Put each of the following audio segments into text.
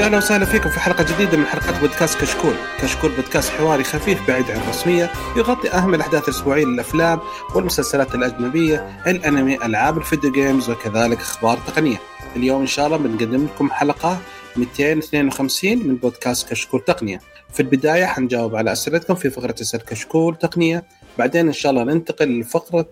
يا أهلا وسهلا فيكم في حلقة جديدة من حلقات بودكاست كشكول، كشكول بودكاست حواري خفيف بعيد عن الرسمية، يغطي أهم الأحداث الأسبوعية للأفلام والمسلسلات الأجنبية، الأنمي، ألعاب ال video games وكذلك أخبار تقنية. اليوم إن شاء الله بنقدم لكم حلقة 252 من بودكاست كشكول تقنية. في البداية حنجاوب على أسئلتكم في فقرة اسأل كشكول تقنية، بعدين إن شاء الله ننتقل لفقرة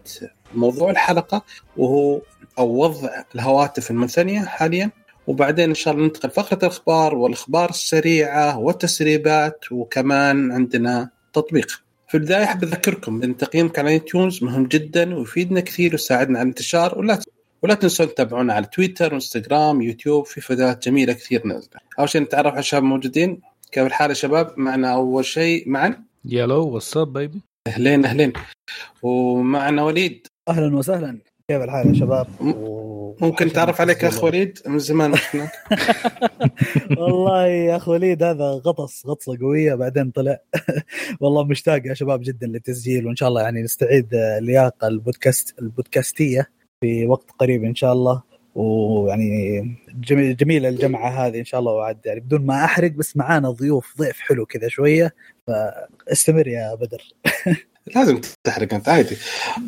موضوع الحلقة وهو أو وضع الهواتف المنثنية حاليا وبعدين إن شاء الله ننتقل فقرة الأخبار والأخبار السريعة والتسريبات وكمان عندنا تطبيق. في البداية أحب أذكركم إن تقييمك على ايتونز مهم جدا ويفيدنا كثير ويساعدنا على الانتشار ولا ولا تنسون تتابعونا على تويتر وانستغرام يوتيوب في فيديوهات جميلة كثير نازله. أول شيء نتعرف على الشباب الموجودين كيف الحال يا شباب؟ معنا أول شيء معا يلو واتساب بيبي أهلين أهلين ومعنا وليد أهلا وسهلا كيف الحال يا شباب؟ ممكن تعرف عليك أخ وليد من زمان شفناك والله يا أخ وليد هذا غطس غطسة قوية بعدين طلع. والله مشتاق يا شباب جدا للتسجيل وإن شاء الله يعني نستعيد اللياقه البودكاست البودكاستية في وقت قريب إن شاء الله. ويعني جميل جميلة الجمعة هذه إن شاء الله. وعد يعني بدون ما أحرق بس معانا ضيوف ضيف حلو كذا شوية. فاستمر يا بدر. لازم تحرق أنت عادي.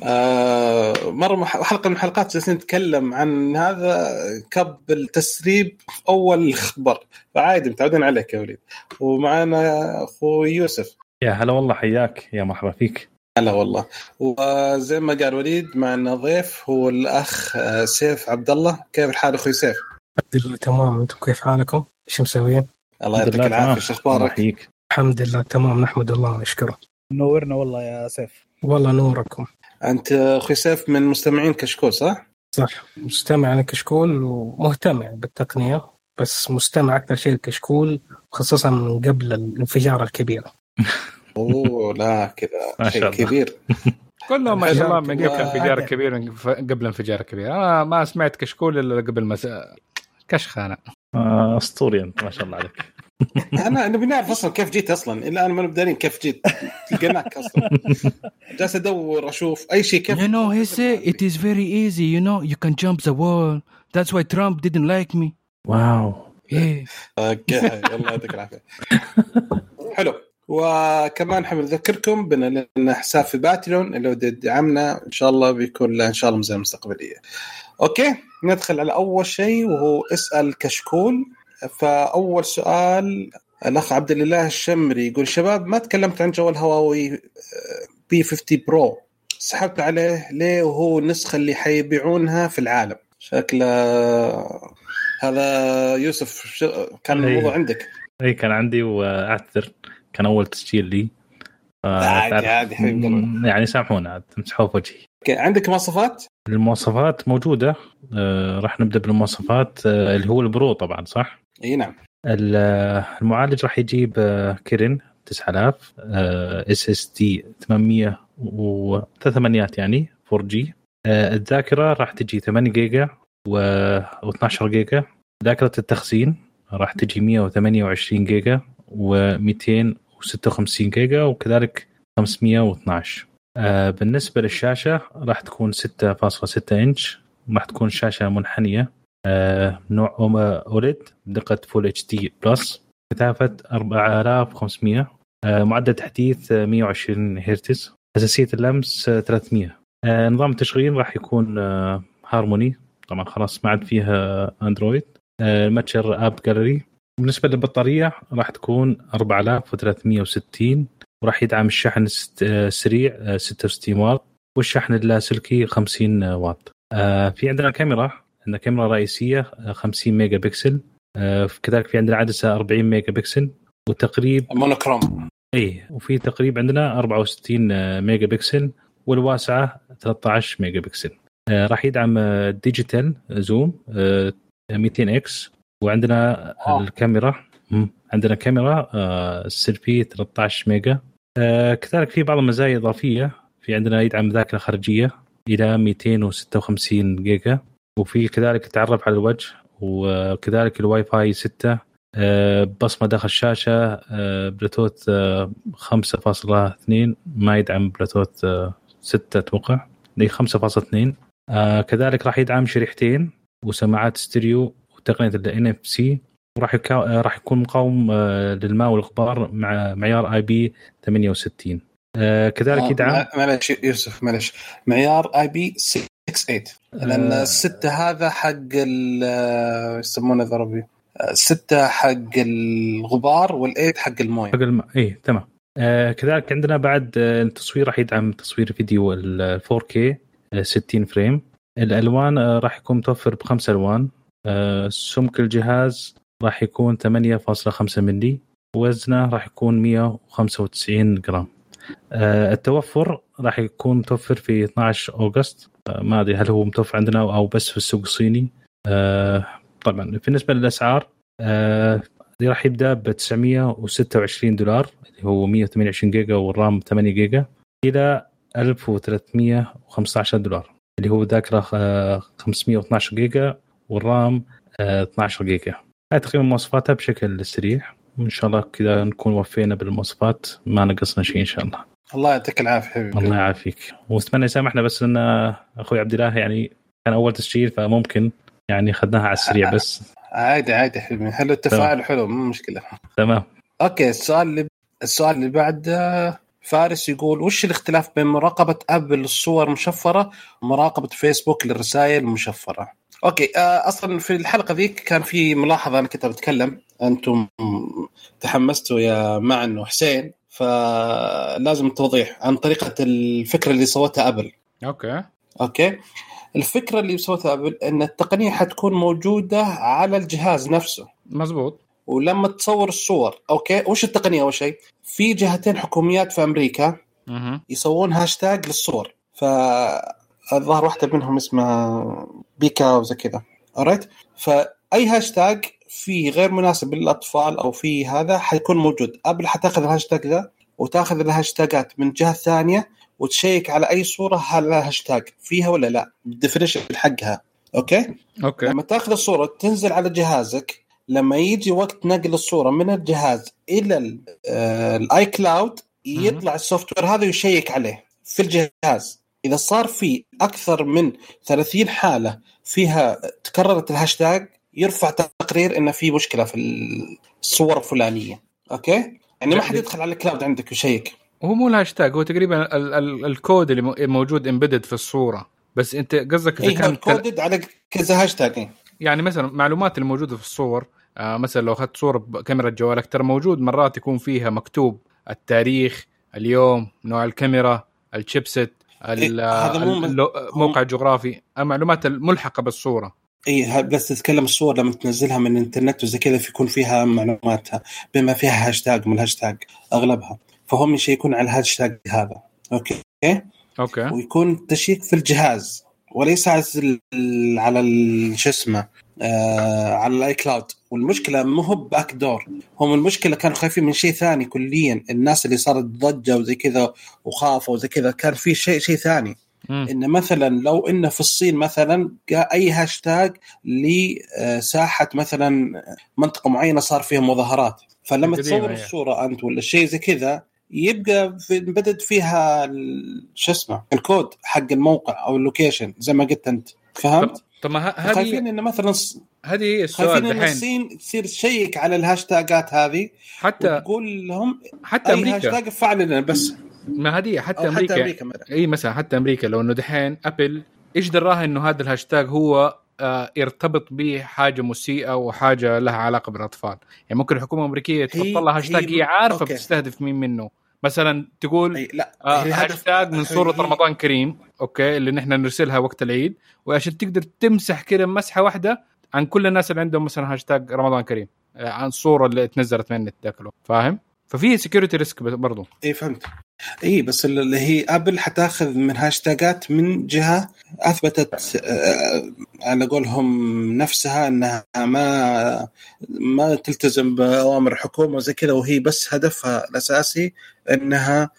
آه مرة حلقة من الحلقات جالسين نتكلم عن هذا كب التسريب أول خبر فعادي متعودين عليك يا وليد. ومعنا أخو يوسف. يا هلا والله حياك. يا مرحبا فيك. هلا والله. وزي ما قال وليد معنا ضيف هو الأخ سيف عبد الله كيف الحال أخوي سيف؟ الحمد لله تمام. أنتم كيف حالكم؟ إيش مسوين؟ الله يعطيك العافية. إيش أخبارك؟ الحمد لله تمام. نحمد الله ونشكره. منورنا والله يا سيف. والله نوركم. أنت أخوي سيف من مستمعين كشكول صح؟ صح. مستمع لكشكول ومهتم يعني بالتقنية بس مستمع أكثر شيء لكشكول خصوصا من قبل الانفجار الكبير. أوه لا كذا شيء كبير. كلهم ما شاء الله من قبل الانفجار الكبير قبل الانفجار الكبير. أنا ما سمعت كشكول إلا قبل مس... كشخ أنا. آه، اسطوري انت ما شاء الله عليك. أنا نبي نعرف أصلا كيف جيت أصلا. إلا أنا ما دارين كيف جيت. لقيناك أصلا. جالس أدور أشوف أي شيء كيف You know he said it is very easy you know you can jump the wall. That's why Trump didn't like me. wow okay الله يعطيك العافية. حلو. وكمان حاب نذكركم بأن لنا حساب في باتريون اللي ودي يدعمنا إن شاء الله بيكون له إن شاء الله ميزانيه مستقبلية. okay ندخل على أول شيء وهو اسأل كشكول. فأول سؤال الأخ عبد الله الشمري يقول شباب ما تكلمت عن جوال هواوي P 50 Pro سحبت عليه ليه وهو النسخة اللي حيبيعونها في العالم؟ شكله هذا يوسف كان الموضوع عندك؟ اي كان عندي وأعتذر كان أول تسجيل لي. عادي عادي يعني سامحونا عاد تمسحوه في وجهي. عندك مواصفات؟ المواصفات موجودة. آه راح نبدأ بالمواصفات آه اللي هو ال Pro طبعا صح؟ إي نعم. المعالج راح يجيب آه Kirin 9000 SSD 800 و ثمانيات يعني 4G. آه الذاكرة راح تجي 8 جيجا و 12 جيجا. ذاكرة التخزين راح تجي 128 جيجا و256 جيجا وكذلك 512 آه بالنسبة للشاشة راح تكون 6.6 إنش راح تكون شاشة منحنية. آه نوع OLED بدقة Full HD Plus كثافة 4500 آه معدل تحديث 120 هرتز حساسية اللمس 300 آه نظام التشغيل راح يكون هارموني. طبعا خلاص ما عاد فيها أندرويد. المتجر App Gallery بالنسبة للبطارية راح تكون 4360 وراح يدعم الشحن السريع 66 واط والشحن اللاسلكي 50 واط. في عندنا كاميرا عندنا كاميرا رئيسية 50 ميجا بكسل كذلك في عندنا عدسة 40 ميجا بكسل وتقريب monochrome إي وفي تقريب عندنا 64 ميجا بكسل والواسعة 13 ميجا بكسل. راح يدعم digital zoom 200x وعندنا آه. الكاميرا عندنا كاميرا السيلفي 13 ميجا آه كذلك في بعض المزايا الاضافيه في عندنا يدعم ذاكرة خارجية إلى 256 جيجا. وفي كذلك تعرف على الوجه وكذلك الواي فاي 6 آه بصمة داخل الشاشة آه بلوتوث آه 5.2 ما يدعم بلوتوث آه 6 أتوقع. 5.2 آه كذلك راح يدعم شريحتين وسماعات ستيريو وتقنية ال NFC وراح يكا... راح يكون مقاوم آه، للماء والغبار مع معيار IP 68 آه، كذلك آه، يدعم مع- معلش يوسف معلش معيار IP 68 لأن آه. الستة هذا حق ال آه، يسمونه ذا ربي. الستة حق الغبار وال eight حق الموية. حق الم... اي تمام. آه كذلك عندنا بعد التصوير راح يدعم تصوير فيديو ال 4K آه، 60 frame. الألوان راح يكون متوفر بخمس ألوان. سمك الجهاز راح يكون 8.5 ملي وزنه راح يكون 195 جرام. آه التوفر راح يكون متوفر في 12 August. آه ما أدري هل هو متوفر عندنا أو بس في السوق الصيني. آه طبعا بالنسبة للأسعار راح يبدأ ب 926 دولار اللي هو 128 جيجا وال RAM 8 جيجا إلى 1315 دولار اللي هو ذاكرة آه، 512 جيجا وال RAM آه، 12 جيجا. تقريبا مواصفاتها بشكل سريع. وإن شاء الله كذا نكون وفينا بالمواصفات. ما نقصنا شيء إن شاء الله. الله يعطيك العافية حبيبي. الله يعافيك. وأتمنى يسامحنا بس لأن أخوي عبد الله يعني كان أول تسجيل فممكن يعني أخذناها على السريع بس. عادي عادي حبيبي. حلو التفاعل حلو مو مشكلة. تمام. أوكي السؤال اللي السؤال اللي بعده فارس يقول وش الاختلاف بين مراقبة أبل الصور مشفرة ومراقبة فيسبوك للرسائل المشفرة؟ okay آه، أصلا في الحلقة ذيك كان في ملاحظة أنا كنت بتكلم أنتم تحمستوا يا معن وحسين فلازم توضيح عن طريقة الفكرة اللي سوتها أبل. okay. okay؟ الفكرة اللي سوتها أبل إن التقنية حتكون موجودة على الجهاز نفسه. مزبوط. ولما تصور الصور okay؟ وش التقنية أول شيء؟ في جهتين حكوميات في أمريكا. يسوون هاشتاج للصور. فالظاهر واحدة منهم اسمها بيكا وزي كذا alright فأي هاشتاج فيه غير مناسب للأطفال أو في هذا حيكون موجود. أبل حتأخذ الهاشتاج ذا وتأخذ الهاشتاجات من جهة ثانية وتشيك على أي صورة هل لها هاشتاج فيها ولا لا بال definition حقها. okay؟ okay. لما تأخذ الصورة تنزل على جهازك لما يجي وقت نقل الصورة من الجهاز إلى ال- آه، ال iCloud يطلع ال software هذا ويشيك عليه في الجهاز. إذا صار في أكثر من 30 حالة فيها تكررت الهاشتاج يرفع تقرير انه في مشكلة في الصور الفلانية. okay؟ يعني ما حد يدخل على ال cloud عندك ويشيك هو مو الهاشتاج هو تقريبا ال- ال- الكود اللي مو- موجود embedded في الصورة. بس أنت قصدك إذا I can tell- coded على كذا هاشتاج إيه. يعني مثلا المعلومات اللي موجوده في الصور آه مثلا لو أخذت صورة بكاميرا جوالك ترى موجود مرات يكون فيها مكتوب التاريخ اليوم نوع الكاميرا الشيبسيت ال- إيه، هذا مو- موقع جغرافي. المعلومات الملحقة بالصورة. اي بس تتكلم الصور لما تنزلها من الإنترنت وزي كذا يكون فيها معلوماتها بما فيها هاشتاج من الهاشتاج أغلبها. فهم يشيكون على الهاشتاج هذا. okay؟ okay. ويكون check في الجهاز وليس على شو اسمه آه على ال iCloud والمشكلة مو هو back door هم المشكلة كانوا خايفين من شيء ثاني كليا الناس اللي صارت ضجة وزي كذا وخافوا وزي كذا كان في شيء شيء ثاني مم. ان مثلا لو إنه في الصين مثلا جاء أي هاشتاج لساحه مثلا منطقة معينة صار فيها مظاهرات فلما تصور هي. الصورة أنت ولا شيء زي كذا يبقى في embedded فيها شو اسمه الكود حق الموقع أو ال location زي ما قلت أنت فهمت؟ طب ما هذه خايفين انه مثلا هذه هي السؤال خايفين إن الصين تصير تشيك على الهاشتاجات هذه حتى وتقول لهم حتى أمريكا. هاشتاج فعل لنا بس. ما هذه حتى أمريكا, حتى أمريكا. أي مثلا حتى أمريكا. لو إنه دحين Apple إيش دراها إنه هذا الهاشتاج هو آه يرتبط بحاجه مسيئة وحاجة لها علاقة بالأطفال؟ يعني ممكن الحكومة الأمريكية تحط لها هاشتاج هي- هي عارفة okay. بتستهدف مين منه. مثلا تقول أي لا آه هاشتاج من صورة هي- رمضان كريم okay اللي نحن نرسلها وقت العيد وعشان تقدر تمسح كده مسحة واحدة عن كل الناس اللي عندهم مثلا هاشتاج رمضان كريم آه، عن الصورة اللي تنزلت من النت ذاك الوقت فاهم؟ ففي security risk برضو. اي فهمت. اي بس اللي هي Apple حتاخذ من هاشتاجات من جهة أثبتت آه، على قولهم نفسها إنها ما ما تلتزم بأوامر الحكومة وزي كذا وهي بس هدفها الأساسي إنها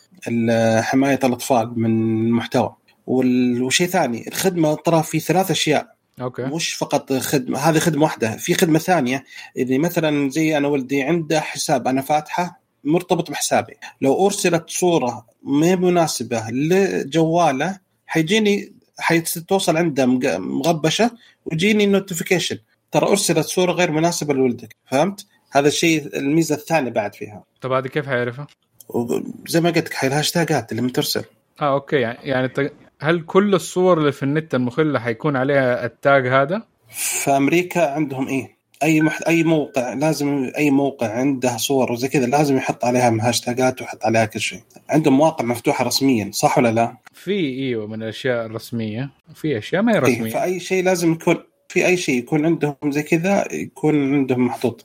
حماية الأطفال من المحتوى. وشيء ثاني الخدمة ترى في ثلاث أشياء. okay. مش فقط خدمة هذه خدمة واحدة في خدمة ثانية اللي مثلا زي أنا ولدي عنده حساب أنا فاتحة مرتبط بحسابي. لو أرسلت صورة ما مناسبة لجواله حيجيني حيتوصل عنده مغبشة ويجيني notification ترى أرسلت صورة غير مناسبة لولدك. فهمت؟ هذا الشيء الميزة الثانية بعد فيها. طب هذه كيف حيعرفها؟ وزي ما قلت لك الهاشتاجات اللي من ترسل. آه okay. يعني يعني هل كل الصور اللي في النت المخلة حيكون عليها ال tag هذا؟ في أمريكا عندهم إيه؟ أي مح... أي موقع لازم أي موقع عنده صور وزي كذا لازم يحط عليها هاشتاجات ويحط عليها كل شيء. عندهم مواقع مفتوحة رسميا صح ولا لا؟ في إيوه من الأشياء الرسمية. وفي أشياء ما هي إيه رسمية. فأي شيء لازم يكون في أي شيء يكون عندهم زي كذا يكون عندهم محطوط.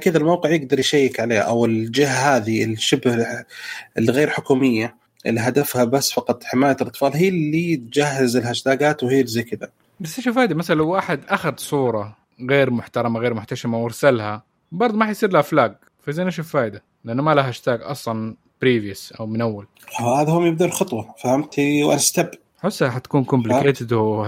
كذا الموقع يقدر يشيك عليه أو الجهة هذه الشبه الغير حكومية اللي هدفها بس فقط حماية الأطفال هي اللي تجهز الهاشتاجات وهي زي كذا. بس إيش الفائده مثلا لو واحد أخذ صورة غير محترمة غير محتشمة وارسلها. برضه ما حيصير لها flag فاذا إيش الفائده؟ لأنه ما لها هاشتاج أصلا previous أو من أول. هذا هم يبدون خطوه فهمت one step حسها حتكون complicated و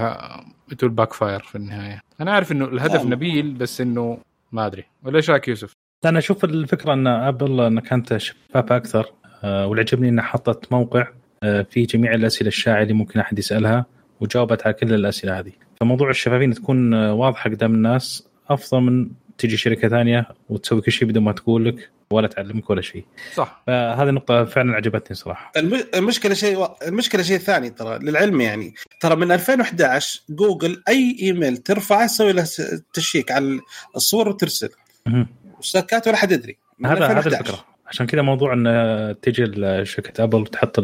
بتقول backfire في النهاية. أنا عارف إنه الهدف نعم. نبيل بس إنه ما أدري. ولا إيش رأيك يوسف؟ أنا أشوف الفكرة إن ابل انها كانت شفافه أكثر آه، واللي عجبني انها حطت موقع آه، فيه جميع الأسئلة الشائعة اللي ممكن أحد يسألها وجاوبت على كل الأسئلة هذه. فموضوع الشفافيه تكون واضحه قدام الناس. أفضل من تجي شركة ثانية وتسوي كل شيء بدون ما تقول لك ولا تعلمك ولا شيء. صح. فهذه النقطه فعلا عجبتني صراحة. الم- المشكلة شيء المشكلة شيء ثاني ترى للعلم يعني. ترى من 2011 جوجل أي إيميل ترفعه يسوي له تشيك على الصور وترسل. وسكات ولا حد يدري. هذا هذا 2011. الفكرة. عشان كذا موضوع إن تجي شركة ابل وتحط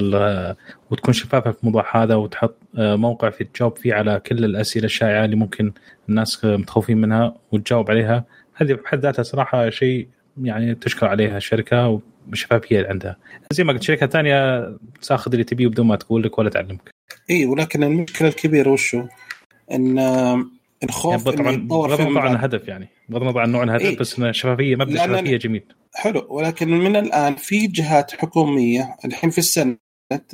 وتكون شفافة في الموضوع هذا وتحط آه، موقع في تجاوب فيه على كل الأسئلة الشائعة اللي ممكن الناس متخوفين منها وتجاوب عليها هذه بحد ذاتها صراحة شيء يعني تشكر عليها الشركة والشفافيه عندها زي ما قلت شركة ثانية تاخذ اللي تبيه بدون ما تقول لك ولا تعلمك إي ولكن المشكلة الكبيرة وشو؟ إن الخوف يعني طبعا بغض النظر عن. الهدف يعني بغض النظر عن نوع الهدف إيه. بس الشفافيه مبدا الشفافيه جميل حلو. ولكن من الآن في جهات حكومية الحين في السنة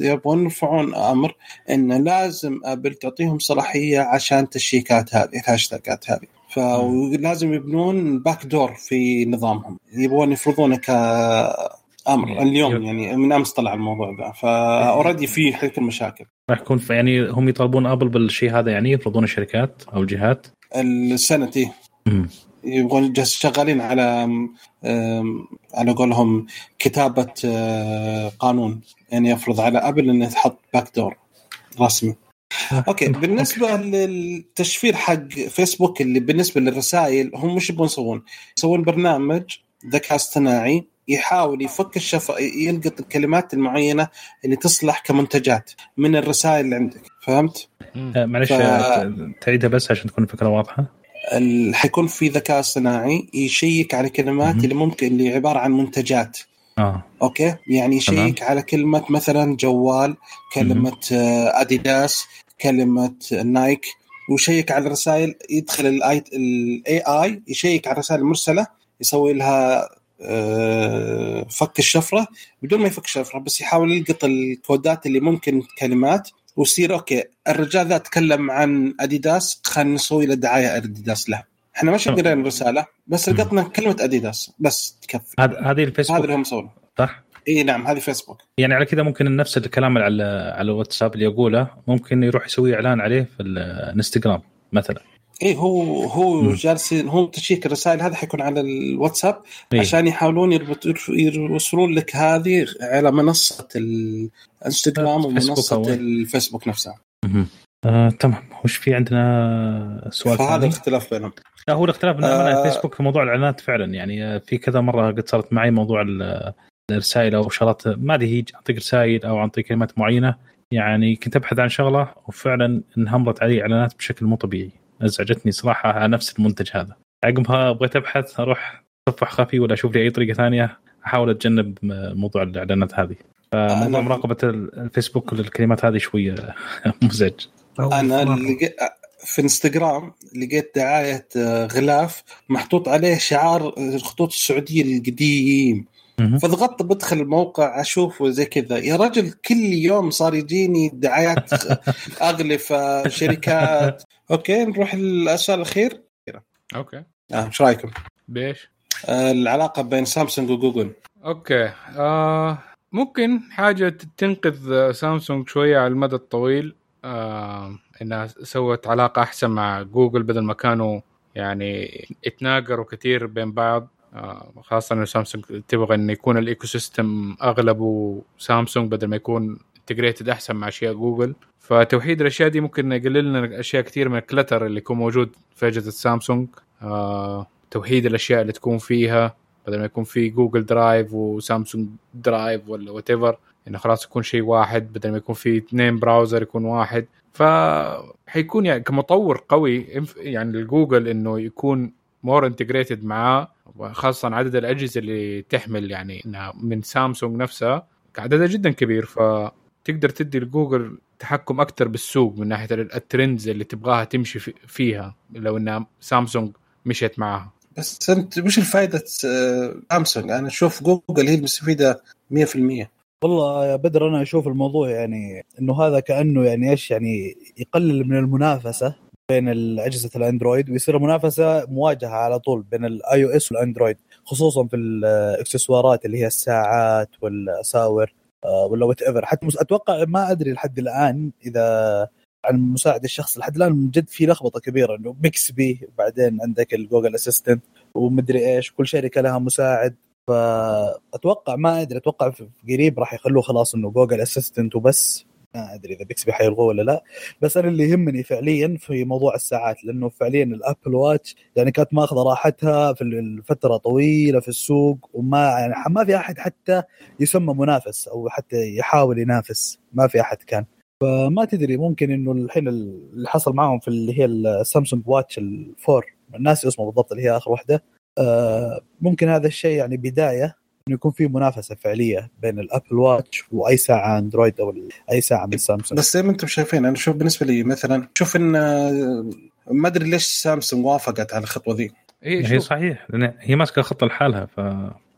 يبغون يرفعون أمر إن لازم Apple تعطيهم صلاحية عشان تشيكات هذه الهاشتاجات هذه. فلازم يبنون backdoor في نظامهم. يبغون يفرضونه كأمر إيه. اليوم يعني من أمس طلع الموضوع ذا. ف already في حيكون مشاكل. راح يكون يعني هم يطالبون Apple بالشيء هذا يعني يفرضون الشركات أو الجهات؟ السنة دي مم. يبغون شغالين على على قولهم كتابة أه، قانون يعني يفرض على Apple إنه تحط backdoor رسمي. okay بالنسبة للتشفير حق فيسبوك اللي بالنسبة للرسائل هم مش يبغون يسوون؟ يسوون برنامج ذكاء اصطناعي يحاول يفك الشف يلقط الكلمات المعينة اللي تصلح كمنتجات من الرسائل اللي عندك. فهمت؟ آه، معلش ف- آه، تعيدها بس عشان تكون الفكرة واضحة؟ حيكون في ذكاء اصطناعي يشيك على كلمات. اللي ممكن اللي عبارة عن منتجات. آه. okay؟ يعني يشيك على كلمة مثلا جوال كلمة آه، أديداس كلمة Nike ويشيك على الرسائل يدخل ال AI يشيك على الرسائل المرسله يسوي لها آه، فك الشفرة بدون ما يفك الشفرة بس يحاول يلقط الكودات اللي ممكن كلمات ويصير okay الرجال ذا تكلم عن اديداس خلينا نسوي له دعاية اديداس له. إحنا ما شفنا الرساله بس. لقطنا كلمة اديداس بس تكفي. هذا هذه هذا الفيسبوك اللي هم صح؟ إي نعم هذه فيسبوك يعني على كذا ممكن نفس الكلام على على الواتساب اللي يقوله ممكن يروح يسوي إعلان عليه في الانستغرام مثلا. اي هو هو. جالسين هم تشيك الرسائل هذا حيكون على الواتساب إيه. عشان يحاولون يوصلون لك هذه على منصة الانستغرام فيسبوك ومنصة أو- الفيسبوك نفسها. آه، تمام وش في عندنا سؤال فهذا؟ الاختلاف بينهم لا هو الاختلاف ان آه. آه فيسبوك في موضوع الإعلانات فعلا يعني آه، في كذا مرة قد صارت معي موضوع ال- الرسائل أو شغلات ما أدري هي عن طريق رسائل أو عن طريق كلمات معينة يعني كنت أبحث عن شغلة وفعلا انهمرت علي إعلانات بشكل مو طبيعي أزعجتني صراحة على نفس المنتج هذا عقبها بغيت أبحث أروح اتصفح خفي ولا أشوف لي أي طريقة ثانية أحاول أتجنب موضوع الإعلانات هذه فموضوع أنا- مراقبة ال- الفيسبوك للكلمات هذه شوية مزعج أنا. لقيت في إنستغرام لقيت دعاية آه، غلاف محطوط عليه شعار الخطوط السعودية القديم. فضغطت بدخل الموقع اشوفه زي كذا يا رجل كل يوم صار يجيني دعايات أغلفة شركات okay نروح للسؤال الأخير. okay. آه، إيش رأيكم؟ بإيش؟ آه، العلاقة بين Samsung و Google. okay. آه ممكن حاجة تنقذ سامسونج شوية على المدى الطويل. آه إنها سوت علاقة أحسن مع جوجل بدل ما كانوا يعني يتناقروا كثير بين بعض. آه، خاصة إنه سامسونج تبغى انه يكون ال ecosystem أغلبه سامسونج بدل ما يكون integrated أحسن مع أشياء جوجل. فتوحيد الاشياء دي ممكن يقلل لنا أشياء كثير من ال clutter اللي يكون موجود في أجهزة سامسونج. آه، توحيد الأشياء اللي تكون فيها بدل ما يكون في Google Drive و Samsung Drive ولا whatever إنه خلاص يكون شيء واحد بدل ما يكون في اثنين browser يكون واحد. فحيكون يعني كمطور قوي يعني الجوجل إنه يكون more integrated معاه خاصة عدد الأجهزة اللي تحمل يعني من سامسونج نفسها عددها جدا كبير. فتقدر تدي لجوجل تحكم أكثر بالسوق من ناحية ال trends اللي تبغاها تمشي في- فيها لو انها سامسونج مشيت معاها. بس أنت وش الفائده آه، سامسونج؟ أنا أشوف جوجل هي المستفيدة 100% والله يا بدر أنا أشوف الموضوع يعني إنه هذا كأنه يعني إيش يعني يقلل من المنافسة بين اجهزه الأندرويد ويصير منافسه مواجهة على طول بين ال iOS والأندرويد خصوصا في الاكسسوارات اللي هي الساعات والاساور آه، ولا whatever حتى أتوقع ما أدري لحد الآن إذا عن مساعد الشخص. لحد الآن جد في لخبطة كبيرة إنه Bixby وبعدين عندك ال Google Assistant ومدري إيش كل شركه لها مساعد. فأتوقع ما أدري أتوقع قريب راح يخلوه خلاص إنه Google Assistant وبس. ما أدري إذا Bixby حيلغوه ولا لا بس أنا اللي يهمني فعليا في موضوع الساعات لأنه فعليا ال Apple Watch يعني كانت ماخذة راحتها في الفترة طويلة في السوق وما يعني ما في أحد حتى يسمى منافس أو حتى يحاول ينافس ما في أحد كان. فما تدري ممكن إنه الحين اللي حصل معهم في اللي هي ال Samsung Watch ال four الناس اسمه بالضبط اللي هي آخر واحدة آه، ممكن هذا الشيء يعني بداية انه يكون في منافسة فعلية بين ال Apple Watch وأي ساعة أندرويد أو أي ساعة من سامسونج. بس زي ما أنتم شايفين أنا أشوف بالنسبة لي مثلا شوف إن آه، ما أدري ليش سامسونج وافقت على الخطوة ذي. هي هي شوف. صحيح لأن هي ماسكة خطة لحالها ف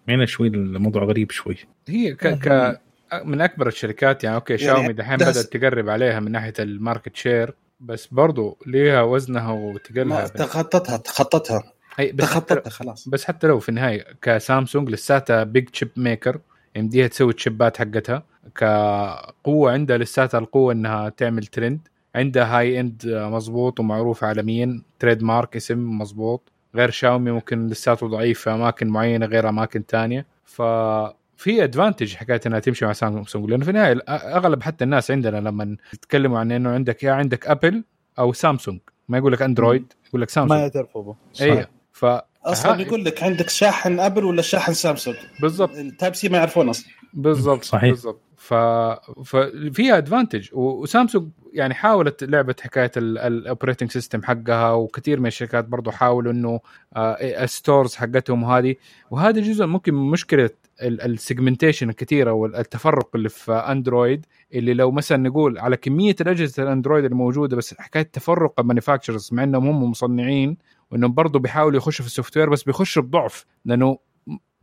هنا شوي الموضوع غريب شوي. هي ك, ك من أكبر الشركات يعني أوكي يعني شاومي دحين بدأت تقرب عليها من ناحية ال market share بس برضو ليها وزنها وتقلها. تخطتها تخطتها أي بس خلاص. بس حتى لو في النهاية كسامسونج لساتها big chip maker يمديها تسوي ال chipات حقتها. كقوة عندها لساتها القوة إنها تعمل ترند عندها high end مظبوط ومعروف عالميا trademark اسم مظبوط غير شاومي ممكن لساته ضعيف في أماكن معينة غير أماكن تانية. ففي advantage حكايه إنها تمشي مع سامسونج. لأنه في النهاية أغلب حتى الناس عندنا لما يتكلموا عن إنه عندك يا عندك ابل أو سامسونج. ما يقول لك اندرويد يقول لك ما سامسونج يعترفوا به. اي ف أصلا يقول لك عندك شاحن أبل ولا شاحن سامسونج؟ بالضبط. ال Type-C ما يعرفون أصلا. بالضبط صحيح. بالضبط. ف... ففيها advantage وسامسونج يعني حاولت لعبة حكاية ال operating system حقها وكثير من الشركات برضو حاولوا إنه ال stores حقتهم وهذه وهذا جزء ممكن من مشكلة ال segmentation الكثيرة والتفرق اللي في اندرويد اللي لو مثلا نقول على كمية الأجهزة الأندرويد الموجودة بس حكاية تفرق ال manufacturers مع إنهم هم مصنعين وإنهم برضو بيحاولوا يخشوا في ال software بس بيخشوا بضعف لأنه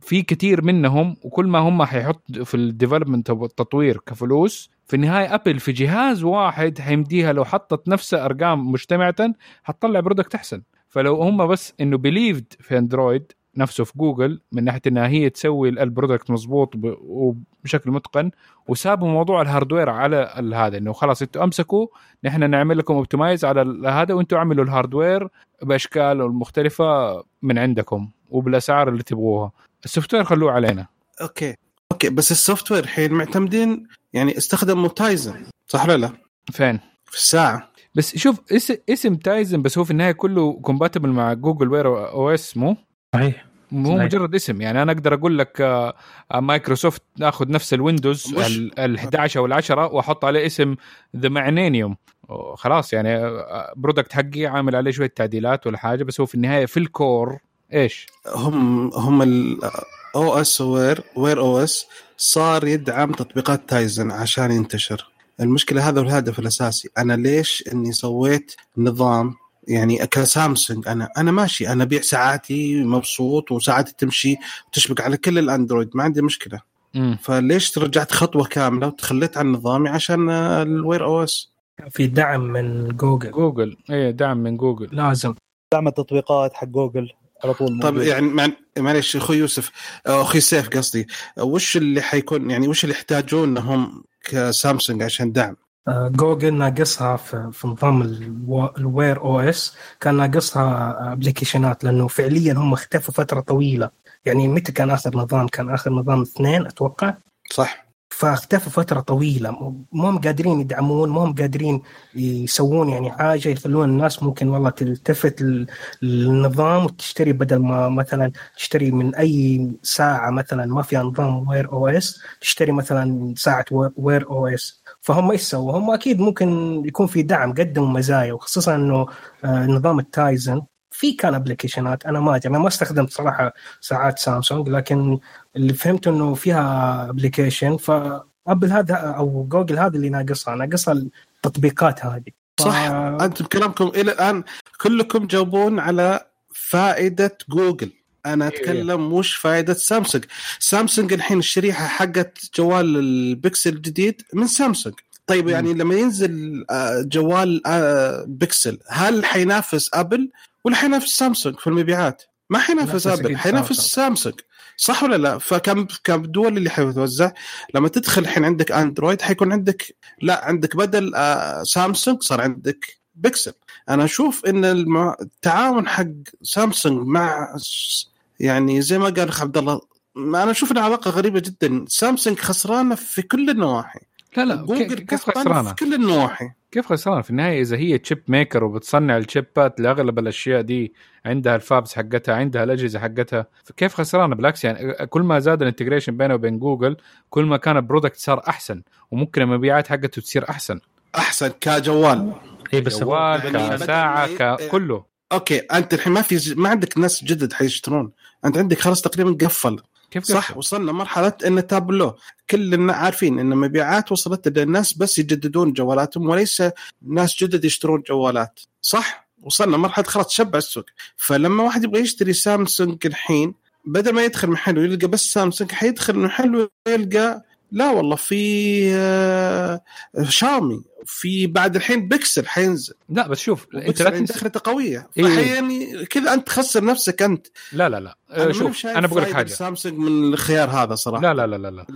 في كثير منهم وكل ما هم حيحط في ال development والتطوير كفلوس في النهاية ابل في جهاز واحد حيمديها لو حطت نفس أرقام مجتمعه حتطلع product أحسن. فلو هم بس إنه believed في اندرويد نفسه في جوجل من ناحية إنها هي تسوي ال product مظبوط ب- وبشكل متقن وسابوا موضوع ال hardware على هذا إنه خلاص إنتوا أمسكوا نحن نعمل لكم optimize على هذا وإنتوا اعملوا ال hardware بأشكال المختلفه من عندكم وبالأسعار اللي تبغوها. ال software خلوه علينا. okay. Okay بس ال software الحين معتمدين يعني استخدموا Tizen صح ولا لا؟ فين؟ في الساعة. بس شوف اسم, اسم Tizen بس هو في النهاية كله compatible مع Google Wear OS مو؟ صحيح. مو. مجرد اسم. يعني أنا أقدر أقول لك آه، آه، مايكروسوفت ناخذ نفس الويندوز ال ال 11 أو ال 10 وأحط عليه اسم ذا معنينيوم خلاص يعني آه، برودكت حقي عامل عليه شوية تعديلات ولا حاجة بس هو في النهاية في الكور إيش؟ هم هم الاو اس وير وير أو اس صار يدعم تطبيقات تايزن عشان ينتشر. المشكلة هذا هو الهدف الأساسي. أنا ليش إني سويت نظام؟ يعني كسامسونج أنا أنا ماشي. أنا أبيع ساعاتي مبسوط وساعاتي تمشي وتشبك على كل الأندرويد. ما عندي مشكلة. مم. فليش رجعت خطوة كاملة وتخليت عن نظامي عشان ال Wear OS في دعم من Google. Google. إيه دعم من جوجل. لازم. دعم التطبيقات حق جوجل. على طول طيب موجود. يعني مع- معلش أخوي يوسف أو أخوي سيف قصدي وش اللي حيكون يعني وش اللي يحتاجونه هم كسامسونج عشان دعم؟ آه، جوجل ناقصها في, في نظام الو- ال Wear OS كان ناقصها applicationات لأنه فعليا هم اختفوا فترة طويلة يعني متى كان آخر نظام؟ كان آخر نظام اثنين أتوقع صح فاختفوا فترة طويلة. مو هم قادرين يدعمون مو هم قادرين يسوون يعني حاجة يخلون الناس ممكن والله تلتفت لل- للنظام وتشتري بدل ما مثلا تشتري من أي ساعة مثلا ما فيها نظام Wear OS تشتري مثلا ساعة Wear OS فهم إيش سووا؟ هم أكيد ممكن يكون في دعم قدموا مزايا وخصوصا إنه آه، نظام ال Tizen. في كان applicationات أنا ما أدري. أنا ما استخدمت صراحة ساعات سامسونج لكن اللي فهمت إنه فيها application فابل هذا أو جوجل هذا اللي ناقصها ناقصها التطبيقات هذه. صح. ف- أنتم كلامكم إلى الآن كلكم جاوبون على فائدة جوجل. أنا أتكلم مش فائدة سامسونج. سامسونج الحين الشريحة حقت جوال البكسل الجديد من سامسونج. طيب يعني لما ينزل آه، جوال آه، بكسل هل حينافس أبل؟ ولا حينافس سامسونج في المبيعات. ما حينافس ينافس أبل حينافس سامسونج. صح ولا لا؟ فكم كم الدول اللي حيتوزع؟ لما تدخل الحين عندك أندرويد حيكون عندك لا عندك بدل آه، سامسونج صار عندك بيكسل. أنا أشوف إن التعاون حق سامسونج مع يعني زي ما قال اخ عبد الله أنا أشوف العلاقه غريبة جدا. سامسونج خسرانة في كل النواحي. لا لا جوجل خسرانه؟ في كل النواحي. كيف خسرانه في النهاية إذا هي chip maker وبتصنع ال chip ات لأغلب الأشياء دي عندها ال fabs حقتها عندها الأجهزة حقتها فكيف خسرانه بالعكس يعني كل ما زاد ال integration بينه وبين جوجل كل ما كان ال product صار أحسن وممكن المبيعات حقته تصير أحسن. أحسن كجوال. اي بس جوال بدل ما- كساعه ي- ككله أوكي أنت الحين ما في ما عندك ناس جدد حيشترون. أنت عندك خلاص تقريبا قفل. كيف صح وصلنا مرحلة إن تابلو كلنا عارفين إن مبيعات وصلت ان الناس بس يجددون جوالاتهم وليس ناس جدد يشترون جوالات. صح وصلنا مرحلة خلاص شبع السوق. فلما واحد يبغى يشتري سامسونج الحين بدل ما يدخل محل ويلقى بس سامسونج حيدخل محل ويلقى لا والله في آه، شاومي. في بعد الحين بيكسل حينزل. لا بس شوف أنت لا عند تنسى. دخلته قوية. إيه. يعني كذا أنت تخسر نفسك أنت. لا لا لا. أنا شوف أنا بقول لك حاجة. سامسونج من الخيار هذا صراحة. لا لا لا لا, لا.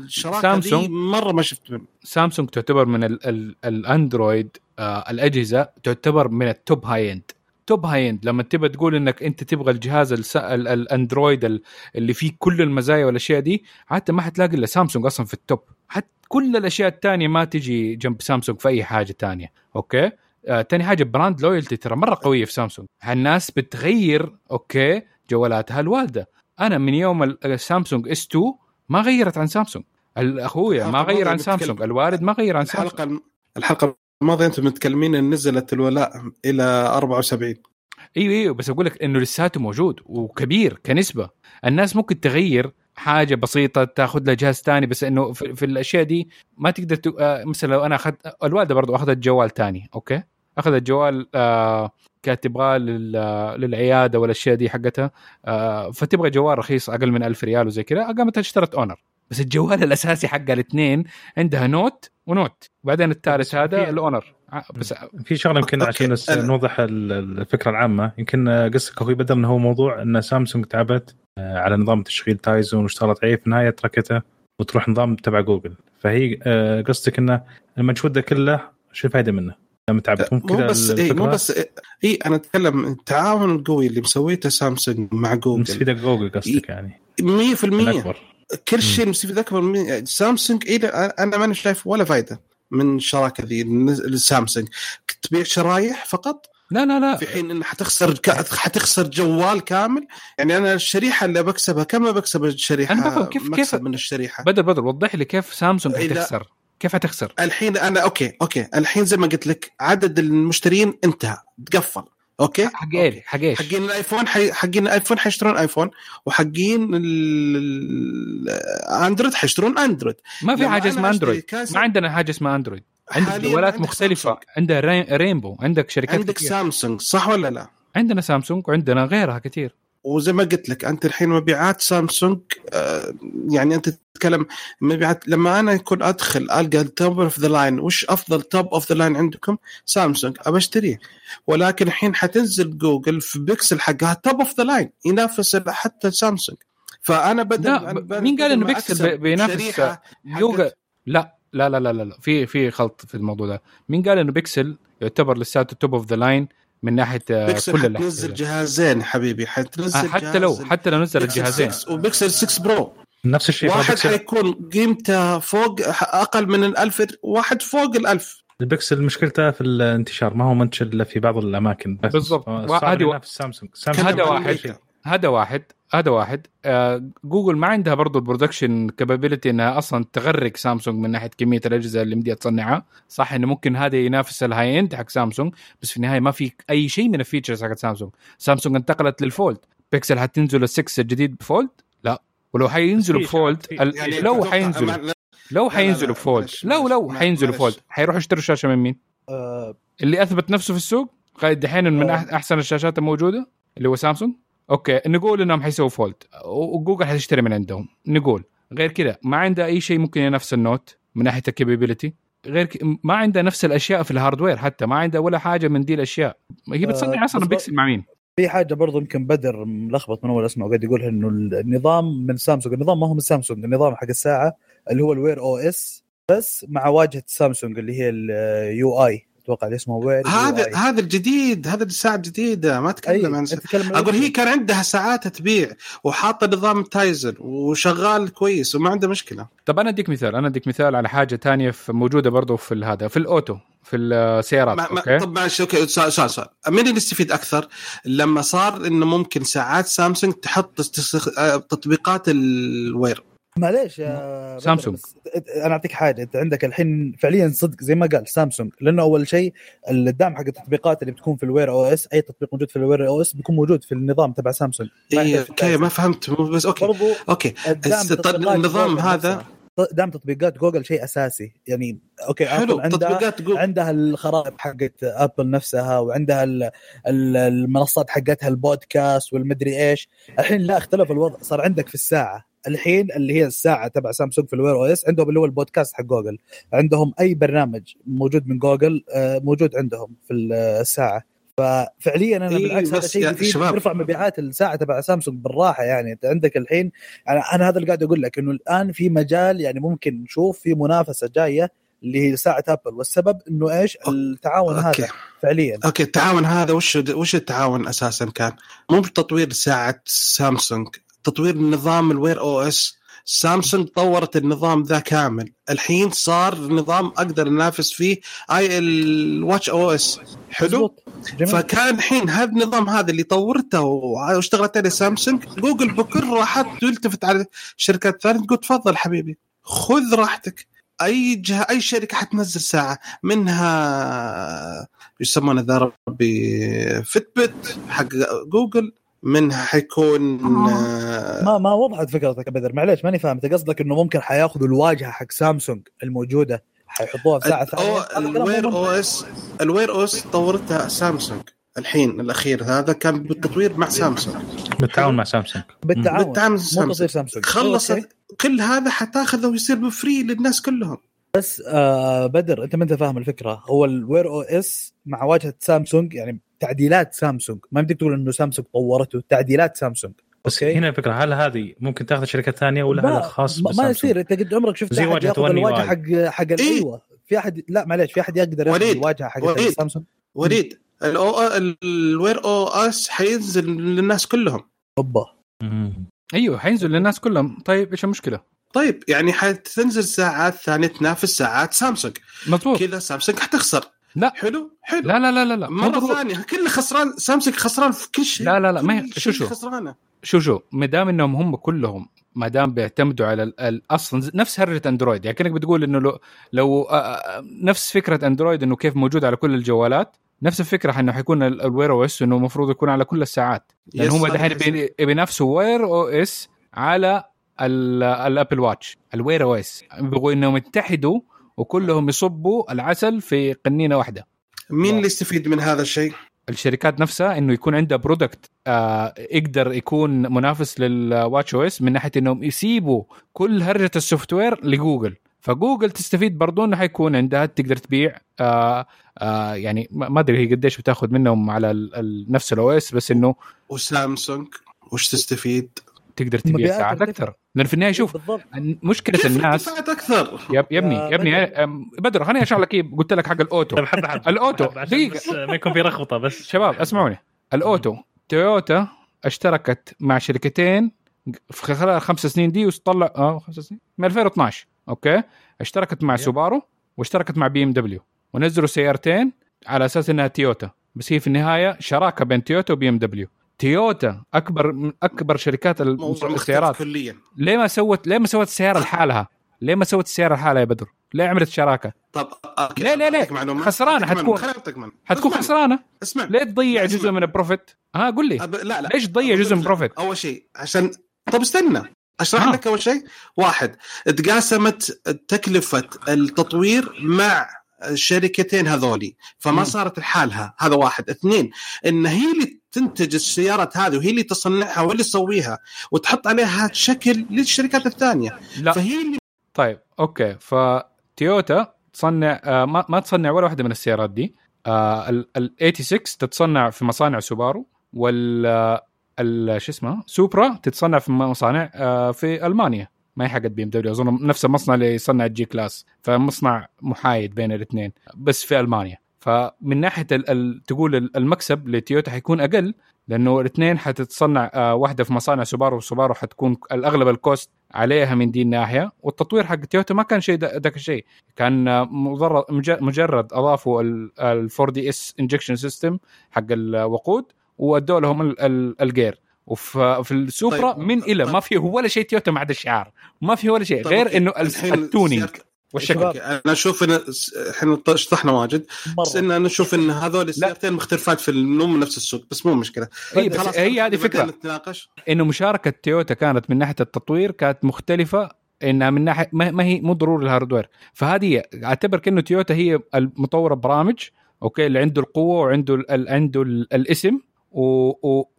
سامسونج- دي مرة ما شفت منه. سامسونج تعتبر من ال ال الأندرويد آه الأجهزة تعتبر من ال top high end top high end لما تبى تقول إنك أنت تبغى الجهاز الس... ال الأندرويد ال- اللي فيه كل المزايا والأشياء دي حتى ما حتلاقي إلا سامسونج أصلا في ال top. حتى كل الأشياء الثانية ما تجي جنب سامسونج في أي حاجة تانية. أوكي؟ آه تاني حاجة brand loyalty ترى مرة قوية في سامسونج. الناس بتغير أوكي جوالاتها الوالدة. أنا من يوم ال- السامسونج إس 2 ما غيرت عن سامسونج. أخويا ما غير عن سامسونج. الوالد ما غير عن سامسونج. الحلقة الم- الحلقة الماضيه أنتم متكلمين إن نزلت الولاء إلى 74 إيوه إيوه بس أقول لك إنه لساته موجود وكبير كنسبة. الناس ممكن تغير حاجة بسيطة تاخذ لها جهاز ثاني بس إنه في, في الأشياء دي ما تقدر ت... آه، مثلا لو أنا أخذت الوالدة برضو أخذت جوال ثاني أوكي؟ أخذت جوال آه كانت تبغاه لل... للعيادة والاشياء دي حقتها آه فتبغى جوال رخيص أقل من ألف ريال وزي كذا قامت اشترت أونر. بس الجوال الأساسي حق الاثنين عندها نوت ونوت. وبعدين الثالث هذا في- الأونر. بس في شغلة يمكن. عشان نوضح ال- الفكرة العامة. يمكن قصدك أخوي بدر انه هو موضوع إن سامسونج تعبت آه، على نظام تشغيل تايزون واشتغلت عليه في النهايه تركته وتروح نظام تبع جوجل. فهي آه، قصدك إنه المجهود ده كله شو الفائده منه؟ لما تعبت. مو مو كذا بس اي مو؟ بس اي إيه أنا أتكلم التعاون القوي اللي مسويته سامسونج مع جوجل. مستفيدة جوجل قصدك يعني. 100% الأكبر. كل شيء مستفيد اكبر من سامسونج إلى أنا ماني شايف ولا فائده من الشراكة ذي السامسونج تبيع شرايح فقط؟ لا لا لا. في حين انها حتخسر ك... حتخسر جوال كامل؟ يعني أنا الشريحة اللي بكسبها كم بكسب الشريحة؟ أنا بفهم كيف- كيف- من الشريحة؟ بدر بدر وضح لي كيف سامسونج حتخسر كيف حتخسر الحين أنا أوكي أوكي. الحين زي ما قلت لك عدد المشترين انتهى تقفل. أوكي؟ حق إيه حق إيش حقين الآيفون حي... حقين الآيفون حيشترون آيفون وحقين الأندرويد حيشترون أندرويد. ما في لما حاجة اسمها أندرويد. ما عندنا حاجة اسمها أندرويد. عندك جوالات مختلفة. سامسونج. عندها ري... رينبو عندك شركات عندك كتير. سامسونج صح ولا لا؟ عندنا سامسونج وعندنا غيرها كثير. وزي ما قلت لك أنت الحين مبيعات سامسونج آه، يعني أنت تتكلم مبيعات لما أنا يكون أدخل ألقى ال top of the line وش أفضل top of the line عندكم؟ سامسونج أبى أشتريه. ولكن الحين حتنزل جوجل في بيكسل حقها top of the line ينافس حتى سامسونج. فأنا بدل لا بدل مين قال إنه بيكسل بينافس جوجل؟ لا لا لا لا لا في في خلط في الموضوع ده. مين قال إنه بيكسل يعتبر لساته top of the line من ناحية آه، بيكسل كل حتنزل الأحجام. جهازين حبيبي حتنزل آه، حتى لو حتى لو نزل الجهازين. 6 وبيكسل 6 برو نفس الشيء واحد حيكون قيمته فوق أقل من الألف واحد فوق الألف. البكسل مشكلته في الانتشار ما هو منتشر إلا في بعض الأماكن بس. بالضبط. وهذه و- سامسونج. سامسونج هذا واحد. هذا واحد. هذا واحد. آه جوجل ما عندها برضو ال production capability إنها أصلا تغرق سامسونج من ناحية كمية الأجهزة اللي مديها تصنعها. صح إنه ممكن هذا ينافس ال high end حق سامسونج بس في النهاية ما في أي شيء من ال features حق سامسونج. سامسونج انتقلت لل Fold. بيكسل حتنزل ال6 الجديد ب fold؟ لا. ولو حينزلوا ب fold يعني لو حينزلوا لو حينزلوا ب fold. لو لو حينزلوا معلش. fold حيروحوا يشتروا شاشة من مين؟ آه، اللي أثبت نفسه في السوق قاعد دحين من أحسن الشاشات الموجودة اللي هو سامسونج. أوكي نقول إنهم حيسووا fold وجوجل حتشتري من عندهم. نقول غير كذا ما عنده أي شيء ممكن ينافس النوت من ناحية ال capability غير ك... ما عنده نفس الأشياء في ال hardware حتى ما عنده ولا حاجة من دي الأشياء. هي بتصنع آه، أصلا بيكسل مع مين؟ في حاجة برضو يمكن بدر ملخبط من أول اسمه قاعد يقول إنه النظام من سامسونج. النظام ما هو من سامسونج النظام حق الساعة اللي هو ال Wear OS بس مع واجهة سامسونج اللي هي ال UI أتوقع اللي اسمه Wear هذا هذا الجديد هذا الساعة الجديدة ما أتكلم عن أقول هي كان عندها ساعات تبيع وحاطه نظام Tizen وشغال كويس وما عنده مشكلة. طب أنا أديك مثال أنا أديك مثال على حاجة تانية في موجودة برضو في هذا في ال auto في السيارات ما okay؟ طب معلش okay سؤال سؤال سؤال. مين اللي يستفيد أكثر؟ لما صار إنه ممكن ساعات سامسونج تحط آه، تطبيقات ال Wear معليش يا سامسونج. أنا أعطيك حاجة أنت عندك الحين فعليا صدق زي ما قال سامسونج لأنه أول شيء الدعم حق التطبيقات اللي بتكون في ال Wear OS أي تطبيق موجود في ال Wear OS بيكون موجود في النظام تبع سامسونج. اي okay ما فهمت. بس okay okay. تطبيقات النظام هذا-. دعم تطبيقات جوجل شيء أساسي. يعني okay حلو عندها تطبيقات جوجل عندها الخرائط حقت آبل نفسها وعندها ال- ال- المنصات حقتها البودكاست والمدري إيش. الحين لا اختلف الوضع صار عندك في الساعة. الحين اللي هي الساعة تبع سامسونج في ال Wear OS عندهم اللي هو البودكاست حق جوجل عندهم أي برنامج موجود من جوجل آه، موجود عندهم في الساعة. ففعليا أنا إيه، بالعكس هذا شيء يفيد شباب. يرفع مبيعات الساعة تبع سامسونج بالراحة يعني. أنت عندك الحين أنا أنا هذا اللي قاعد أقول لك إنه الآن في مجال يعني ممكن نشوف في منافسة جاية اللي هي ساعة ابل والسبب إنه إيش؟ التعاون okay. هذا فعليا. okay التعاون هذا وش وش التعاون أساسا كان؟ مو بتطوير ساعة سامسونج تطوير نظام ال Wear OS سامسونج طورت النظام ذا كامل. الحين صار نظام أقدر أنافس فيه آي الواتش أو اس حلو. جميل. فكان الحين هذا النظام هذا اللي طورته واشتغلت عليه سامسونج جوجل بكل راحت تلتفت على الشركات الثانية تقول تفضل حبيبي خذ راحتك. أي جهه أي شركة حتنزل ساعة منها يسمونه ذا ربي فيتبت حق جوجل منها حيكون آه، ما ما وضحت فكرتك يا بدر معليش ماني فاهم. أنت قصدك إنه ممكن حياخذوا الواجهة حق سامسونج الموجودة حيحطوها في ساعة ثانية؟ ال Wear OS ال Wear OS طورتها سامسونج الحين الأخير. هذا كان بالتطوير مع سامسونج. بالتعاون مع سامسونج. بالتعاون. بالتعاون سامسونج. سامسونج. خلص okay. كل هذا حتاخذه ويصير ب free للناس كلهم. بس آه بدر أنت ما أنت فاهم الفكرة. هو ال Wear OS مع واجهة سامسونج يعني تعديلات سامسونج ما بدك تقول إنه سامسونج طورته تعديلات سامسونج بس okay. هنا الفكرة هل هذه ممكن تاخذ شركة ثانية ولا هذا خاص ما؟ يصير أنت قد عمرك شفت زي One الواجهة. حق حق إيه. أيوه في احد لا معليش في أحد يقدر ياخذ. الواجهة حق. سامسونج وليد الأو الوير أو اس حينزل للناس كلهم أوبا. أيوه حينزل للناس كلهم طيب إيش المشكلة؟ طيب يعني حتنزل ساعات ثانية تنافس ساعات سامسونج مضبوط كذا سامسونج حتخسر لا. حلو؟ حلو. لا لا لا لا لا. مرة. ثانية. كل خسران سامسونج خسران في كل شيء. لا، لا، لا، ما هي- شو- شو. خسرانة. شو شو. ما دام إنهم هم كلهم ما دام بيعتمدوا على أصلا نفس هرجة أندرويد. يعني كأنك بتقول إنه لو, لو آه، آه، نفس فكرة أندرويد إنه كيف موجود على كل الجوالات نفس الفكرة إنه حيكون ال- Wear OS إنه المفروض يكون على كل الساعات. لأن هم دحين بينافسوا Wear OS على ال- Apple Watch ال Wear OS بيبغوا إنهم يتحدوا وكلهم يصبوا العسل في قنينة واحدة مين اللي يستفيد من هذا الشيء؟ الشركات نفسها إنه يكون عندها product آه يقدر يكون منافس لل watchOS من ناحية إنهم يسيبوا كل هرجة ال software لجوجل فجوجل تستفيد برضو إنه حيكون عندها تقدر تبيع آه آه يعني ما ما أدري هي قديش بتاخذ منهم على ال- ال- نفس ال OS بس إنه وسامسونج وش تستفيد؟ تقدر تبيع ساعات. أكثر لأن في النهاية شوف بالضبط. مشكلة كيف الناس أكثر؟ يا ابني يا ابني بدر. أم، بدر خليني أشرح لك إيه، قلت لك حق ال auto. طيب. حبة دقيقة. بس ما يكون في لخبطه بس. شباب اسمعوني. ال auto تويوتا اشتركت مع شركتين في خلال الخمس سنين دي وطلع آه خمس سنين. من 2012 okay؟ اشتركت مع سوبارو واشتركت مع BMW ونزلوا سيارتين على أساس إنها تويوتا. بس هي في النهاية شراكة بين تويوتا و BMW. تويوتا أكبر من أكبر شركات السيارات كليا ليه ما سوت ليه ما سوت السيارة لحالها؟ ليه ما سوت السيارة لحالها يا بدر؟ ليه عملت شراكة؟ طب okay، ليه- ليه- ليه؟ أعطيك حتكون. حتكون. خسرانة اسمع ليه تضيع جزء. من ال profit؟ ها قول لي أب... لا لا ليش تضيع جزء من البروفيت؟ أول شيء عشان طب استنى أشرح ها. لك أول شيء واحد تقاسمت تكلفة التطوير مع الشركتين هذولي. فما مم. صارت لحالها هذا واحد. اثنين إن هي اللي تنتج السيارات هذه وهي اللي تصنعها واللي تسويها وتحط عليها شكل للشركات الثانية. لا. فهي اللي طيب okay. فتويوتا تصنع آه ما, ما تصنع ولا واحدة من السيارات دي. آه ال ال 86 تتصنع في مصانع سوبارو وال آه، شو اسمه سوبرا تتصنع في مصانع آه في ألمانيا. ما هي حقت BMW. أظن نفس المصنع اللي يصنع ال G-Class فمصنع محايد بين الاثنين بس في ألمانيا. فمن ناحية ال ال تقول ال- المكسب لتويوتا حيكون أقل لأنه الاثنين حتتصنع آه واحدة في مصانع سوبارو وسوبارو حتكون الأغلب ال cost عليها من دي الناحية. والتطوير حق تويوتا ما كان شيء ذاك الشيء. كان مجرد أضافوا ال 4 دي اس injection system حق الوقود وادوا لهم ال- ال- الجير. وفي في السوبرا طيب. من إلى ما فيه ولا شيء تويوتا ما عدا الشعار. ما فيه ولا شيء طب غير. إنه ال tuning والشكل. أنا أشوف إن إحنا شطحنا واجد بس إن نشوف إن هذول السيارتين مختلفات في مو من نفس السوق بس مو مشكلة. هي بس خلاص، هي هذه فكرة. نتناقش. إنه مشاركة تويوتا كانت من ناحية التطوير كانت مختلفة إنها من ناحيه ما ما هي مو ضروري ال hardware. فهذه اعتبر كانه تويوتا هي المطورة برامج okay اللي عنده القوة وعنده ال عنده ال الاسم. و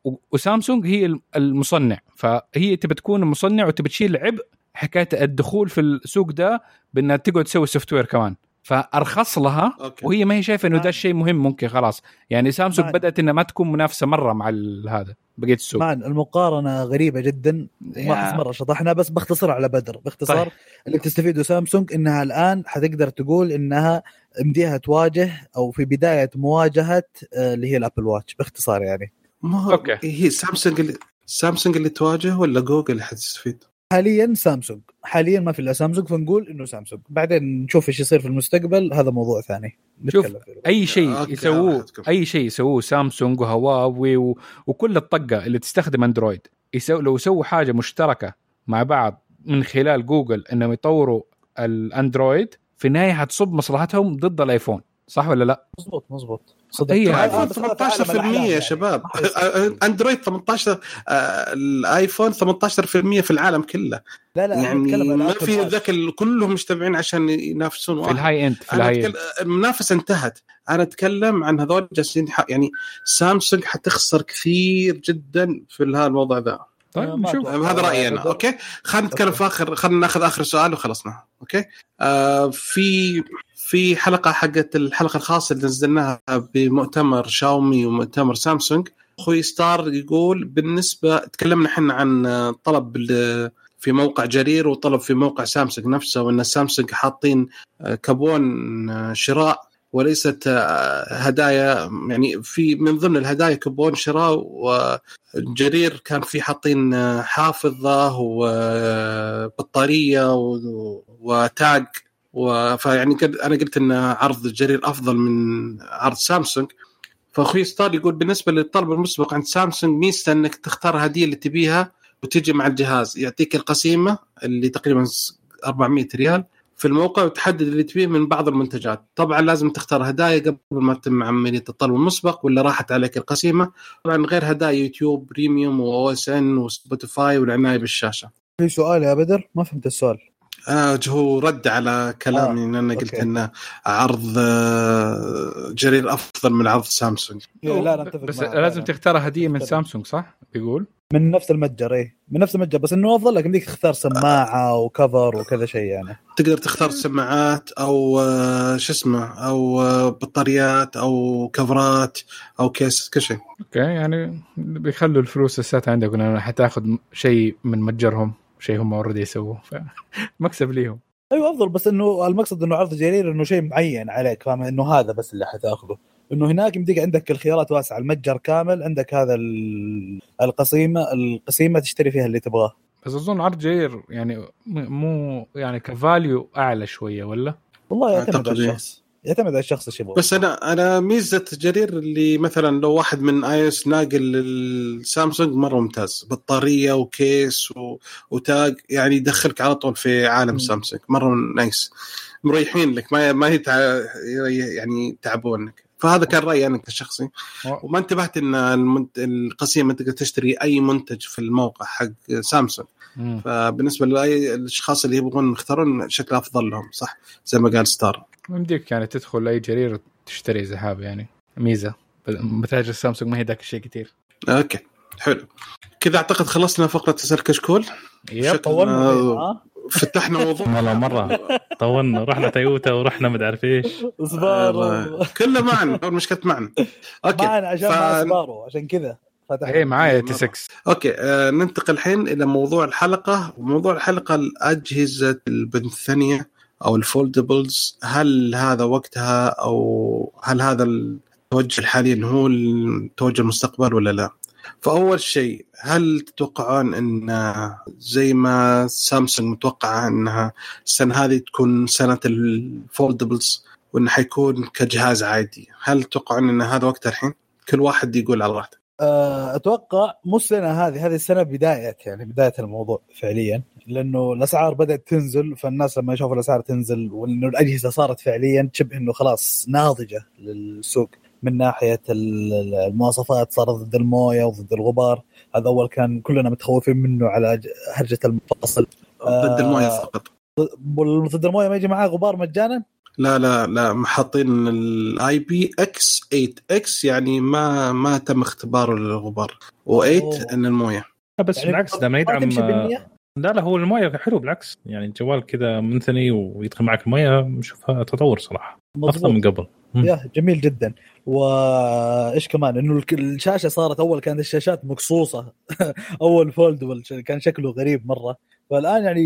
و وسامسونج هي الم- المصنع. فهي تبى تكون المصنع وتبى تشيل عبء حكاية الدخول في السوق ده بأنها تقعد تسوي software كمان. فأرخص لها okay وهي ما هي شايفة إنه ده الشيء مهم ممكن خلاص يعني سامسونج man. بدأت إنها ما تكون منافسة مرة مع ال- هذا بقية السوق man المقارنة غريبة جدا ما مرة شطحنا بس باختصر على بدر باختصار طيب. اللي بتستفيده سامسونج إنها الآن حتقدر تقول إنها مديها تواجه أو في بداية مواجهة آه، اللي هي الأبل واتش باختصار يعني ما هو okay. هي سامسونج اللي سامسونج اللي تواجه ولا جوجل اللي حتستفيد؟ حاليا سامسونج حاليا ما في إلا سامسونج فنقول إنه سامسونج بعدين نشوف إيش يصير في المستقبل هذا موضوع ثاني شوف،. أي شيء يسووه. أي شيء يسووه سامسونج وهواوي و... وكل الطقة اللي تستخدم أندرويد يسو... لو سووا حاجة مشتركة مع بعض من خلال جوجل إنهم يطوروا الأندرويد في النهاية حتصب مصلحتهم ضد الآيفون صح ولا لا؟ مضبوط مضبط صدق في عالم 18% الأحلام يا. شباب. أندرويد 18 آه، الآيفون 18% في العالم كله لا لا يعني ما في. ذاك كلهم مجتمعين عشان ينافسون في واحد. ال high end في ال high end المنافسة انتهت أنا أتكلم عن هذول جالسين يعني سامسونج حتخسر كثير جدا في هذا الموضوع ذا طيب ما نشوف. هذا رأيي أنا. أوكي خلينا نتكلم. في آخر خلينا ناخذ آخر سؤال وخلصنا okay آه في في حلقة حقت الحلقة الخاصة اللي نزلناها بمؤتمر شاومي ومؤتمر سامسونج أخوي ستار يقول بالنسبة تكلمنا إحنا عن آه، طلب في موقع جرير وطلب في موقع سامسونج نفسه وإن سامسونج حاطين آه، كبون آه، شراء وليست آه، هدايا يعني في من ضمن الهدايا كوبون شراء وجرير كان في حاطين آه، حافظة وبطارية وتاج فيعني أنا قلت إن عرض جرير أفضل من عرض سامسونج. فأخوي ستار يقول بالنسبة للطلب المسبق عند سامسونج ميزته إنك تختار الهديه اللي تبيها وتجي مع الجهاز. يعطيك القسيمة اللي تقريبا 400 ريال. في الموقع وتحدد اللي تبيه من بعض المنتجات. طبعا لازم تختار هدايا قبل ما تتم عمليه الطلب المسبق ولا راحت عليك القسيمة. طبعا غير هدايا يوتيوب بريميوم و OSN وسبوتيفاي والعناية بالشاشة. في سؤال يا بدر؟ ما فهمت السؤال. آه هو رد على كلامي آه، ان أنا قلت okay. إن عرض آه، جرير أفضل من عرض سامسونج لا لا نتفق بس معك. لازم لا. تختار هدية من. سامسونج صح؟ بيقول من نفس المتجر اي من نفس المتجر بس إنه أفضل لك يمديك تختار سماعة و cover وكذا شيء يعني تقدر تختار سماعات أو آه، شو اسمه أو آه، بطاريات أو كفرات أو case كل شيء okay يعني بيخلوا الفلوس لساتها عندك حتاخذ شيء من متجرهم شيء هم already يسووه فمكسب ليهم. أيوه أفضل بس إنه المقصد إنه عرض جرير إنه شيء معين عليك فاهم؟ إنه هذا بس اللي حتاخذه. إنه هناك يمديك عندك الخيارات واسعة المتجر كامل عندك هذا ال- القسيمه القسيمه تشتري فيها اللي تبغاه. بس أظن عرض جرير يعني مو يعني ك value أعلى شوية ولا؟ والله يعتمد على إيه. الشخص. يعتمد على الشخص إيش يبغى بس أنا أنا ميزة جرير اللي مثلا لو واحد من iOS ناقل للسامسونج مرة ممتاز. بطارية و case و... و tag يعني يدخلك على طول في عالم. سامسونج. مرة nice. مريحين لك ما ما يتع... يعني يتعبونك. فهذا كان رأيي أنا كشخصي. وما انتبهت إن المنت... القسيمه تقدر تشتري أي منتج في الموقع حق سامسونج. مم. فبالنسبة لأي الأشخاص اللي يبغون يختارون شكل أفضل لهم صح؟ زي ما قال ستار. يمديك يعني تدخل أي جرير وتشتري ذهب يعني. ميزة. متاجر سامسونج ما هي ذاك الشيء كثير okay. حلو. كذا أعتقد خلصنا فقرة اسال كشكول. yep طولنا. آه، ها؟ فتحنا موضوع. والله مرة. طولنا. رحنا تويوتا ورحنا مدري عارف إيش. اصبارو كله معنا أول مشكله معنا أوكي. معنا عشان ف- ما اصبارو عشان كذا فتح إيه معايا تي 6 okay. آه ننتقل الحين إلى موضوع الحلقة. وموضوع الحلقة الأجهزة المنثنية. أو ال foldables هل هذا وقتها أو هل هذا التوجه حاليا هو التوجه المستقبل ولا لا؟ فأول شيء هل تتوقعون إن زي ما سامسونج متوقعة إنها السنة هذه تكون سنة الفولدبلز وإنه حيكون كجهاز عادي، هل تتوقعون إن هذا وقتها الحين؟ كل واحد يقول على راحته. آه، أتوقع مو السنة هذه هذه السنة بداية يعني بداية الموضوع فعليا لأنه الأسعار بدأت تنزل فالناس لما يشوفوا الأسعار تنزل وإنه الأجهزة صارت فعليا تشبه إنه خلاص ناضجة للسوق. من ناحية ال- المواصفات صارت ضد الموية وضد الغبار. هذا أول كان كلنا متخوفين منه على هرجة المفاصل. ضد الموية آه، فقط. ضد الموية ما يجي معاه غبار مجانا؟ لا لا لا محاطين ال IPX8 إكس يعني ما ما تم اختباره للغبار و8 أوه. إن الموية. لا بس يعني بالعكس ده ما يدعم لا لا هو الموية حلو بالعكس. يعني الجوال كذا منثني ويدخل معك الموية نشوفها تطور صراحة. أفضل من مضبوط قبل. يا جميل جدا. وإيش كمان؟ إنه الشاشة صارت أول كانت الشاشات مقصوصة. أول foldable كان شكله غريب مرة. فالآن يعني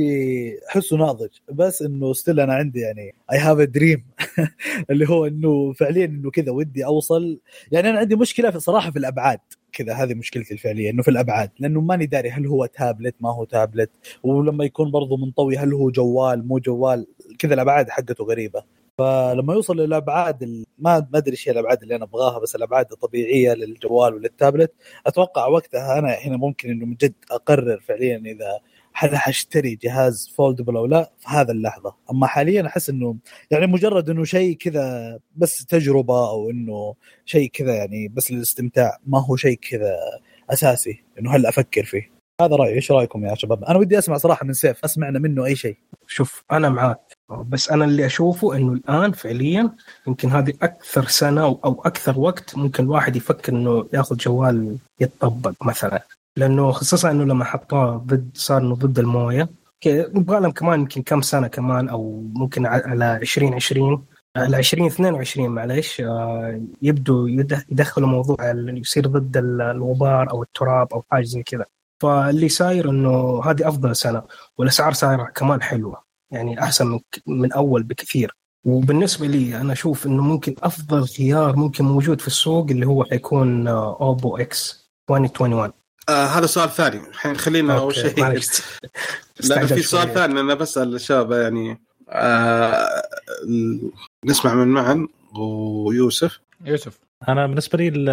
احسه ناضج. بس إنه still أنا عندي يعني I have dream اللي هو إنه فعليا إنه كذا ودي أوصل. يعني أنا عندي مشكلة في صراحة في الأبعاد. كذا هذه مشكلتي الفعلية إنه في الأبعاد. لأنه ماني داري هل هو تابلت ما هو تابلت ولما يكون برضه منطوي هل هو جوال مو جوال. كذا الأبعاد حقته غريبة. فلما يوصل للأبعاد ما ما أدري إيش الأبعاد اللي أنا أبغاها بس الأبعاد الطبيعية للجوال وللتابلت. أتوقع وقتها أنا هنا ممكن إنه من جد أقرر فعليا إذا هل حاشتري جهاز فولدبل أو لا في هذا اللحظة. أما حاليا أحس إنه يعني مجرد إنه شيء كذا بس تجربة أو إنه شيء كذا يعني بس للاستمتاع ما هو شيء كذا أساسي. إنه هل أفكر فيه؟ هذا رأيي. إيش رأيكم يا شباب؟ أنا ودي أسمع صراحة من سيف أسمعنا منه أي شيء. شوف أنا معاك. بس أنا اللي أشوفه إنه الآن فعليا يمكن هذه أكثر سنة أو أكثر وقت ممكن الواحد يفكر إنه يأخذ جوال يتطبق مثلا. لأنه خصوصا إنه لما حطوه ضد صار إنه ضد الموية. يبغى لهم كمان يمكن كم سنة كمان أو ممكن على 2020 على 2022 معلش آه، يبدوا يد- يدخلوا موضوع يصير ضد ال- الغبار أو التراب أو حاجة زي كذا. فاللي صاير إنه هذه أفضل سنة والأسعار صايرة كمان حلوة يعني أحسن من من أول بكثير. وبالنسبة لي أنا أشوف إنه ممكن أفضل خيار ممكن موجود في السوق اللي هو حيكون اوبو إكس 2021 آه هذا سؤال ثاني. الحين خلينا أول شيء معلش. لا في سؤال. ثاني أنا بسأل الشباب يعني آه نسمع من معن ويوسف. يوسف. أنا بالنسبة لي ال-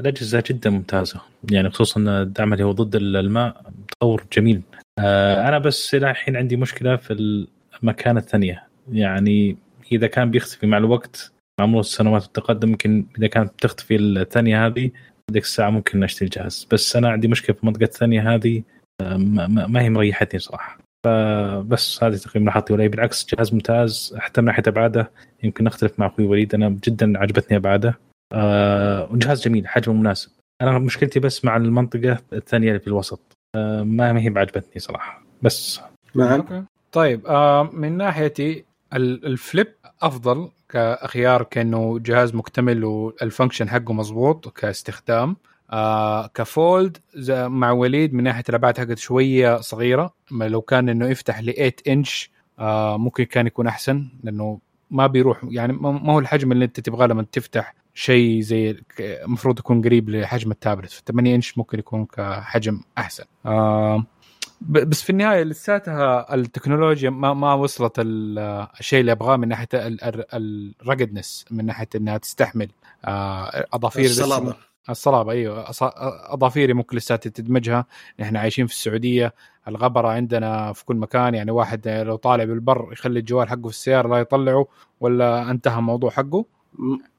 الأجهزة جدا ممتازة. يعني خصوصا الدعم اللي هو ضد الماء تطور جميل. آه، أنا بس إلى الحين عندي مشكلة في المكانه الثانية. يعني إذا كان بيختفي مع الوقت مع مرور السنوات والتقدم يمكن إذا كانت بتختفي الثانية هذه ذيك الساعة ممكن أشتري الجهاز بس أنا عندي مشكلة في المنطقة الثانية هذه آه، ما هي مريحتني صراحة. فبس هذه تقريبا لاحظتي ولا بالعكس جهاز ممتاز حتى من ناحية أبعاده. يمكن نختلف مع أخوي وليد. أنا جدا عجبتني أبعاده. وجهاز جميل حجمه مناسب. أنا مشكلتي بس مع المنطقة الثانية اللي في الوسط. آه ما هي بعجبتني صراحة. بس. معن okay. طيب آه من ناحيتي ال- ال Flip أفضل كخيار كأنه جهاز مكتمل وال function حقه مضبوط كاستخدام. آه ك Fold مع وليد من ناحية الأبعاد حقته شوية صغيرة. ما لو كان إنه يفتح ل 8 انش آه ممكن كان يكون أحسن لأنه ما بيروح يعني ما ما هو الحجم اللي أنت تبغاه لما تفتح شيء زي المفروض يكون قريب لحجم التابلت. ف 8 إنش ممكن يكون كحجم أحسن. آه بس في النهاية لساتها التكنولوجيا ما ما وصلت ال- الشيء اللي أبغاه من ناحية الرقدنس من ناحية إنها تستحمل آه، أظافير الصلابة. الصلابة أيوه. اظافيري ممكن لساتي تدمجها. إحنا عايشين في السعودية الغبرة عندنا في كل مكان يعني واحد لو طالع بالبر يخلي الجوال حقه في السيارة لا يطلعه ولا انتهى الموضوع حقه.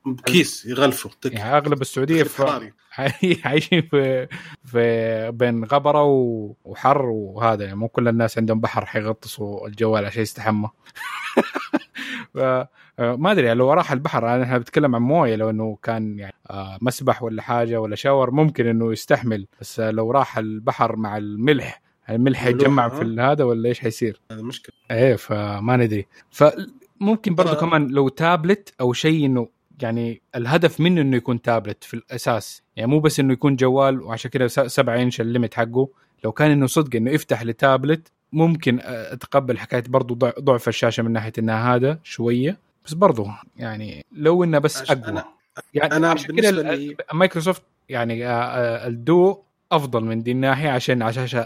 بكيس يغلفوا يعني أغلب السعودية في. عايشين في في بين غبرة وحر وهذا يعني مو كل الناس عندهم بحر حيغطسوا الجوال عشان يستحمى ف آه، ما أدري لو راح البحر أنا إحنا بنتكلم عن موية لو إنه كان يعني آه، مسبح ولا حاجة ولا شاور ممكن إنه يستحمل بس آه، لو راح البحر مع الملح الملح يتجمع؟ في هذا ولا إيش حيصير؟ هذا مشكلة إيه فما ندري فممكن برضه كمان لو تابلت أو شيء إنه يعني الهدف منه إنه يكون تابلت في الأساس. يعني مو بس إنه يكون جوال وعشان كذا 7 إنش ال limit حقه. لو كان إنه صدق إنه يفتح لتابلت ممكن أتقبل حكاية برضه ضع- ضعف الشاشة من ناحية إنها هذا شوية. بس برضه يعني لو إنه بس أقوى. أنا- يعني ال- لي- مايكروسوفت يعني الدو أفضل من دي الناحية عشان عشان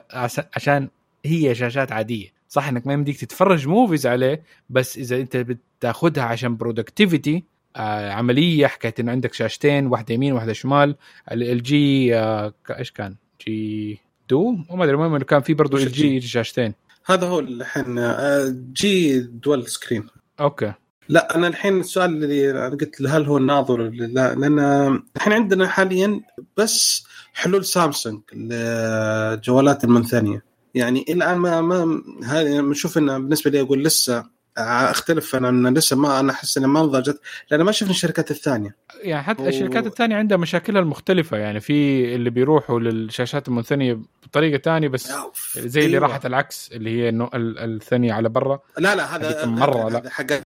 عشان هي شاشات عادية. صح إنك ما يمديك تتفرج movies عليه بس إذا أنت بتاخذها عشان productivity آه عملية حكايه إنه عندك شاشتين واحدة يمين واحدة شمال LG آه إيش كان؟ G Duo ما أدري المهم إنه كان في برضه LG؟ شاشتين. هذا هو الحين آه، G dual screen okay. لا أنا الحين السؤال اللي أنا قلت هل هو الناظر ولا لا؟ لأن الحين عندنا حاليا بس حلول سامسونج للجوالات المنثنية. يعني الآن ما ما هذه بنشوف انه بالنسبة لي أقول لسه أختلف. أنا ان لسه ما أنا أحس إنها ما نضجت لأن ما شفنا الشركات الثانية. يعني حتى و- الشركات الثانية عندها مشاكلها المختلفة. يعني في اللي بيروحوا للشاشات المنثنية بطريقة ثانية بس زي اللي أيوة. راحت العكس اللي هي انه ال- الثانية على برا. لا لا هذا مرة لا. حقت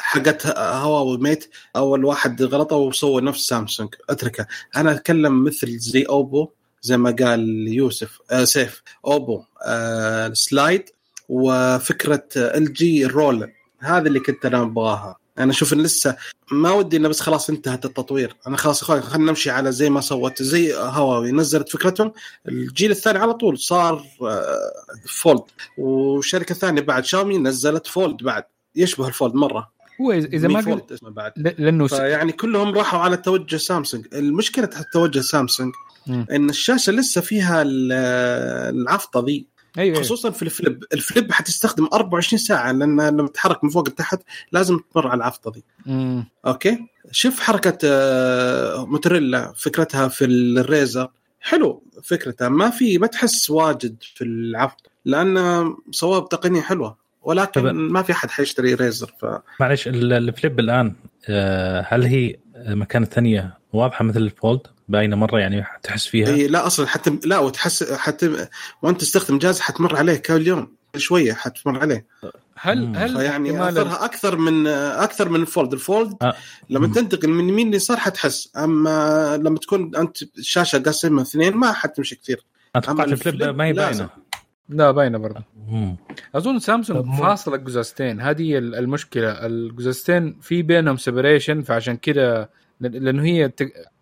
حقت هواوي Mate. أول واحد غلطه وسوى نفس سامسونج. أتركه. أنا أتكلم مثل زي أوبو. زي ما قال يوسف آه سيف أوبو آه slide وفكرة ال جي الرول هذا اللي كنت أنا أبغاها. أنا أشوف إن لسه ما ودي إنه بس خلاص انتهت التطوير. أنا خلاص خلينا نمشي على زي ما سوت زي هواوي نزلت فكرتهم. الجيل الثاني على طول صار آه، Fold. والشركة الثانية بعد شاومي نزلت Fold بعد. يشبه ال Fold مرة. هو اذا ما قلت إسمه بعد. لأنه فيعني كلهم راحوا على توجه سامسونج. المشكلة توجه سامسونج مم. إن الشاشة لسه فيها ال- العفطة ذي. أيوه أيوة. خصوصا في ال Flip. ال Flip حتستخدم 24 ساعة لأن لما تتحرك من فوق لتحت لازم تمر على العفطة ذي. مم. okay؟ شوف حركة آه، موتوريلا فكرتها في ال Razr. حلو فكرتها. ما في ما تحس واجد في العفط. لأن سووها بتقنيه حلوة. ولكن طب- ما في أحد حيشتري Razr ف معلش ال- ال Flip الآن آه، هل هي مكانة ثانية واضحة مثل ال Fold باينة مرة يعني تحس فيها إي لا أصلا حتى لا وتحس حتى وأنت تستخدم جهاز حتمر عليه كل يوم شوية حتمر عليه هل. هل إحتمال أثرها أكثر من أكثر من ال Fold ال Fold آه. لما. تنتقل من يمين ليسار حتحس أما لما تكون أنت الشاشه قاسمها اثنين ما حتمشي كثير أتوقع ال Flip ما هي لازم. لا باينة برضه. مم. أظن سامسونج فاصلة قزازتين هذه هي المشكلة. القزازتين في بينهم separation فعشان كده لأن- لأنه هي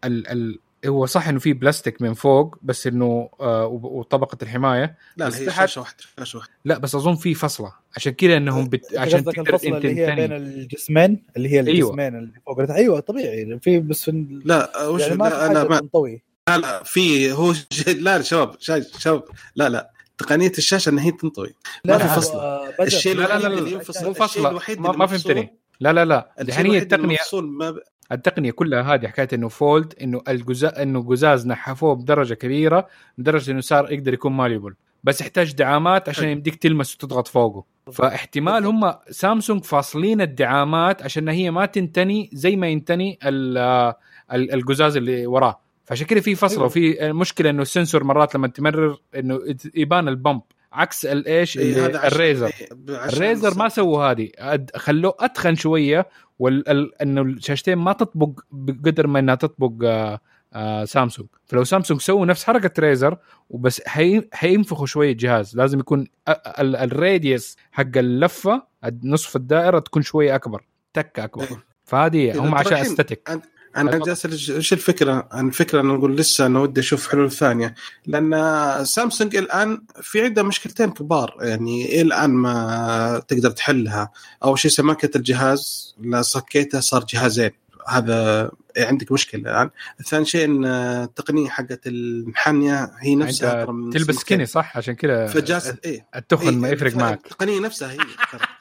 ال ال هو صح إنه في بلاستيك من فوق بس إنه آه وطبقة الحماية. لا هي تحت- شاشة واحدة شاشة واحدة. لا بس أظن في فصلة. عشان كده إنهم بت... عشان تقدر انت اللي هي بين الجسمين؟ اللي هي أيوة. الجسمين اللي فوق. أيوه طبيعي. في بس في لا وش يعني ما لا, لا, ما لا, لا في هو ش- لا شباب شباب لا لا. تقنية الشاشة إن هي تنطوي. ما في. بدأ- الشيء لا لا الوحيد لا اللي لا ينفصل مو الشيء فصله الوحيد ما, اللي ما مفصول- فهمتني. لا لا لا. دحين هي الوحيد اللي التقنيه ما ب... التقنية كلها هذه حكاية إنه فولد إنه الجزاء إنه قزاز نحفوه بدرجة كبيرة لدرجه إنه صار يقدر يكون ماليبل. بس يحتاج دعامات عشان. يمديك تلمس وتضغط فوقه. فاحتمال هم سامسونج فاصلين الدعامات عشان هي ما تنتني زي ما ينتني ال- ال- القزاز اللي وراه. فعشان كده في فصله أيوة. وفي مشكلة إنه ال sensor مرات لما تمرر إنه يبان ال bump. عكس الايش إيه، ال Razr. إيه، ال Razr ما سووا هذه. خلوه أتخن شوية إنه الشاشتين ما تطبق بقدر ما إنها تطبق آه، آه سامسونج. فلو سامسونج سووا نفس حركة Razr وبس حي... حينفخوا شوية الجهاز لازم يكون ال- ال- الراديوس حق اللفة نصف الدائرة تكون شوية أكبر تكه أكبر. إيه. فهذه هم عشان استاتيك أنا. جالس أسأل إيش الفكرة؟ عن الفكرة أنا أقول لسه أنا ودي أشوف حلول ثانية. لأن سامسونج الآن في عندها مشكلتين كبار يعني الآن ما تقدر تحلها. أول شيء سماكة الجهاز لا صكيته صار جهازين. هذا عندك مشكلة الآن. ثاني شيء إن التقنية حقت المحنيه هي نفسها ترى من بلاستيك يعني صح؟ عشان كذا فجالس إيه. التخن ما إيه، يفرق معك. التقنية نفسها هي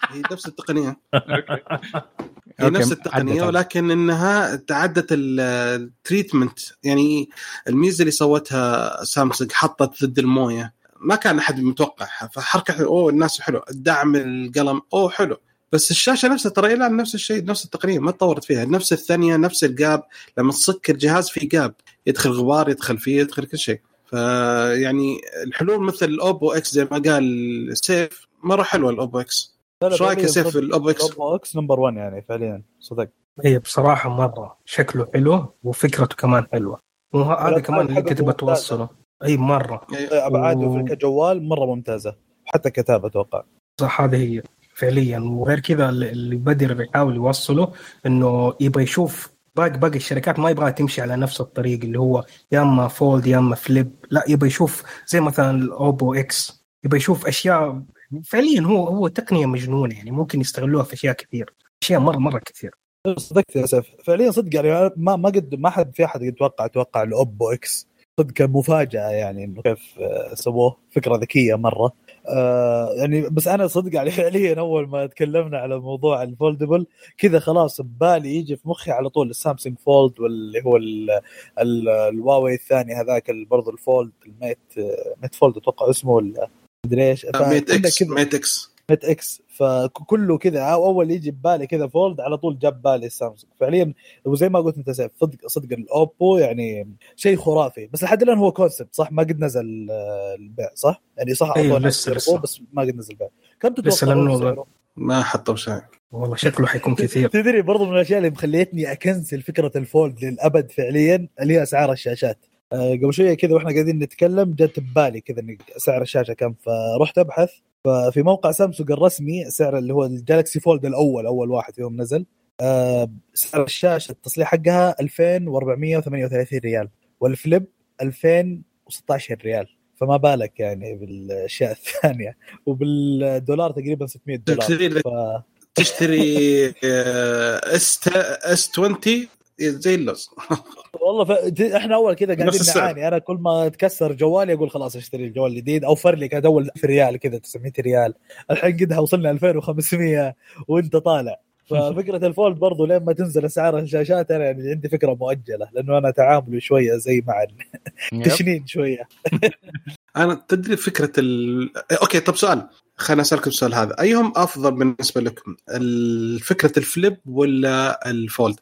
هي نفس التقنية. هي نفس التقنية. ولكن إنها تعدت ال- ال treatment يعني الميزة اللي سوتها سامسونج حطت ضد الموية. ما كان أحد متوقعها فحركة أوه الناس حلو. دعم القلم أوه حلو. بس الشاشة نفسها ترى إلى نفس الشيء نفس التقنية ما تطورت فيها. نفس الثنية نفس ال gap لما تصك الجهاز في gap يدخل غبار يدخل فيه يدخل كل شيء. فيعني الحلول مثل الاوبو X زي ما قال سيف مرة حلوة الاوبو X إيش رأيك يا سيف الاوبو X؟ الاوبو X number 1 يعني فعليا. صدق. هي بصراحة مرة شكله حلو وفكرته كمان حلوة. وهذا كمان اللي حقته انت تبغى ممتازة. توصله اي مره ابعاده و- في كجوال مرة ممتازة. حتى كتابة أتوقع. صح هذه هي فعليا. وغير كذا اللي اللي بدر يحاول يوصله إنه يبغى يشوف باقي باقي الشركات ما يبغى تمشي على نفس الطريق اللي هو يا أما Fold يا أما Flip لا يبغى يشوف زي مثلا الاوبو X يبغى يشوف أشياء فعليا هو هو تقنية مجنونة يعني ممكن يستغلوها في أشياء كثير أشياء مره مرة كثير. صدقت يا سيف فعليا صدق يعني ما ما قد ما حد في أحد يتوقع أتوقع الاوبو X صدق كان مفاجاه يعني إنه كيف آه، سووه. فكرة ذكية مرة. آه يعني بس أنا صدق يعني فعليا أول ما تكلمنا على موضوع ال foldable كذا خلاص ببالي يجي في مخي على طول السامسونج Fold واللي هو ال- ال- الواوي الثاني هذاك برضه ال Fold ال Mate Mate Fold أتوقع اسمه ولا مدري إيش. Mate X Mate X Mate X فكله كذا. أول يجي ببالي كذا Fold على طول جاب بالي السامسونج فعليا وزي ما قلت أنت سيف صدق صدق الأوبو يعني شيء خرافي. بس لحد الآن هو concept صح؟ ما قد نزل آه، البيع صح؟ يعني صح أعطونا لسه- لسه. بس ما قد نزل البيع. كم تتوقع سعره؟ ما حطوا شيء والله شكله حيكون كثير. تدري برضو من الأشياء اللي مخليتني أ cancel فكرة ال Fold للأبد فعليا اللي هي أسعار الشاشات. قبل شوية كذا وإحنا قاعدين نتكلم جت ببالي كذا إن سعر الشاشة كم فرحت أبحث. ففي موقع سامسونج الرسمي سعر اللي هو ال Galaxy Fold الأول أول واحد فيهم نزل آه، سعر الشاشة التصليح حقها 2438 ريال وال Flip 2016 ريال. فما بالك يعني بالأشياء الثانية. وبالدولار تقريبا 600 تشتري دولار ف... تشتري S S 20 زي اللوز والله ف... إحنا أول كذا قاعدين. نعاني أنا كل ما تكسر جوالي أقول خلاص أشتري الجوال الجديد. offer لي كانت اول 1000 ريال كذا 900 ريال. الحين قدها وصلنا 2500 وأنت طالع. ففكرة ال Fold برضو لين ما تنزل أسعار الشاشات أنا يعني عندي فكرة مؤجلة لأنه أنا تعاملي شوية زي مع التشنين شوية. أنا تدري فكرة ال... أوكي طب سؤال. خليني أسألكم السؤال هذا. أيهم أفضل بالنسبة لكم؟ فكرة ال Flip ولا ال Fold؟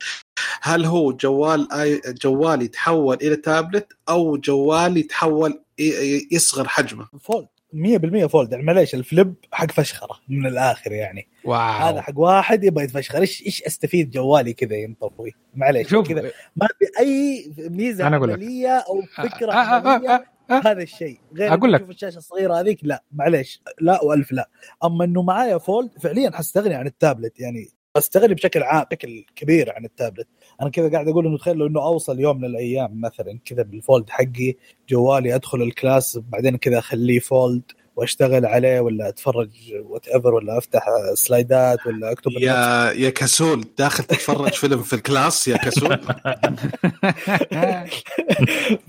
هل هو جوال آي... جوال يتحول إلى تابلت أو جوال يتحول يصغر حجمه؟ فولد. 100% فولد. يعني معليش ال Flip حق فشخرة من الآخر يعني. wow. هذا حق واحد يبغى يتفشخر. إيش إيش أستفيد جوالي كذا ينطوي معليش كذا. ما في أي ميزة أنا أقول لك. عملية أو فكرة آه، آه، آه، آه، آه. هذا الشيء. غير أقول أقول لك. شوف الشاشة الصغيرة هذيك لا. معليش لا وألف لا. أما إنه معايا Fold فعليا حستغني عن التابلت. يعني أستغني بشكل عام بشكل كبير عن التابلت. أنا كذا قاعد أقول إنه تخيل لو إنه أوصل يوم من الأيام مثلا كذا بال Fold حقي جوالي أدخل ال class بعدين كذا أخليه Fold وأشتغل عليه ولا أتفرج whatever ولا أفتح slide ات ولا أكتب. يا يا كسول داخل تتفرج فيلم في ال class يا كسول؟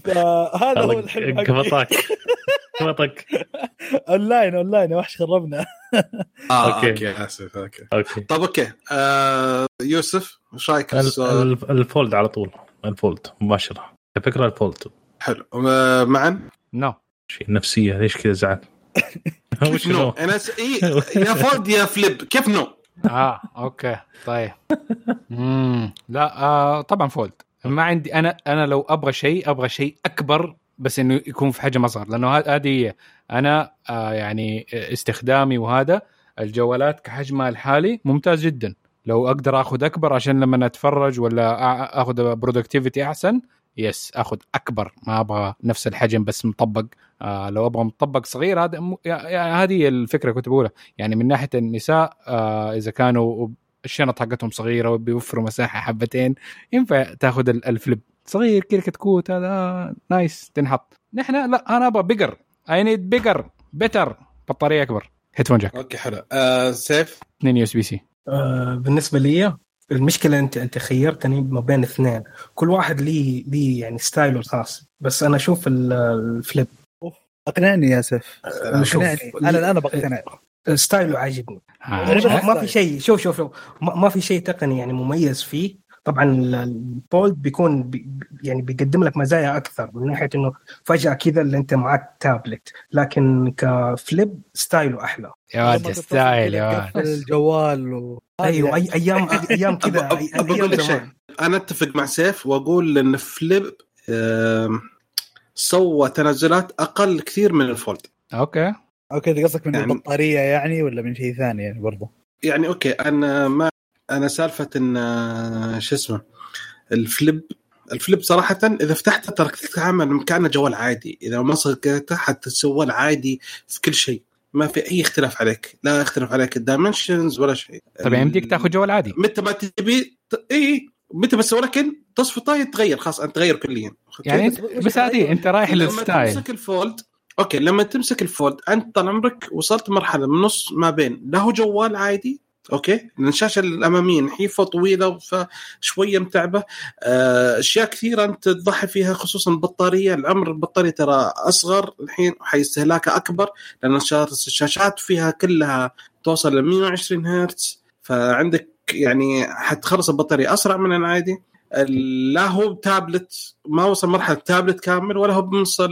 فهذا هو الحلم حقي. قبطك online online يا وحش خربنا. آه okay. okay آسف okay. okay. طب okay. آه يوسف إيش رأيك ال Fold على طول. ال Fold مباشرة. الفكرة ال Fold. حلو. آه، معا no. شيء نفسية ليش كذا زعل؟ وش no؟ أنا س... إيه يا Fold يا Flip. كيف no؟ آه okay. طيب. مم. لا آه طبعا Fold. ما عندي أنا أنا لو أبغى شيء أبغى شيء أكبر بس إنه يكون في حجم أصغر. لأنه هذه هي. أنا آه يعني استخدامي وهذا الجوالات كحجمها الحالي ممتاز جدا. لو أقدر آخذ أكبر عشان لما اتفرج ولا آخذ productivity أحسن؟ yes آخذ أكبر. ما أبغى نفس الحجم بس مطبق. آه لو أبغى مطبق صغير هذا م... يعني هذه الفكرة كنت بقولها. يعني من ناحية النساء آه إذا كانوا الشنط حقتهم صغيرة وبيوفروا مساحة حبتين ينفع تاخذ ال- ال Flip. صغير كذا كتكوت هذا nice تنحط. نحن لا أنا أبغى bigger I need bigger better بطارية أكبر. headphone jack okay حلو. آه سيف؟ 2 USB-C آه، بالنسبة لي المشكلة أنت أنت خيرتني ما بين اثنين. كل واحد ليه ليه يعني style ه الخاص. بس أنا أشوف ال- ال Flip. أقنعني يا سيف. آه، أقنعني. أنا الان بقتنع. style ه عاجبني. ما style. في شيء شوف شوف شوف. ما ما في شيء تقني يعني مميز فيه. طبعا ال- ال Fold بيكون بي يعني بيقدم لك مزايا أكثر من ناحية إنه فجأة كذا اللي أنت معك تابلت لكن ك Flip style ه أحلى. يا ولد style يا الجوال و... أيوه أي أيام أيام كذا أقول لك شيء. أنا أتفق مع سيف وأقول إن Flip سوى تنازلات أقل كثير من ال Fold. okay. okay انت قصدك من يعني- البطارية يعني ولا من شيء ثاني يعني برضه يعني okay أنا ما أنا سالفة إن آه، شو اسمه ال Flip ال Flip صراحة إذا فتحته ترى تتعامل كأنه جوال عادي، إذا ما صدقته حتسوى عادي في كل شيء، ما في أي اختلاف عليك، لا يختلف عليك ال dimensions ولا شيء. طيب يمديك تاخذ جوال عادي متى ما تبي إي متى بس ولكن تصفي يتغير خلاص أنت تغير كليا؟ يعني بس- عادي؟ أنت رايح لما لل style تمسك ال Fold okay لما تمسك ال Fold أنت طال عمرك وصلت مرحلة من نص ما بين لا هو جوال عادي أوكي؟ لأن الشاشه الأمامية نحيفة طويلة فشوية متعبة. آه، أشياء كثيرة أنت تضحي فيها خصوصا البطارية. العمر البطارية ترى أصغر الحين حيستهلاكها أكبر لأن الشاشات- فيها كلها توصل ل 120 هرتز. فعندك يعني حتخلص البطارية أسرع من العادي. لا هو تابلت ما وصل مرحلة تابلت كامل ولا هو بنوصل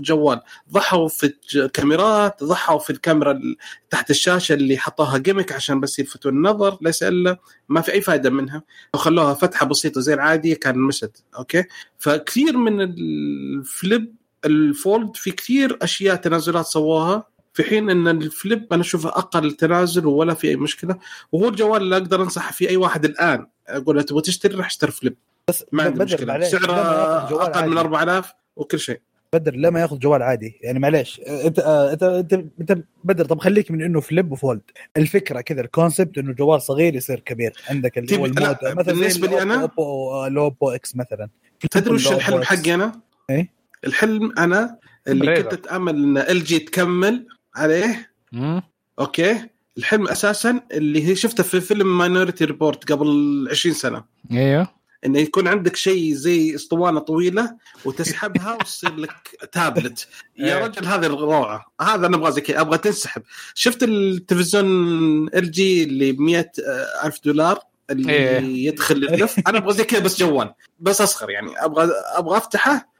جوال. ضحوا في الكاميرات ضحوا في الكاميرا ال- تحت الشاشة اللي حطوها gimmick عشان بس يلفتوا النظر ليس إلا ما في أي فائده منها. وخلوها فتحة بسيطة زي العادي كان مشت. okay؟ فكثير من الفليب ال Fold في كثير أشياء تنازلات سووها. في حين إن ال Flip أنا أشوفه أقل تنازل ولا في أي مشكلة. وهو الجوال اللي أقدر انصح فيه أي واحد الآن. أقول له تبغى تشتري؟ راح اشتري Flip. بس ما عندي مشكلة. سعره أقل من عادي. 4000 وكل شيء. بدر لما ياخذ جوال عادي يعني معليش انت آه، انت انت انت بدر طب خليك من إنه Flip و Fold الفكرة كذا ال concept إنه جوال صغير يصير كبير عندك اللي طيب، هو لا، ال mode مثلا زي بالنسبة لي آه، الأوبو X مثلا تدري وش الحلم. حقي أنا؟ إيه؟ الحلم أنا اللي. كنت أتأمل إن إل جي تكمل عليه مم. okay الحلم أساسا اللي هي شفته في فيلم Minority Report قبل 20 سنة إيوه إنه يكون عندك شيء زي أسطوانة طويلة وتسحبها وتصير لك تابلت يا إيه. رجل هذه الروعة. هذا أنا أبغى زي كذا. أبغى تنسحب. شفت التلفزيون LG اللي ب 100 ألف دولار اللي إيه. يدخل اللف أنا أبغى زي كذا بس جوال. بس أصغر يعني. أبغى أبغى أفتحه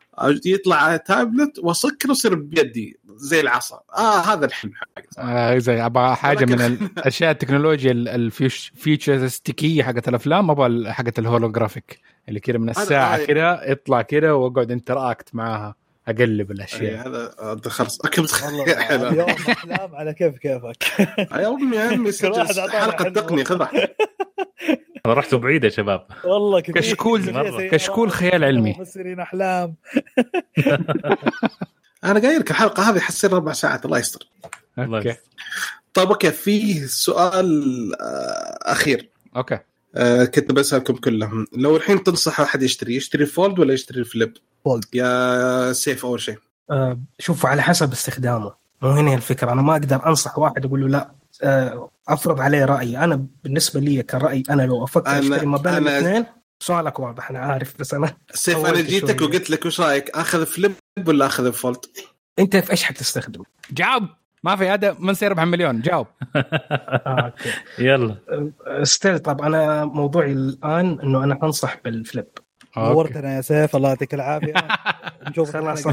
يطلع تابلت وأصكره ويصير بيدي. زي العصا. آه هذا الحلم حقي آه زي أبغى حاجة من الاشياء التكنولوجيا ال futuristic يه حقت الأفلام أبغى حقت ال holographic اللي كذا من الساعة كذا يطلع كذا وأقعد interact معاها أقلب الأشياء. إيه، هذا هذا خلاص okay والله حلو. اليوم أحلام على كيف كيفك؟ يا أمي يا أمي حلقة. تقنية خذ. أنا رحت بعيد يا شباب. والله كثير. كشكول كشكول خيال علمي. مفسرين أحلام. أنا قايل لك الحلقة هذه حتصير أربع ساعات الله يستر. الله okay. يستر. طيب أوكي في سؤال آه، أخير. okay. آه، كنت بسألكم كلهم. لو الحين تنصح أحد يشتري يشتري fold ولا يشتري flip؟ fold. يا سيف أول شيء. آه، شوفوا على حسب استخدامه. مو هنا الفكرة. أنا ما أقدر أنصح واحد أقول له لا. آه، أفرض عليه رايي أنا بالنسبة لي كرأي أنا لو أفكر أنا- أشتري ما بين أنا- الاثنين سؤالك واضح أنا عارف بس أنا سيف أنا جيتك. وقلت لك وش رأيك؟ آخذ flip ولا أخذ fold؟ أنت في إيش حتستخدم؟ جاوب. ما في هذا من سيربح مليون. جاوب. آه، okay يلا. still طب أنا موضوعي الآن إنه أنا أنصح بال flip. نورتنا يا سيف الله يعطيك العافية. نشوف خلاص.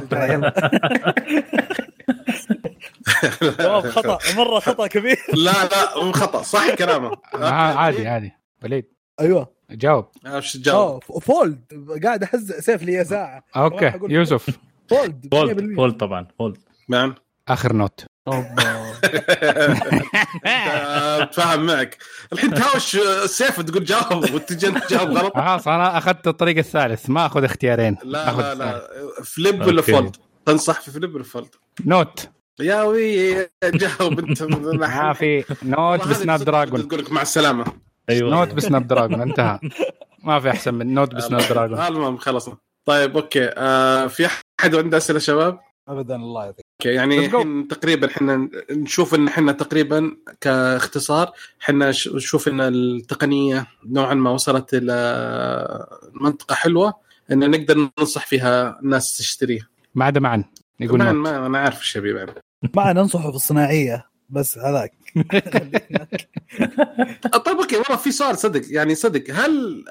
جواب خطأ. مرة خطأ كبير. لا لا مو خطأ. صح كلامه. آه، عادي عادي. وليد. أيوه. جاوب. إيش تجاوب؟ آه fold. قاعد أحز سيف لي ساعة. okay. يوسف. fold fold 100%. fold طبعا fold. نعم. آخر note. اتفاهم معك. الحين تهاوش السيف وتقول جاوب وتجي تجاوب غلط. خلاص أنا أخذت الطريق الثالث ما أخذ اختيارين. لا آخذ لا لا. flip ولا. fold؟ تنصح في flip ولا fold؟ note. يا وي جاوب أنت. ما في note ب Snapdragon تقول لك مع السلامة. أيوه. note ب Snapdragon انتهى. ما في أحسن من note ب Snapdragon المهم خلصنا. طيب okay. آه في أحد عنده أسئلة شباب؟ ابدا الله يعطيك. okay يعني. الحين تقريبا إحنا نشوف إن إحنا تقريبا كاختصار إحنا نشوف إن التقنية نوعا ما وصلت إلى منطقة حلوة إن نقدر ننصح فيها الناس تشتريها. ما عدا معا يقول ما, note. ما أنا عارف إيش ابي بعد. ما ننصحه في الصناعية بس هذاك. طيب okay والله في سؤال صدق يعني صدق هل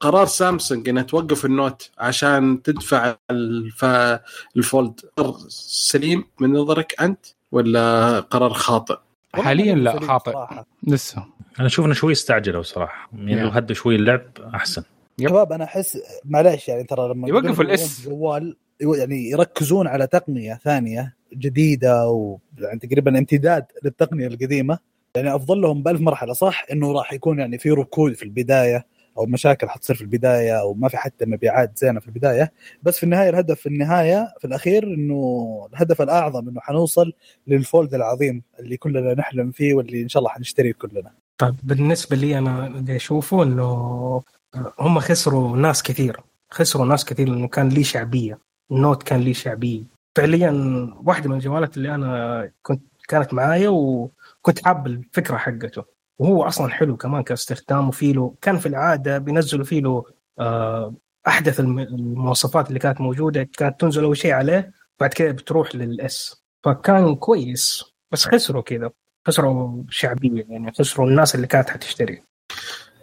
قرار سامسونج إنها توقف النوت عشان تدفع الف... الفولد سليم من نظرك أنت ولا قرار خاطئ؟ حاليا لا خاطئ. لسه أنا أشوف إنه شوي استعجلوا صراحة يعني لو. هدوا شوي اللعب أحسن. شباب أنا احس معليش يعني ترى لما يوقفوا الإس. جوال يعني يركزون على تقنية ثانية جديدة ويعني تقريبا امتداد للتقنية القديمة يعني أفضل لهم بألف مرحلة صح إنه راح يكون يعني في ركود في البداية أو مشاكل حتصير في البداية أو ما في حتى مبيعات زينة في البداية. بس في النهاية الهدف في النهاية في الأخير إنه الهدف الأعظم إنه حنوصل لل fold العظيم اللي كلنا نحلم فيه واللي إن شاء الله حنشتريه كلنا. طيب بالنسبة لي أنا اللي أشوفه إنه هم خسروا ناس كثير خسروا ناس كثير لأنه كان لي شعبية ال note كان لي شعبية. فعليا واحدة من الجوالات اللي أنا كنت كانت معايا وكنت حاب الفكرة حقته. وهو أصلا حلو كمان كاستخدام وفي له كان في العادة بينزلوا فيه له آه، أحدث الم- المواصفات اللي كانت موجودة كانت تنزل أول شيء عليه بعد كده بتروح للإس. فكان كويس بس خسروا كذا خسروا شعبيه يعني خسروا الناس اللي كانت حتشتري.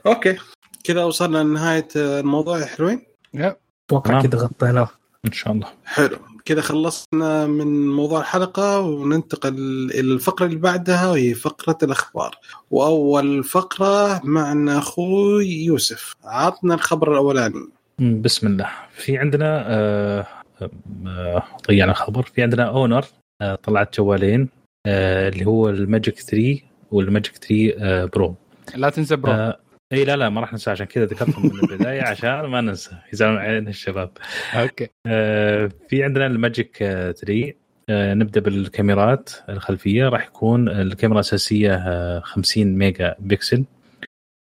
أوكي. كذا وصلنا لنهاية الموضوع يا حلوين. أتوقع تمام. كذا غطيناه. إن شاء الله. حلو. كذا خلصنا من موضوع الحلقة وننتقل إلى الفقرة اللي بعدها وهي فقرة الأخبار. وأول فقرة معنا أخوي يوسف. عطنا الخبر الأولاني. بسم الله. في عندنا آه، آه، ضيعنا خبر في عندنا Honor آه، طلعت جوالين آه، اللي هو ال Magic 3 وال Magic 3 آه، Pro لا تنسى Pro آه، اي لا لا ما راح ننسى عشان كذا ذكرتهم من البداية عشان ما ننسى. يزعلون علينا الشباب. okay. آه، في عندنا ال Magic آه، 3 آه، نبدأ بالكاميرات الخلفية. راح يكون الكاميرا الاساسيه آه، 50 ميجا بكسل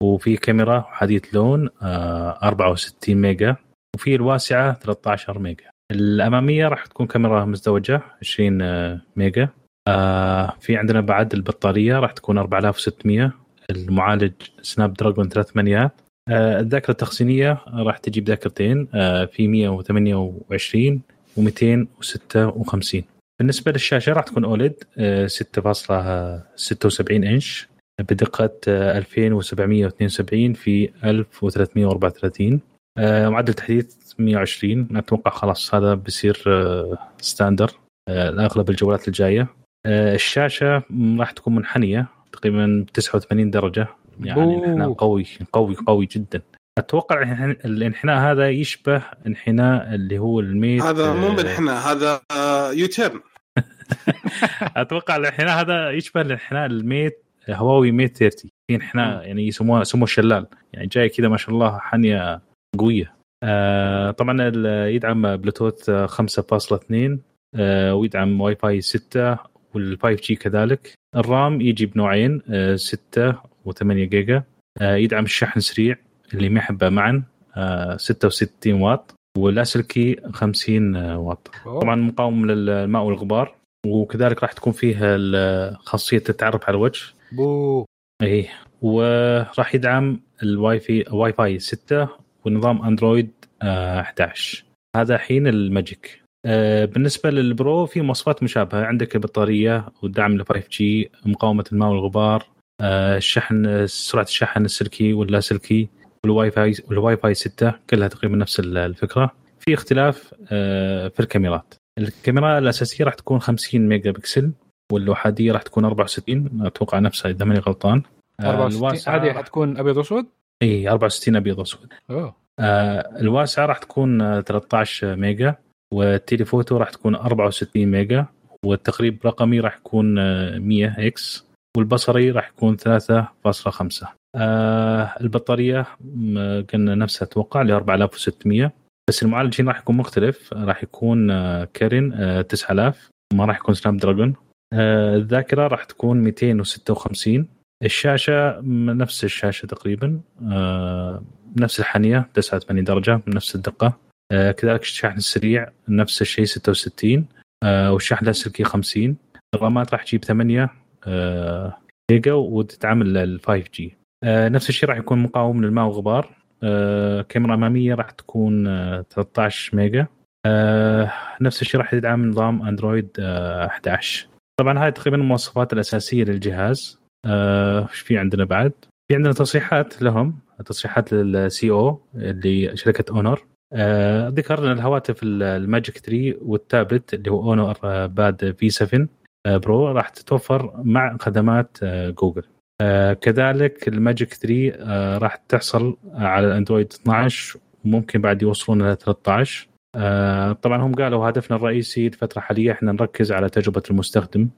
وفي كاميرا أحادية لون آه، 64 ميجا. وفي الواسعة 13 ميجا. الأمامية راح تكون كاميرا مزدوجة 20 آه، ميجا. آه، في عندنا بعد البطارية راح تكون 4600 المعالج Snapdragon 3800 آه، الذاكرة التخزينيه راح تجيب ذاكرتين آه، في 128 و256 بالنسبة للشاشة راح تكون OLED 6.76 إنش بدقة آه، 2772 في 1334 آه، معدل تحديث 120 أتوقع خلاص هذا بيصير آه، standard آه، لاغلب الجوالات الجاية. آه، الشاشة راح تكون منحنية. تقريبا 89 درجة. يعني بوه. الانحناء قوي قوي قوي جدا. أتوقع الانحناء- هذا يشبه انحناء اللي هو الميت هذا مو آه، بالحنا هذا يوتيرن. أتوقع الانحناء هذا يشبه الانحناء الميت هواوي ميت 30 في انحناء يعني يسموها يسموه الشلال يعني جاي كذا ما شاء الله حنية قوية. آه طبعا يدعم بلوتوث آه، 5.2 آه ويدعم واي فاي 6 وال 5G كذلك. ال RAM يجي بنوعين آه 6 و8 جيجا. آه يدعم الشحن السريع اللي ما يحبه معا آه 66 واط. واللاسلكي 50 واط. طبعا مقاوم للماء والغبار وكذلك راح تكون فيه خاصية التعرف على الوجه. بو. اي وراح يدعم الواي فاي واي فاي 6 ونظام أندرويد آه، 11 هذا حين ال Magic. آه، بالنسبة لل Pro في مواصفات مشابهة. عندك البطارية والدعم ل 5G مقاومة الماء والغبار آه، الشحن سرعة الشحن السلكي واللاسلكي والواي فاي والواي فاي 6 كلها تقريبا نفس الفكرة. في اختلاف آه، في الكاميرات. الكاميرا الأساسية راح تكون 50 ميجا بكسل والوايد راح تكون 64 أتوقع نفسها إذا ماني غلطان. آه، 64 الواسعة هذه راح- حتكون أبيض وأسود؟ اي 64 أبيض وأسود. أوه. آه الواسعة راح تكون آه، 13 ميجا. وال telephoto راح تكون 64 ميجا والتقريب رقمي راح يكون آه، 100x والبصري راح يكون 3.5 آه البطارية قلنا نفسها أتوقع ل 4600 بس المعالج هنا راح يكون مختلف. راح يكون آه Kirin آه 9000 ما راح يكون سناب دراجون. آه الذاكرة راح تكون 256 الشاشة نفس الشاشة تقريبا آه نفس الحنية 89 درجة نفس الدقة. آه كذلك الشاحن السريع نفس الشيء 66 آه والشحن اللاسلكي 50 ال RAM ات راح تجيب 8 آه جيجا وتتعامل ال 5G. آه نفس الشيء راح يكون مقاوم للماء والغبار آه كاميرا أمامية راح تكون آه 13 ميجا. آه نفس الشيء راح يدعم نظام أندرويد آه 11 طبعا هاي تقريبا المواصفات الأساسية للجهاز. آه، إيش في عندنا بعد؟ في عندنا تصريحات لهم تصريحات لل CEO اللي شركة اونر آه، ذكر ان الهواتف ال- Magic 3 والتابلت اللي هو اونر آه، Pad V7 آه، Pro راح تتوفر مع خدمات آه، جوجل آه، كذلك ال Magic 3 آه، راح تحصل على الأندرويد 12 وممكن بعد يوصلون إلى 13 آه، طبعا هم قالوا هدفنا الرئيسي الفترة الحالية إحنا نركز على تجربة المستخدم.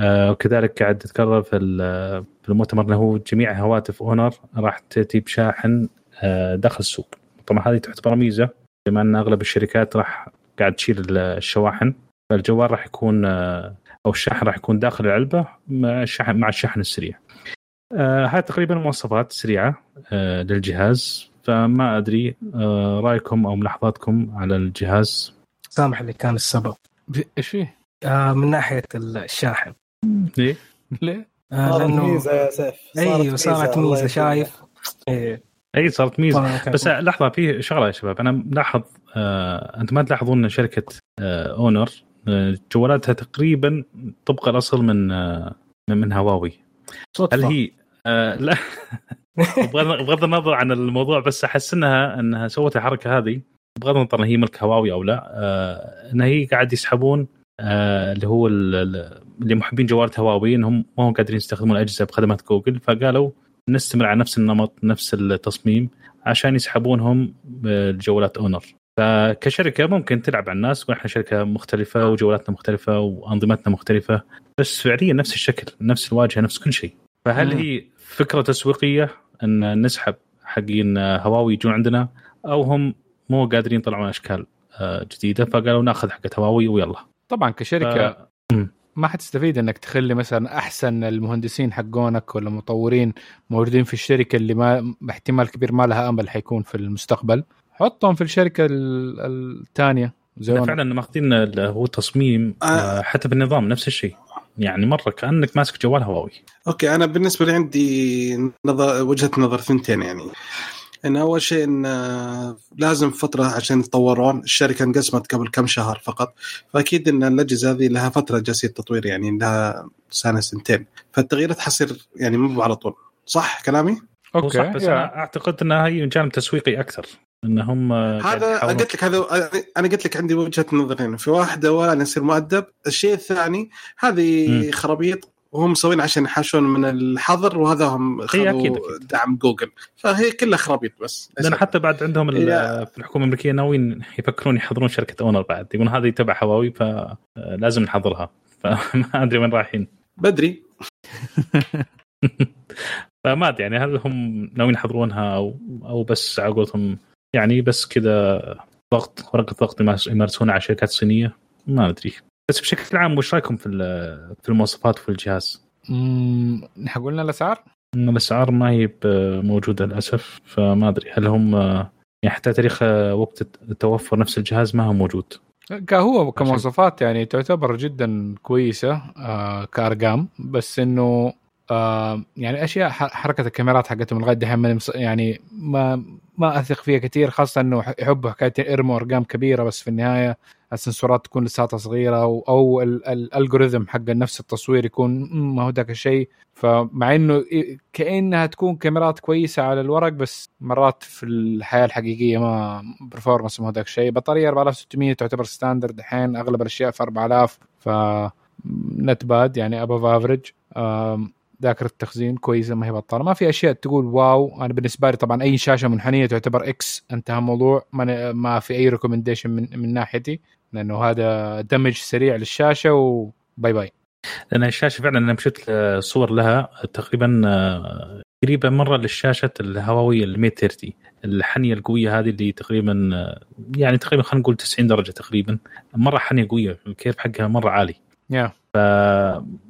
آه، وكذلك قاعد تتكرر في ال- في المؤتمر إنه جميع هواتف اونر راح تأتي بشاحن آه، داخل السوق. طبعا هذه تعتبر ميزة بما أن أغلب الشركات راح قاعد تشيل ال- الشواحن فالجوال راح يكون آه، أو الشاحن راح يكون داخل العلبة مع الشحن مع الشحن السريع. آه، هاي تقريبا مواصفات سريعة آه، للجهاز فما أدري آه، رأيكم أو ملاحظاتكم على الجهاز سامح اللي كان السبب إيش فيه؟ آه من ناحية الشاحن ليه؟ ليه؟ آه صارت لأنه ميزة يا سيف أيوه صارت ميزة. شايف إيه. أي صارت ميزة. بس لحظة في شغلة يا شباب. أنا ملاحظ آه أنتم ما تلاحظون إن شركة آه اونر آه جوالاتها تقريبا طبق الأصل من آه من, هواوي. صدفة. هل هي آه لا. بغض النظر عن الموضوع بس أحس إنها إنها سوت الحركة هذه. بغض النظر هي ملك هواوي أو لا آه إن هي قاعد يسحبون آه اللي هو ال- ال- اللي محبين جوالات هواوي انهم ما هم قادرين يستخدمون الأجهزة بخدمات جوجل. فقالوا نستمر على نفس النمط نفس التصميم عشان يسحبونهم بجوالات أونر فكشركة ممكن تلعب على الناس تقول إحنا شركة مختلفة وجوالاتنا مختلفة وأنظمتنا مختلفة بس فعليا نفس الشكل نفس الواجهة نفس كل شيء فهل مم. هي فكرة تسويقية إن نسحب حقين هواوي يجون عندنا أو هم مو قادرين يطلعون أشكال جديدة فقالوا ناخذ حقت هواوي ويلا طبعا كشركة ف-. ما حتستفيد إنك تخلي مثلا أحسن المهندسين حقونك ولا مطورين موجودين في الشركة اللي ما احتمال كبير ما لها أمل حيكون في المستقبل. حطهم في الشركة ال- الثانية. زي فعلا مأخذين هو تصميم آه، حتى بالنظام نفس الشيء. يعني مرة كأنك ماسك جوال هواوي. okay أنا بالنسبة لي عندي نظر وجهة نظر ثنتين يعني. إن أول شيء إن آه، لازم فترة عشان يتطورون. الشركة انقسمت قبل كم شهر فقط. فأكيد إن الاجهزه هذه لها فترة جالسة تطوير يعني لها سنة سنتين. فالتغييرات حصير يعني مو على طول. صح كلامي؟ okay. صح بس yeah. أنا أعتقد إنها هي من جانب تسويقي أكثر. إنهم آه، قاعد هذا قلت لك هذا أنا قلت لك عندي وجهة نظرين. في واحد اولا يصير مؤدب. الشيء الثاني هذه. خرابيط وهم مسوين عشان يحاشون من الحظر وهذا هم خذوا. دعم جوجل. فهي كلها خرابيط بس. لأن حتى بعد عندهم في الحكومة الأمريكية ناويين يفكرون يحضرون شركة أونر بعد. يقولون هذه تبع هواوي فلازم نحضرها. فما أدري وين رايحين. بدري. فما أدري يعني هل هم ناويين يحضرونها أو أو بس على قولتهم يعني بس كذا ضغط ورقة ضغط يمارس- يمارسونها على شركات صينية؟ ما أدري. بس بشكل عام وش رأيكم في في المواصفات وفي الجهاز؟ مم، قلنا الأسعار؟ الأسعار ما هي موجودة للأسف فما أدري. هل هم يعني حتى تاريخ وقت توفر نفس الجهاز ما هو موجود؟ كهو كمواصفات يعني تعتبر جدا كويسة آه كأرقام. بس إنه آه يعني أشياء حركة الكاميرات حقتهم لغاية دحين يعني ما ما أثق فيها كثير خاصة إنه يحبوا حكايه يرموا أرقام كبيرة بس في النهاية ال sensor ات تكون لساتها صغيرة أو, ال algorithm حق نفس التصوير يكون ما هو ذاك الشيء. فمع إنه كأنها تكون كاميرات كويسة على الورق بس مرات في الحياة الحقيقية ما performance ما هو ذاك الشيء. بطارية 4600 تعتبر standard الحين أغلب الأشياء في 4000 ف not bad يعني above average ذاكرة التخزين كويسة ما هي بطاله ما في أشياء تقول wow. أنا بالنسبة لي طبعا أي شاشة منحنية تعتبر X انتهى الموضوع. ما, ما في أي recommendation من من ناحيتي. لأنه هذا damage سريع للشاشة و bye bye لأن الشاشة فعلا أنا مشيت صور لها تقريبا آه، قريبه مرة للشاشة الهواوية ال 130 الحنية القوية هذه اللي تقريبا آه، يعني تقريبا خلينا نقول 90 درجة تقريبا مرة حنية قوية ال curve حقها مرة عالي. يا ف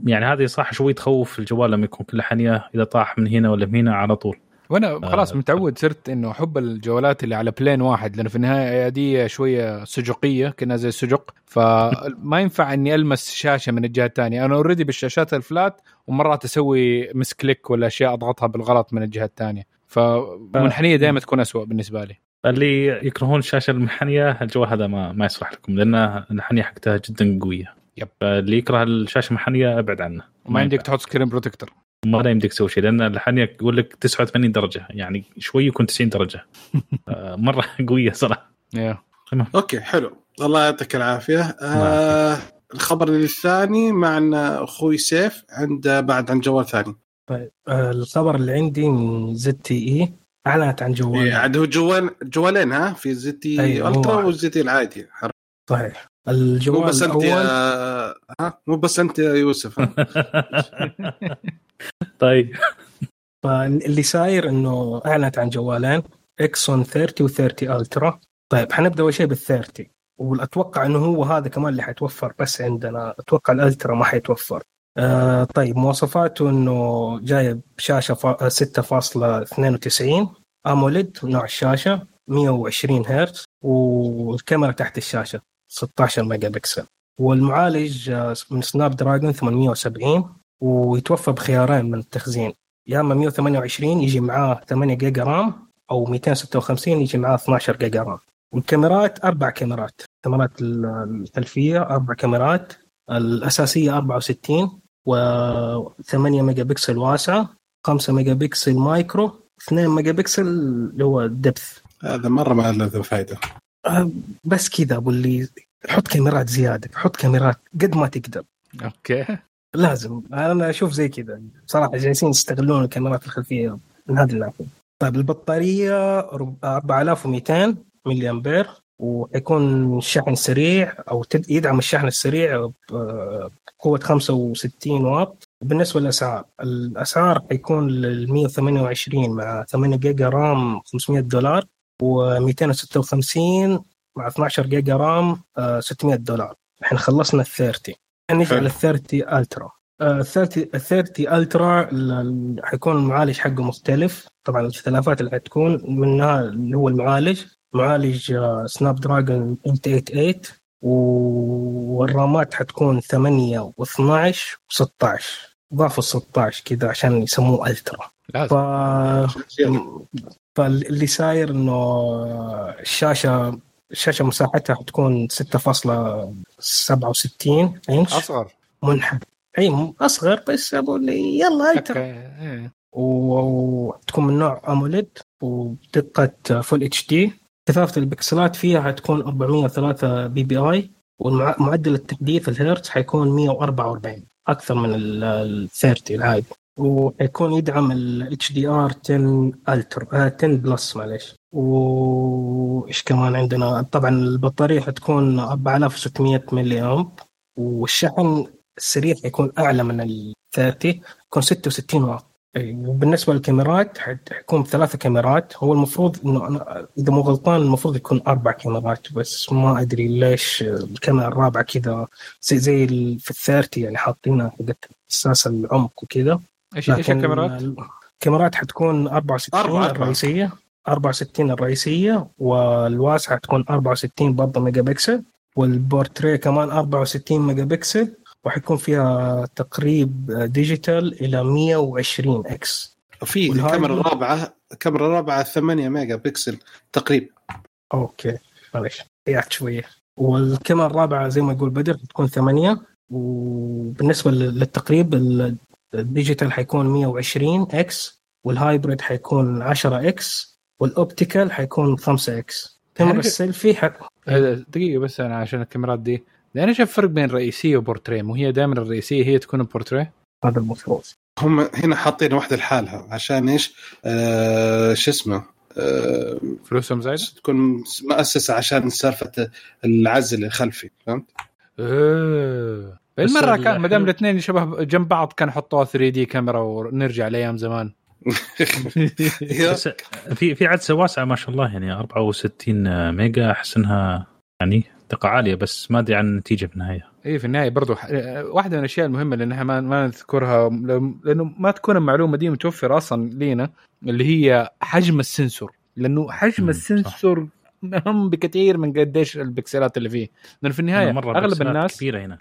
يعني هذه صح شوي تخوف الجوال لما يكون كله حنية إذا طاح من هنا ولا من هنا على طول. وأنا خلاص آه، متعود صرت إنه أحب الجوالات اللي على plane واحد لأنه في النهاية دي شوية سجقية كنا زي السجق. فما ينفع إني ألمس شاشة من الجهة الثانية. أنا already بالشاشات ال flat ومرات أسوي misclick ولا أشياء أضغطها بالغلط من الجهة الثانية. فمنحنيه دائما تكون أسوأ بالنسبة لي. اللي يكرهون الشاشة المنحنية الجوال هذا ما ما يصلح لكم لأن الحنية حقتها جدا قوية. yep. فاللي يكره الشاشة المنحنية أبعد عنه. وما عندك. تحط screen protector ما لا يمديك تسوي شيء لأن الحنيه يقول لك 89 درجة يعني شوي يكون 90 درجة. آه، مرة قوية صراحة. okay حلو. الله يعطيك العافية. آه الخبر الثاني معنا أخوي سيف عنده بعد عن جوال ثاني. طيب آه، الخبر اللي عندي من زد تي إي أعلنت عن جوال. عاد هو جوال جوالين ها؟ في أيوة، هو ألترا واحد. والزيتي العادي. صحيح. مو الجوال بس أنت يا ها؟ مو بس أنت يا يوسف؟ طيب. فاللي صاير إنه أعلنت عن جوالين إكسون 30 و30 ألترا. طيب حنبدأ أول شيء بال 30 وأتوقع إنه هو هذا كمان اللي حيتوفر بس عندنا. أتوقع الألترا ما حيتوفر. آه طيب مواصفاته إنه جاية بشاشة فا- 6.92 AMOLED نوع الشاشة 120 هرتز والكاميرا تحت الشاشة. 16 ميجا بكسل. والمعالج آه، من سناب دراجون 870 ويتوفر بخيارين من التخزين. يا إما 128 يجي معاه 8 جيجا RAM أو 256 يجي معاه 12 جيجا RAM. والكاميرات أربع كاميرات. كاميرات الخلفية أربع كاميرات الأساسية 64 و8 ميجا بكسل واسعه 5 ميجا بكسل macro 2 ميجا بكسل اللي هو ال depth هذا مرة ما له فائده آه، بس كذا ابو اللي حط كاميرات زيادة حط كاميرات قد ما تقدر. okay. لازم. أنا أشوف زي كذا. صراحة جالسين يستغلون الكاميرات الخلفية من هذه الناحية. طيب البطارية رب- 4200 ملي امبير وحيكون شحن سريع أو يدعم الشحن السريع بقوه 65 واط. بالنسبة للأسعار الأسعار حيكون لل 128 مع 8 جيجا RAM 500 دولار و256 مع 12 جيجا RAM آه، 600 دولار. إحنا خلصنا ال 30 نجي. على ال 30 Ultra. ال 30 ال 30 Ultra ال- ال- حيكون المعالج حقه مختلف. طبعا الاختلافات اللي حتكون منها اللي هو المعالج معالج آه، سناب دراجون 888 و- وال RAM ات حتكون 8 و12 و16 ضافوا 16 كذا عشان يسموه Ultra. ف... فاللي صاير إنه الشاشة الشاشة مساحتها حتكون 6.67 إنش. أصغر. منحنى أي أصغر بس اللي يلا. و- وتكون من نوع AMOLED وبدقه Full HD. كثافة البكسلات فيها حتكون 403 PPI ومعدل التحديث الهيرتز حيكون 144 أكثر من ال 30 العادي. وحيكون يدعم ال HDR 10 التر 10 Plus معلش وإيش كمان عندنا؟ طبعا البطارية حتكون 4600 ملي أمب والشحن السريع حيكون أعلى من ال 30 يكون 66 واط. أي، وبالنسبة للكاميرات حيكون ثلاثة كاميرات. هو المفروض إنه أنا إذا مو غلطان المفروض يكون أربع كاميرات بس ما أدري ليش الكاميرا الرابعة كذا زي زي في ال thirty يعني حاطينها حقت أساس العمق وكذا. إيش إيش لكن الكاميرات؟ الكاميرات حتكون 64 أربعة، أربعة. الرئيسية. 64 الرئيسية والواسعة تكون 64 برضه ميجا بكسل والبورتريه كمان 64 ميجا بكسل وحيكون فيها تقريب digital إلى 120 X. في والهاي- الكاميرا الرابعه الكاميرا الرابعه 8 ميجا بكسل تقريبا okay معلش ضيعت شوية. والكاميرا الرابعة زي ما يقول بدر تكون 8 وبالنسبة لل- للتقريب ال- ال digital حيكون 120 X وال hybrid حيكون 10 X وال optical حيكون 5 X كاميرا يعني- السيلفي ح... آه، دقيقة بس أنا عشان الكاميرات دي ده أنا شايف فرق بين رئيسية وبورتريه مو هي دائما الرئيسية هي تكون البورتريه هذا المفروض هم هنا حاطين واحدة لحالها عشان إيش؟ آه شو اسمه آه فلوسهم زايدة؟ تكون مؤسسة عشان سالفة العزل الخلفي فهمت؟ إيه بس المرة كان ما دام الاثنين شبه جنب بعض كان حطوها 3 دي كاميرا ونرجع لأيام زمان. في في عدسة واسعة ما شاء الله يعني 64 ميجا أحس إنها يعني دقة عالية بس ما أدري عن النتيجة في النهاية. اي في النهاية برضو ح- واحدة من الأشياء المهمة اللي إنها ما, ما نذكرها ل- لأنه ما تكون المعلومة دي متوفرة أصلا لينا اللي هي حجم ال sensor. لأنه حجم ال sensor اهم بكثير من قديش البكسلات اللي فيه. لأنه في النهاية مرة أغلب الناس كبيرة هنا؟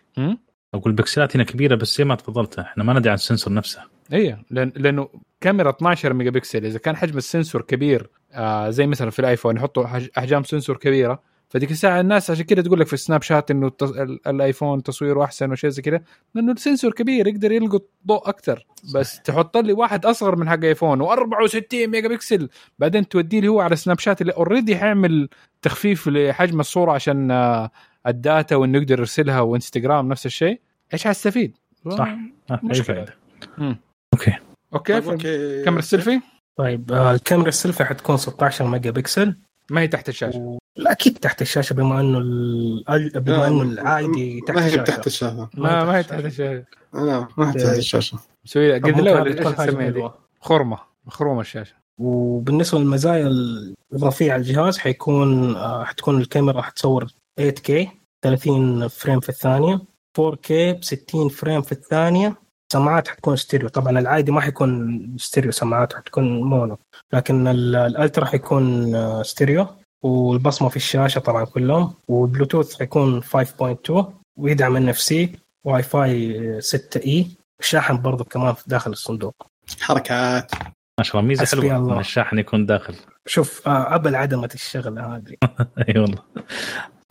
أقول البكسلات هنا كبيرة بس زي ما تفضلت إحنا ما ندري عن ال sensor نفسه. اي لأن لأنه كاميرا 12 ميجا بكسل إذا كان حجم ال sensor كبير آه زي مثلا في الآيفون يحطوا حج- أحجام sensor كبيرة فديك الساعة الناس عشان كده تقول لك في السناب شات إنه التص... ال- الآيفون تصويره أحسن وشيء زي كده لأنه ال sensor كبير يقدر يلقط ضوء أكثر. بس تحط لي واحد أصغر من حق آيفون و64 ميجا بكسل بعدين توديه لي هو على سناب شات اللي already حيعمل تخفيف لحجم الصورة عشان آه، ال data وإنه يقدر يرسلها وإنستغرام نفس الشيء. إيش حيستفيد؟ صح. في اي مشكلة. فائده مم. okay. okay طيب، okay. كاميرا السيلفي؟ طيب آه، الكاميرا السيلفي حتكون 16 ميجا بكسل ما هي تحت الشاشة. و... لا أكيد تحت الشاشة بما إنه ال... بما إنه العادي تحت ما هي الشاشه تحت الشاشة. ما ما هي تحت الشاشة. لا ما هي تحت الشاشة. مسوي لها قد ولا إيش تسميها دي؟ خرمة. مخرومه الشاشة. وبالنسبة للمزايا الإضافية على الجهاز حيكون آه، حتكون الكاميرا حتصور 8K 30 frame في الثانية. 4K ب 60 frame في الثانية سماعات حتكون ستيريو. طبعا العادي ما حيكون ستيريو سماعات حتكون مونو. لكن ال- ال Ultra حيكون آه، ستيريو. والبصمة في الشاشة طبعا كلهم. والبلوتوث حيكون 5.2 ويدعم ان اف سي واي فاي 6 اي الشاحن برضه كمان في داخل الصندوق. حركات. ما شاء الله ميزة حلوة الله. إن الشاحن يكون داخل. شوف آه، أبل عدمت الشغله هذه. أي والله.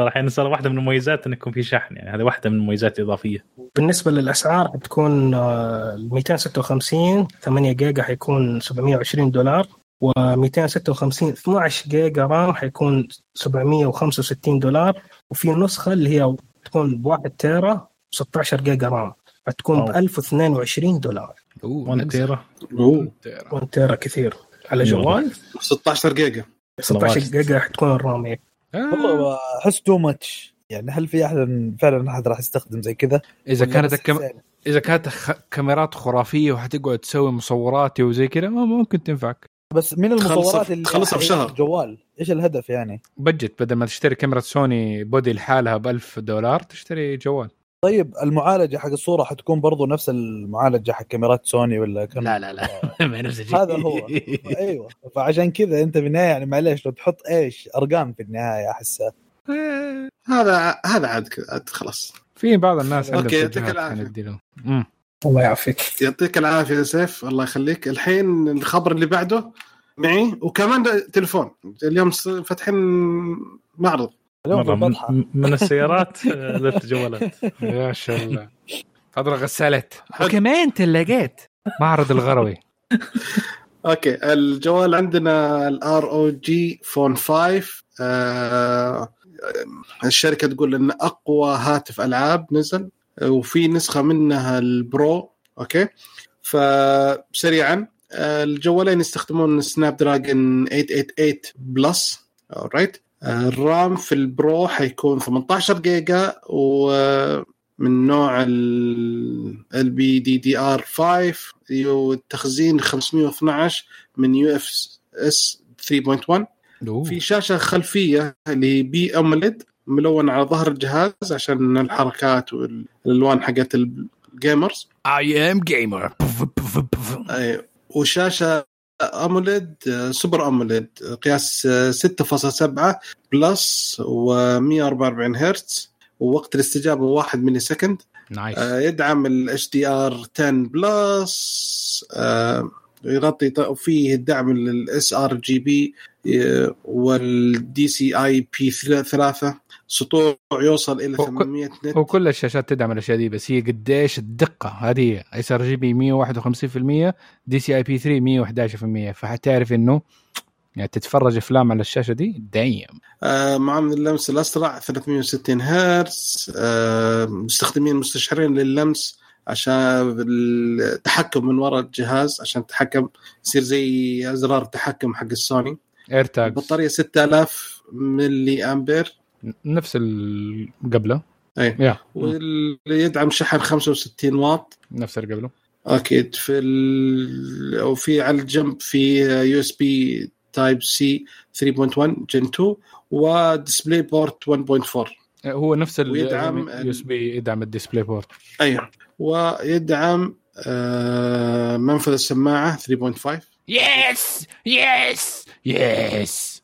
صراحة يعني صار واحدة من المميزات إنه يكون في شحن يعني هذه واحدة من المميزات الإضافية بالنسبة للأسعار حتكون آه، 256 8 جيجا حيكون 720 دولار و256 12 جيجا RAM حيكون 765 دولار وفي نسخة اللي هي تكون ب 1 تيرا 16 جيجا RAM حتكون ب أوه. 1022 دولار 1 تيرا أوه 1 تيرا كثير على. جوال 16 جيجا 16 صلوات. جيجا حتكون ال RAM إيه. والله أحس too much يعني هل في أحد فعلا أحد راح يستخدم زي كذا؟ إذا كانت الكم... حسين؟ إذا كانت خ... كاميرات خرافية وحتقعد تسوي مصوراتي وزي كذا ما ممكن تنفعك بس من المصورات اللي تخلصها في شهر. جوال إيش الهدف يعني؟ بجت بدل ما تشتري كاميرا سوني body لحالها ب 1000 دولار تشتري جوال طيب المعالجة حق الصورة حتكون برضو نفس المعالجة حق كاميرات سوني ولا كم؟ لا لا لا. ما نفس الشيء. هذا هو. أيوه. فعشان كذا أنت في النهاية يعني معليش لو تحط إيش أرقام في النهاية احسها آه، هذا هذا عاد كذا عاد خلاص. في بعض الناس okay، يعطيك. أمم. الله يعافيك. يعطيك العافية يا سيف. الله يخليك. الحين الخبر اللي بعده معي وكمان ده تليفون. اليوم فاتحين معرض. من, من السيارات آه، للجوالات يا شاء الله. تفضل غسالات وكمان ثلاجات معرض الغروي. okay الجوال عندنا ال ROG Phone 5 آه الشركة تقول إن أقوى هاتف ألعاب نزل وفي نسخة منها ال Pro. okay؟ فسريعا آه، الجوالين يستخدمون Snapdragon 888 Plus right ال RAM في ال Pro حيكون 18 جيجا ومن نوع البي دي دي آر 5 والتخزين 512 من UFS 3.1 في شاشة خلفية اللي بي AMOLED ملون على ظهر الجهاز عشان الحركات والالوان حقت ال gamers I am gamer. أي. وشاشة AMOLED Super AMOLED قياس 6.7 بلس و144 هرتز ووقت الاستجابة 1 millisecond. nice. آه، يدعم ال HDR 10 plus آه، يغطي فيه الدعم للاس آر جي بي والدي سي آي بي 3 سطوع يوصل إلى هو كل- 800 نت. هو كل الشاشات تدعم الأشياء دي بس هي قديش الدقة؟ هذه هي. اس آر جي بي 151% دي سي آي بي 3 111% فحتعرف إنه يعني تتفرج أفلام على الشاشة دي؟ دايم. آه، معامل اللمس الأسرع 360 هرتز. آه، مستخدمين مستشعرين لللمس عشان التحكم من وراء الجهاز عشان تتحكم يصير زي أزرار التحكم حق السوني. air triggers البطاريه 6000 ملي آمبير. نفس اللي قبله. اي يا. واللي يدعم شحن 65 واط. نفس اللي قبله. أكيد في ال... وفي على الجنب في USB Type-C 3.1 Gen 2 و DisplayPort 1.4 هو نفس ويدعم USB يدعم ال DisplayPort. أيوه. ويدعم آه، منفذ السماعة 3.5 Yes! Yes! Yes!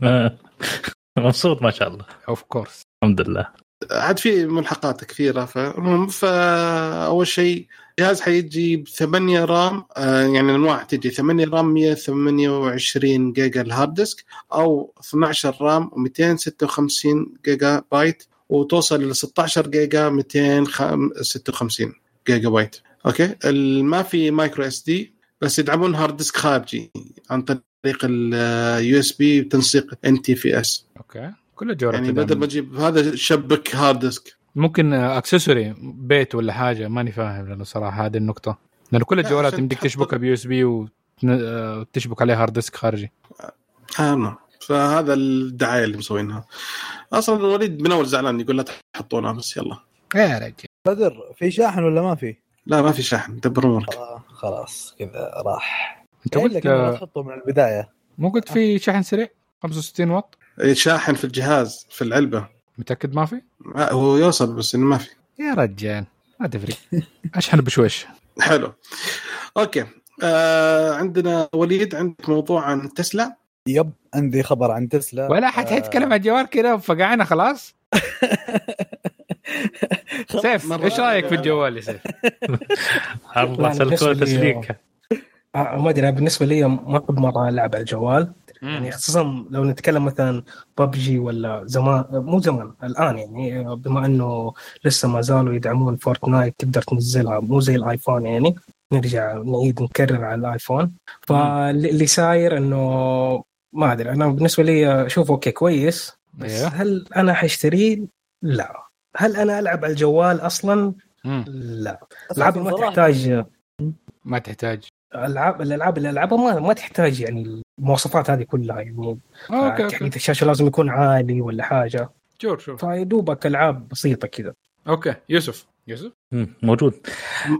مبسوط ما شاء الله. of course الحمد لله. عاد في ملحقات كثيرة فالمهم فاول شيء جهاز حيجي ب 8 RAM آه يعني انواع تجي 8 RAM 128 جيجا ال hard disk أو 12 RAM و256 جيجا بايت وتوصل ل 16 جيجا 256 جيجا بايت. أوكي؟ ما في micro SD بس يدعمون hard disk خارجي عن طريق ال USB بتنسيق ان تي في اس أوكي. كل الجوالات يعني. بدل ما تجيب هذا شبك هارد ديسك ممكن اكسسوري بيت ولا حاجة ماني فاهم لأنه صراحة هذه النقطة. لأنه كل لا، الجوالات يمديك تشبكها ب USB وتشبك عليه hard disk خارجي. آه نعم. فهذا الدعاية اللي مسوينها. أصلا الوليد من أول زعلان يقول لا تحطونها بس يلا. يا رجل. بدر في شاحن ولا ما في؟ لا ما في شحن دبر امورك آه خلاص كذا راح. أنت إلا قلت كذا لا تحطه من البداية. مو قلت في شحن سريع؟ 65 واط؟ شاحن في الجهاز في العلبة. متأكد ما في؟ آه، هو يوصل بس إنه ما في. يا رجال ما تفرق. أشحن بشويش. حلو. okay. آه عندنا وليد عندك موضوع عن تسلا؟ yep عندي خبر عن تسلا. ولا حد حيتكلم عن الجوال كذا وفقعنا خلاص؟ سيف إيش رأيك في الجوال يا سيف؟ لا، سلكوه بالنسبة لي- تسليك آه، ما أدري أنا بالنسبة لي ما أحب مرة ألعب على الجوال. يعني خصوصا لو نتكلم مثلا ببجي ولا زمان مو زمان الآن يعني بما إنه لسه ما زالوا يدعمون فورتنايت تقدر تنزلها مو زي الآيفون يعني. نرجع نعيد نكرر على الآيفون. فاللي صاير إنه ما أدري أنا بالنسبة لي اشوفه okay كويس بس إيه. هل أنا حاشتريه؟ لا. هل أنا ألعب على الجوال أصلا؟ مم. لا. الالعاب ما صراحة تحتاج ما تحتاج. العاب الالعاب اللي العبها ما ما تحتاج يعني المواصفات هذه كلها يعني. okay تحديث okay. الشاشه لازم يكون عالي ولا حاجة. شوف شوف. فيدوبك ألعاب بسيطة كذا. okay يوسف. يوسف؟ موجود.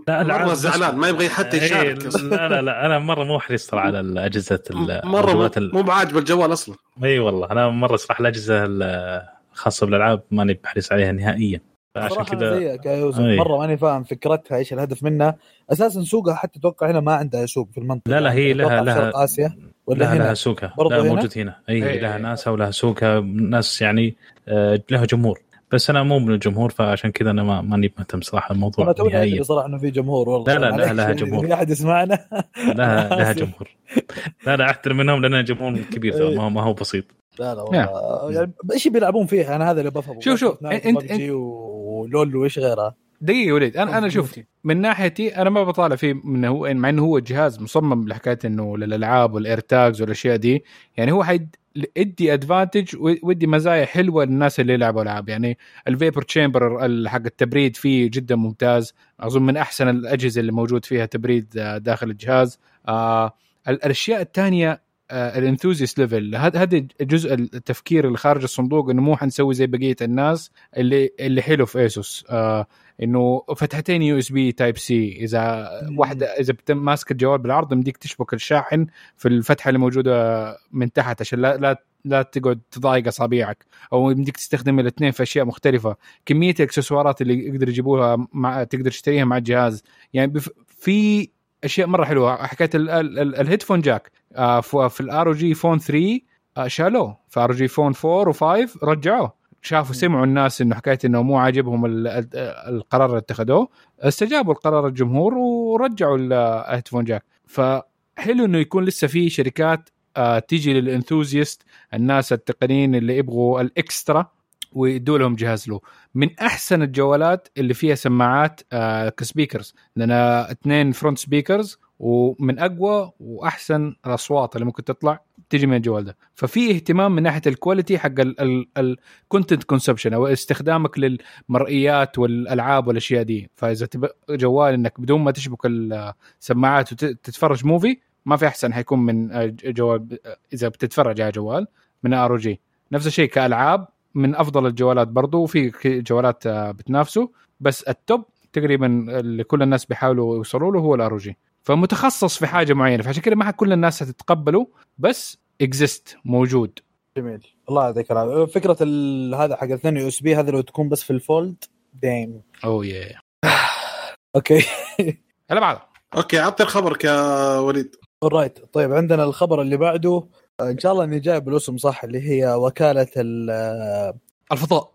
لا مرة العاب زعلان ما يبغى حتى إيه، يشارك لا لا لا أنا مرة مو حريص ترى على الأجهزة ال- مرة مو- ال- مو بعاجب الجوال أصلا. إي والله أنا مرة صراحة الأجهزة ال- الخاصه بالألعاب ماني بحريص عليها نهائيا. فعشان كذا زيك يا يوسف. أي. مرة ماني فاهم فكرتها إيش الهدف منها. أساسا سوقها حتى أتوقع هنا ما عندها سوق في المنطقة. لا لا هي أتوقع لها لها شرق آسيا ولا لها هنا؟ لها سوقها. لا هنا؟ موجود هنا. أي إيه. لها ناسها ولها سوقها. ناس يعني آه، لها جمهور. بس أنا مو من الجمهور فعشان كذا أنا ما ماني مهتم صراحة الموضوع أنا توني ادري صراحة إنه في جمهور والله. لا، لا، لا، لها يعني جمهور. في أحد يسمعنا؟ لها لها. جمهور. لا لا احترم منهم لأن جمهور كبير ما هو بسيط. لا لا والله. يعني إيش بيلعبون فيها؟ أنا هذا اللي بفهمه. شوف- شوف، أنت- وببجي ولول وايش غيرها دقيقة يا وليد أنا أنا شوف من ناحيتي أنا ما بطالع فيه من هو مع إنه هو جهاز مصمم لحكاية إنه للألعاب والإير تاجز والأشياء دي. يعني هو حيد ادي advantage ويدي مزايا حلوة للناس اللي يلعبوا ألعاب. يعني ال vapor chamber حق التبريد فيه جدا ممتاز. أظن من أحسن الأجهزة اللي موجود فيها تبريد داخل الجهاز. آه ال- الأشياء الثانية ال enthusiast level هذا جزء التفكير اللي خارج الصندوق إنه مو حنسوي زي بقية الناس اللي اللي حلو في ايسوس آه إنه فتحتين USB Type-C إذا واحدة إذا ماسك الجوال بالعرض يمديك تشبك الشاحن في الفتحة اللي موجودة من تحت عشان لا لا لا تقعد تضايق اصابيعك أو يمديك تستخدم الاثنين في أشياء مختلفة. كمية الاكسسوارات اللي يقدر يجيبوها مع تقدر تشتريها مع الجهاز. يعني بف... في أشياء مرة حلوة. حكايه ال- ال- ال- ال headphone jack. آه، في ال ROG Phone 3 آه، شالوه. في ROG Phone 4 و5 رجعوه. شافوا سمعوا الناس إنه حكايه إنه مو عاجبهم ال- ال- القرار اللي اتخذوه. استجابوا لقرار الجمهور ورجعوا ال- ال headphone jack. فحلو إنه يكون لسه في شركات آه، تيجي لل enthusiast الناس التقنيين اللي يبغوا ال extra ويدوا لهم جهاز له. من أحسن الجوالات اللي فيها سماعات آه ك speakers. لأن اثنين front speakers ومن أقوى وأحسن الأصوات اللي ممكن تطلع تجي من الجوال ده. ففي اهتمام من ناحية ال quality حق ال content consumption أو استخدامك للمرئيات والألعاب والأشياء دي. فإذا جوال إنك بدون ما تشبك السماعات وتتفرج movie ما في أحسن حيكون من آه، جوال إذا بتتفرج على جوال من ROG. نفس الشيء كألعاب من أفضل الجوالات برضو وفي جوالات آه، بتنافسه. بس ال top تقريبا اللي كل الناس بيحاولوا يوصلوا له هو ال ROG فمتخصص في حاجة معينة فعشان كده ما كل الناس هتتقبله بس exist موجود. جميل. الله يعطيك العافية. فكرة ال- هذا حق اثنين USB هذا لو تكون بس في ال Fold دايم oh yeah Okay. اللي بعده okay عطي خبرك يا وليد. Right طيب عندنا الخبر اللي بعده. إن شاء الله إني جايب الاسم صح اللي هي وكالة ال- الفضاء.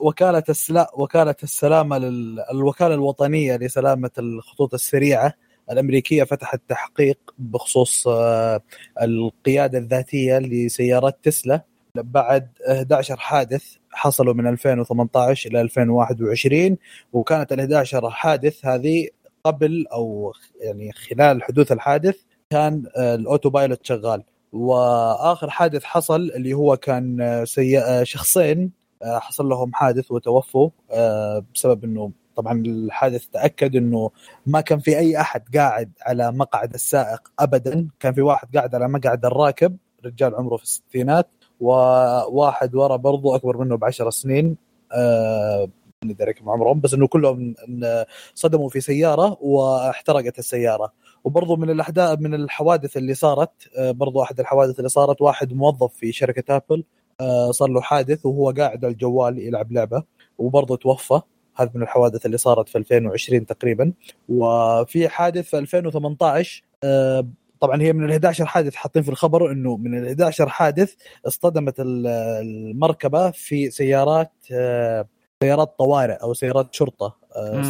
وكالة السلا وكالة السلامة لل... الوكالة الوطنية لسلامة الخطوط السريعة الأمريكية فتحت تحقيق بخصوص آه، القيادة الذاتية لسيارات تسلا. بعد 11 حادث حصلوا من 2018 إلى 2021 وكانت ال 11 حادث هذه قبل أو يعني خلال حدوث الحادث كان آه، ال autopilot شغال. وآخر حادث حصل اللي هو كان آه، سي... آه، شخصين آه، حصل لهم حادث وتوفوا بسبب إنه طبعا الحادث تأكد إنه ما كان في أي أحد قاعد على مقعد السائق ابدا. كان في واحد قاعد على مقعد الراكب رجال عمره في الستينات وواحد ورا برضو أكبر منه بعشر سنين ما ادري كم عمرهم بس إنه كلهم صدموا في سيارة واحترقت السيارة. وبرضو من الأحداث من الحوادث اللي صارت آه، برضو أحد الحوادث اللي صارت واحد موظف في شركة آبل آه، صار له حادث وهو قاعد على الجوال يلعب لعبة وبرضه توفى هذا من الحوادث اللي صارت في 2020 تقريبا وفي حادث في 2018 آه، طبعا هي من ال 11 حادث حاطين في الخبر إنه من ال 11 حادث اصطدمت ال- المركبة في سيارات سيارات طوارئ أو سيارات شرطة.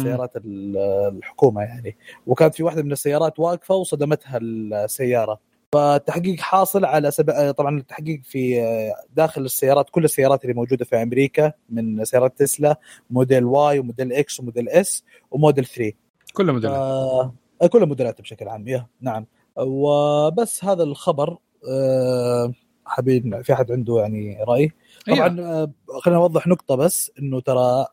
سيارات ال- الحكومة يعني. وكانت في واحدة من السيارات واقفة وصدمتها السيارة. فالتحقيق حاصل على سب... آه، طبعا التحقيق في آه، داخل السيارات كل السيارات اللي موجودة في أمريكا من سيارات تسلا موديل Y وموديل X وموديل S وموديل 3 كل موديل آه كل الموديلات بشكل عام يا نعم. وبس هذا الخبر آه حبيبنا في أحد عنده يعني رأي؟ طبعا آه خلينا نوضح نقطة بس إنه ترى آه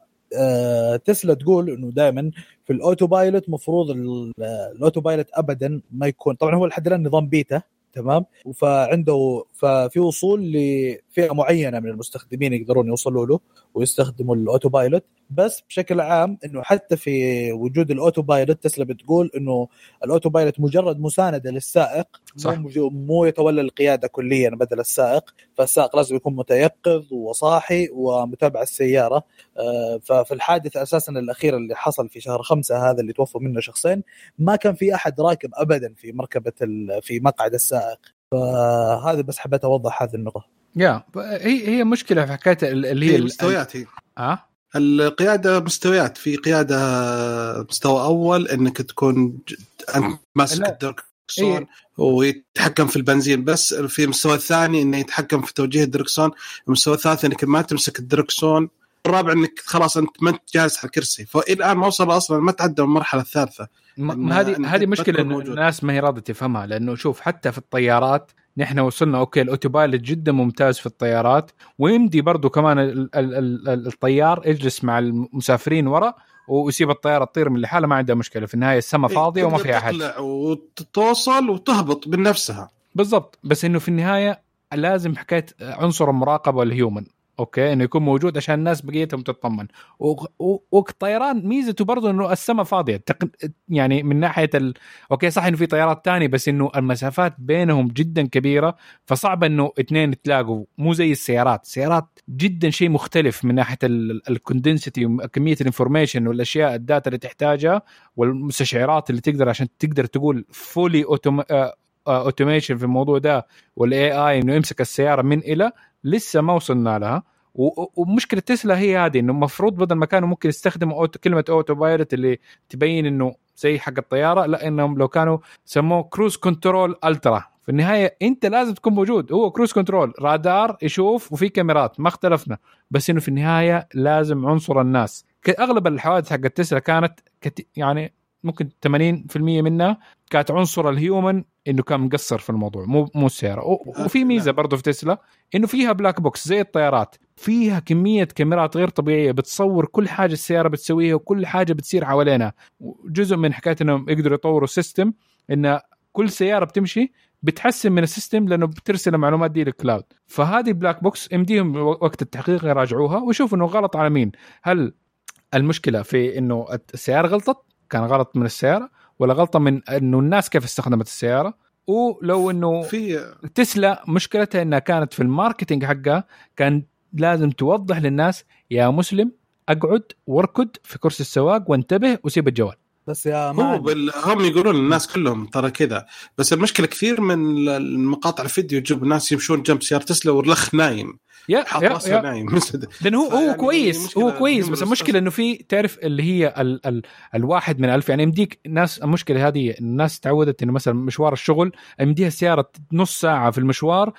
تسلا تقول إنه دائما في ال autopilot مفروض ال- ال autopilot ابدا ما يكون طبعا هو لحد الآن نظام بيتا تمام؟ فعنده ففي وصول لفئة معينة من المستخدمين يقدرون يوصلوا له ويستخدموا ال autopilot بس بشكل عام إنه حتى في وجود ال autopilot تسلا بتقول إنه ال autopilot مجرد مساندة للسائق صح. مو مو يتولى القيادة كليا بدل السائق. فالسائق لازم يكون متيقظ وصاحي ومتابع السيارة. آه، ففي الحادث أساسا الأخير اللي حصل في شهر خمسة هذا اللي توفوا منه شخصين ما كان في أحد راكب ابدا في مركبة في مقعد السائق. فهذا بس حبيت أوضح هذه النقطة. يا هي هي مشكلة في حكاية ال- اللي هي هي ال- مستويات هي. آه القيادة مستويات. في قيادة مستوى أول إنك تكون أنت ماسك. الدركسون إيه. ويتحكم في البنزين. بس في المستوى الثاني إنه يتحكم في توجيه الدركسون المستوى الثالث إنك ما تمسك الدركسون الرابع إنك خلاص أنت ما أنت جالس على الكرسي فإلى الآن ما وصل أصلا ما تعدى المرحله الثالثة. هذه هذه مشكلة موجود. الناس ما هي راضية تفهمها لأنه شوف حتى في الطيارات نحن وصلنا okay ال autopilot جدا ممتاز في الطيارات ويمدي برضو كمان ال- ال- ال- ال- الطيار يجلس مع المسافرين ورا ويسيب الطيارة تطير من لحالها ما عندها مشكلة. في النهاية السماء فاضية وما تقدر في احد وتوصل وتهبط من نفسها. بالضبط. بس إنه في النهاية لازم حكاية عنصر المراقبة وال human okay إنه يكون موجود عشان الناس بقيتهم تطمن. والطيران ميزته برضه إنه السماء فاضية. تق... يعني من ناحية ال... okay صح إنه في طيارات تانية بس إنه المسافات بينهم جدا كبيرة فصعب إنه اثنين يتلاقوا مو زي السيارات. السيارات جدا شيء مختلف من ناحية ال density وكمية ال information والأشياء ال data اللي تحتاجها والمستشعرات اللي تقدر عشان تقدر تقول fully automation في الموضوع ده وال AI إنه يمسك السيارة من إلى لسه ما وصلنا لها. ومشكلة تسلا هي هذه إنه المفروض بدل ما كانوا ممكن يستخدموا auto كلمة autopilot اللي تبين إنه زي حق الطيارة لا إنهم لو كانوا سموه cruise control ultra. في النهاية أنت لازم تكون موجود. هو cruise control رادار يشوف وفي كاميرات ما اختلفنا. بس إنه في النهاية لازم عنصر الناس. أغلب الحوادث حق تسلا كانت كت... يعني ممكن 80% منها كانت عنصر ال human إنه كان مقصر في الموضوع مو مو السياره و- وفي ميزة برضه في تسلا إنه فيها black box زي الطيارات. فيها كمية كاميرات غير طبيعية بتصور كل حاجة السيارة بتسويها وكل حاجة بتصير حوالينا. جزء من حكاية إنهم يقدروا يطوروا system إن كل سيارة بتمشي بتحسن من ال system لأنه بترسل المعلومات دي لل cloud فهذه black box يمديهم وقت التحقيق يراجعوها ويشوفوا إنه غلط على مين. هل المشكلة في إنه السيارة غلطت؟ كان غلط من السيارة ولا غلطة من إنه الناس كيف استخدمت السيارة. ولو إنه في تسلا مشكلتها إنها كانت في ال marketing حقها كان لازم توضح للناس يا مسلم أقعد واركض في كرسي السواق وانتبه وسيب الجوال. بس يا هو مان بال... هم يقولون للناس كلهم ترى كذا بس المشكلة كثير من المقاطع الفيديو تجيب الناس يمشون جنب سياره تسلا والرخ نايم. يا حاط يا, راسه يا نايم. لأنه هو هو كويس هو كويس بس المشكلة إنه في تعرف اللي هي ال ال الواحد من ألف يعني يمديك ناس المشكلة هذه الناس تعودت إنه مثلا مشوار الشغل يمديها السيارة نص ساعة في المشوار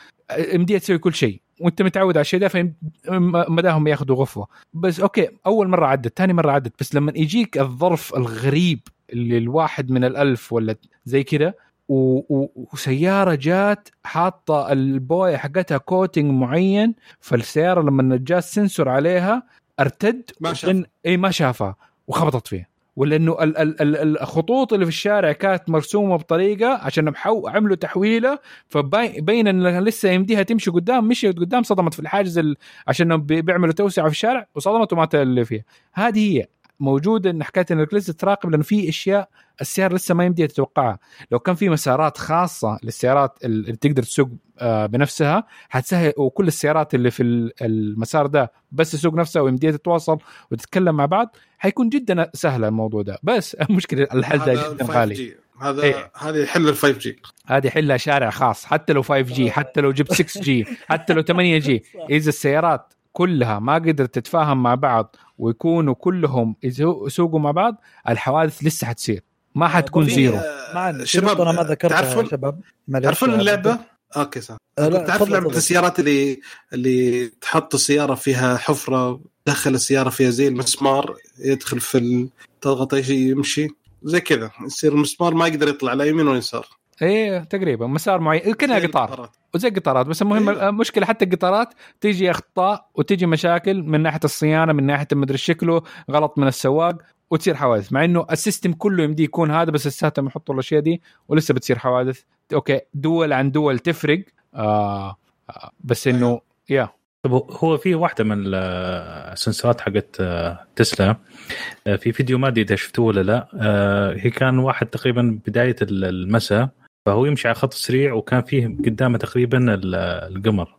يمديها تسوي كل شيء. وانت متعود على الشيء ده فمداهم ياخذوا غفوة. بس okay أول مرة عدت ثاني مرة عدت. بس لما يجيك الظرف الغريب اللي الواحد من الألف ولا زي و- وسيارة جات حاطة البوية حقتها coating معين فالسيارة لما جاء ال sensor عليها ارتد ما شافها. إي ما شافها وخبطت فيه ولا انه ال- ال- ال- الخطوط اللي في الشارع كانت مرسومة بطريقة عشان محو عملوا تحويلة. فبين إن لسه يمديها تمشي قدام مشيت قدام صدمت في الحاجز ال- عشان بي- بيعملوا توسعة في الشارع وصدمت ومات اللي فيها. هذه هي. موجودة إن حكاية انك لسه تراقب لأنه في أشياء السيارة لسه ما يمديها تتوقعها. لو كان في مسارات خاصة للسيارات اللي تقدر تسوق آه، بنفسها حتسهل وكل السيارات اللي في ال- المسار ده بس تسوق نفسها ويمديها تتواصل وتتكلم مع بعض حيكون جدا سهل الموضوع ده. بس المشكلة الحل ده جدا 5G. غالي. هذا إيه. هذا يحل ال 5G هذه حلها شارع خاص حتى لو 5G حتى لو جبت 6G حتى لو 8G إذا السيارات كلها ما قدرت تتفاهم مع بعض ويكونوا كلهم يسو- يسوقوا مع بعض الحوادث لسه حتصير. ما حتكون في- zero. مان في شباب، أنا ما ذكرتها شباب. تعرفون اللعبة؟ okay صح. آه، تعرف لعبة. السيارات اللي اللي تحط السيارة فيها حفرة دخل السيارة فيها زي المسمار يدخل في ال... تضغط أي شيء يمشي. زي كذا. يصير المسمار ما يقدر يطلع لا يمين ولا يسار. إيه تقريبا مسار معين. كانها زي قطار. وزي القطارات. بس المهم أيوة. المشكلة حتى القطارات تيجي أخطاء وتيجي مشاكل من ناحية الصيانة من ناحية مدري شكله غلط من السواق وتصير حوادث. مع إنه ال system كله يمدي يكون هذا بس لساتهم يحطوا الأشياء دي ولسه بتصير حوادث. okay دول عن دول تفرق. آه آه، بس إنه يا. طب هو في واحدة من ال- السنسورات حقت آه، تسلا آه، في فيديو ما أدري إذا شفتوه ولا لا. هي كان واحد تقريبا بداية ال- المساء. فهو يمشي على خط سريع وكان فيه قدامه تقريبا ال- القمر.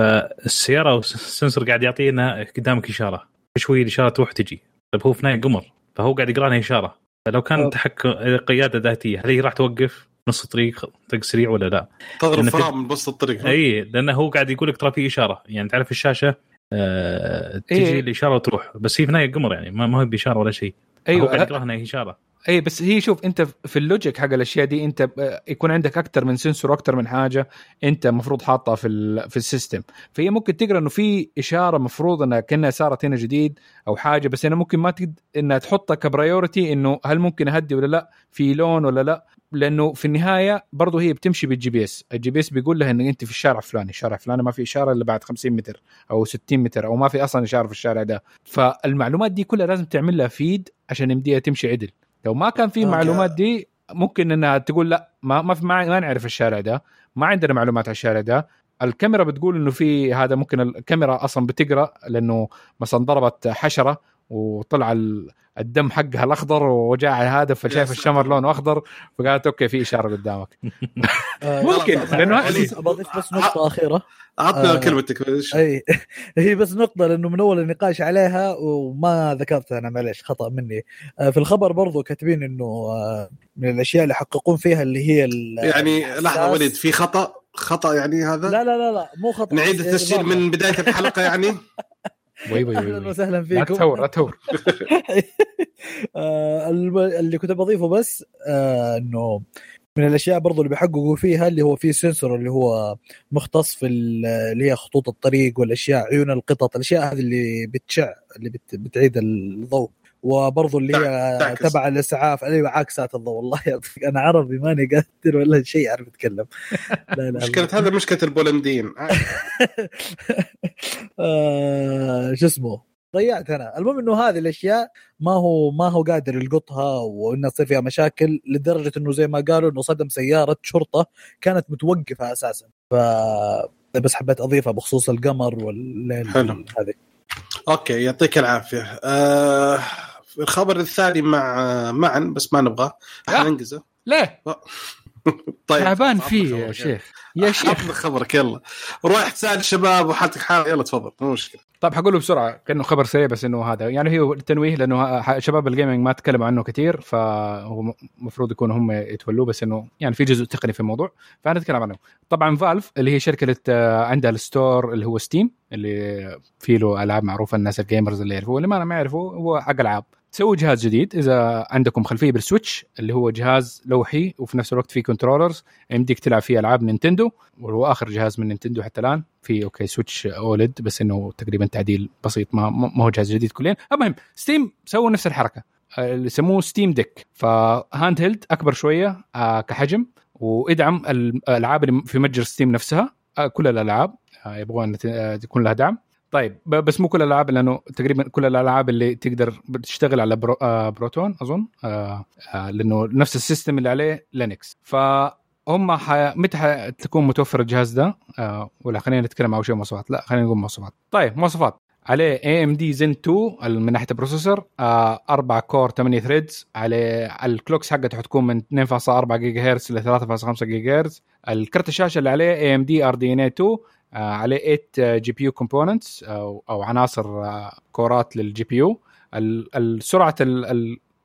فالسيارة والسنسور قاعد يعطينا قدامك إشارة. شوي الإشارة تروح تجي. طيب هو في قمر. فهو قاعد يقرأ لنا إشارة. فلو كان طب. تحكم قياده ذاتية هل هي راح توقف نص الطريق طريق سريع ولا لا؟ تضرب في- فرامل من وسط الطريق إي لأنه هو قاعد يقول لك ترى في إشارة. يعني تعرف الشاشة آه تجي إيه. الإشارة وتروح. بس هي في نهايه القمر يعني ما ما هي بإشارة ولا شيء. هو قاعد أيوه يقراها انها إشارة. اي بس هي شوف أنت في ال logic حق الأشياء دي أنت ب- يكون عندك أكثر من sensor وأكثر من حاجة أنت المفروض حاطها في في ال system. فهي ممكن تقرأ إنه في إشارة مفروض إنها كأنها صارت هنا جديد أو حاجة بس هنا ممكن ما تقدر إنها تحطها ك priority إنه هل ممكن أهدي ولا لا في لون ولا لا. لأنه في النهاية برضه هي بتمشي بال GPS ال GPS بيقول لها انك أنت في الشارع الفلاني الشارع الفلاني ما في إشارة إلا بعد 50 متر أو 60 متر أو ما في أصلا إشارة في الشارع ده. فالمعلومات دي كلها لازم تعمل لها feed عشان يمديها تمشي عدل. لو ما كان في okay. المعلومات دي ممكن إنها تقول لا ما ما في ما, ما نعرف الشارع ده. ما عندنا معلومات على الشارع ده. الكاميرا بتقول إنه في هذا ممكن الكاميرا أصلا بتقرأ لأنه مثلا ضربت حشرة. وطلع ال- الدم حقها الأخضر وجاء على هذا فشايف. الشمر لونه أخضر فقالت okay في إشارة قدامك آه، ممكن، هذه- بضيف بس نقطة أخيرة عطنا آه. كلمتك؟ أي هي بس نقطة لأنه من أول النقاش عليها وما ذكرتها أنا معليش خطأ مني آه، في الخبر برضو كاتبين إنه آه، من الأشياء اللي يحققون فيها اللي هي يعني لحظة. وليد في خطأ خطأ يعني هذا لا لا لا لا مو خطأ نعيد التسجيل إضافة. من بداية الحلقة يعني وي وي أهلا. وسهلا لا فيكم. تثور لا تثور آه، اللي كنت بضيفه بس آه، إنه من الأشياء برضو اللي بيحققوا فيها اللي هو في سنسور اللي هو مختص في ال- اللي هي خطوط الطريق والأشياء عيون القطط الأشياء هذه اللي بتشع اللي بت بتعيد الضوء. وبرضه اللي هي. تبع الإسعاف. أيوه عاكسات الضوء والله يعطيك أنا عربي ماني قادر ولا شيء أعرف أتكلم. لا لا مشكلة هذا مشكلة البولنديين. آه. شو اسمه؟ ضيعت أنا. المهم إنه هذه الأشياء ما هو ما هو قادر يلقطها وانها تصير فيها مشاكل لدرجة إنه زي ما قالوا إنه صدم سيارة شرطة كانت متوقفة أساسا. ف بس حبيت أضيفها بخصوص القمر والليل حلو. هذه. أوكي يعطيك العافية. آه الخبر الثاني مع معا بس ما نبغى حننجزه ليه؟ طيب. تعبان فيه يا. شيخ. يا شيخ. عطنا خبرك يلا. روح تسال الشباب وحالتك حالة. يلا تفضل. مو مشكلة. طيب حقوله بسرعة كأنه خبر سريع بس إنه هذا. يعني هو التنويه لأنه شباب ال gaming ما تكلموا عنه كثير فهو المفروض يكونوا هم يتولوه بس إنه يعني في جزء تقني في الموضوع فهنتكلم عنه. طبعا Valve اللي هي شركة عندها ال store اللي هو Steam اللي فيه له ألعاب معروفة الناس ال gamers اللي يعرفوه اللي ما ما يعرفوه هو حق ألعاب. تسوي جهاز جديد إذا عندكم خلفية بال Switch اللي هو جهاز لوحي وفي نفس الوقت فيه controllers يمديك تلعب فيه ألعاب Nintendo وهو آخر جهاز من Nintendo حتى الآن. في okay Switch OLED بس إنه تقريبا تعديل بسيط ما ما هو جهاز جديد كليا. المهم Steam سووا نفس الحركة. اللي يسموه Steam Deck ف handheld أكبر شوية آه، كحجم وادعم الألعاب اللي في متجر Steam نفسها آه، كل الألعاب. آه، يبغون إن ت- يكون لها دعم. طيب بس مو كل الألعاب لأنه تقريبا كل الألعاب اللي تقدر بتشتغل على Pro آه بروتون أظن آه آه لأنه نفس ال system اللي عليه Linux. فهم ح... متى حتكون متوفر الجهاز ده؟ آه ولا خلينا نتكلم أول شيء مواصفات. لا خلينا نقول مواصفات. طيب مواصفات. عليه AMD Zen 2 من ناحية ال processor آه 4 core 8 threads عليه ال clocks حقته حتكون من 2.4 جيجا هرتز ل 3.5 جيجا هرتز. الكرت الشاشة اللي عليه اي ام دي ار دي ان اي 2 آه، عليه 8 GPU components أو عناصر آه، كورات لل GPU. السرعه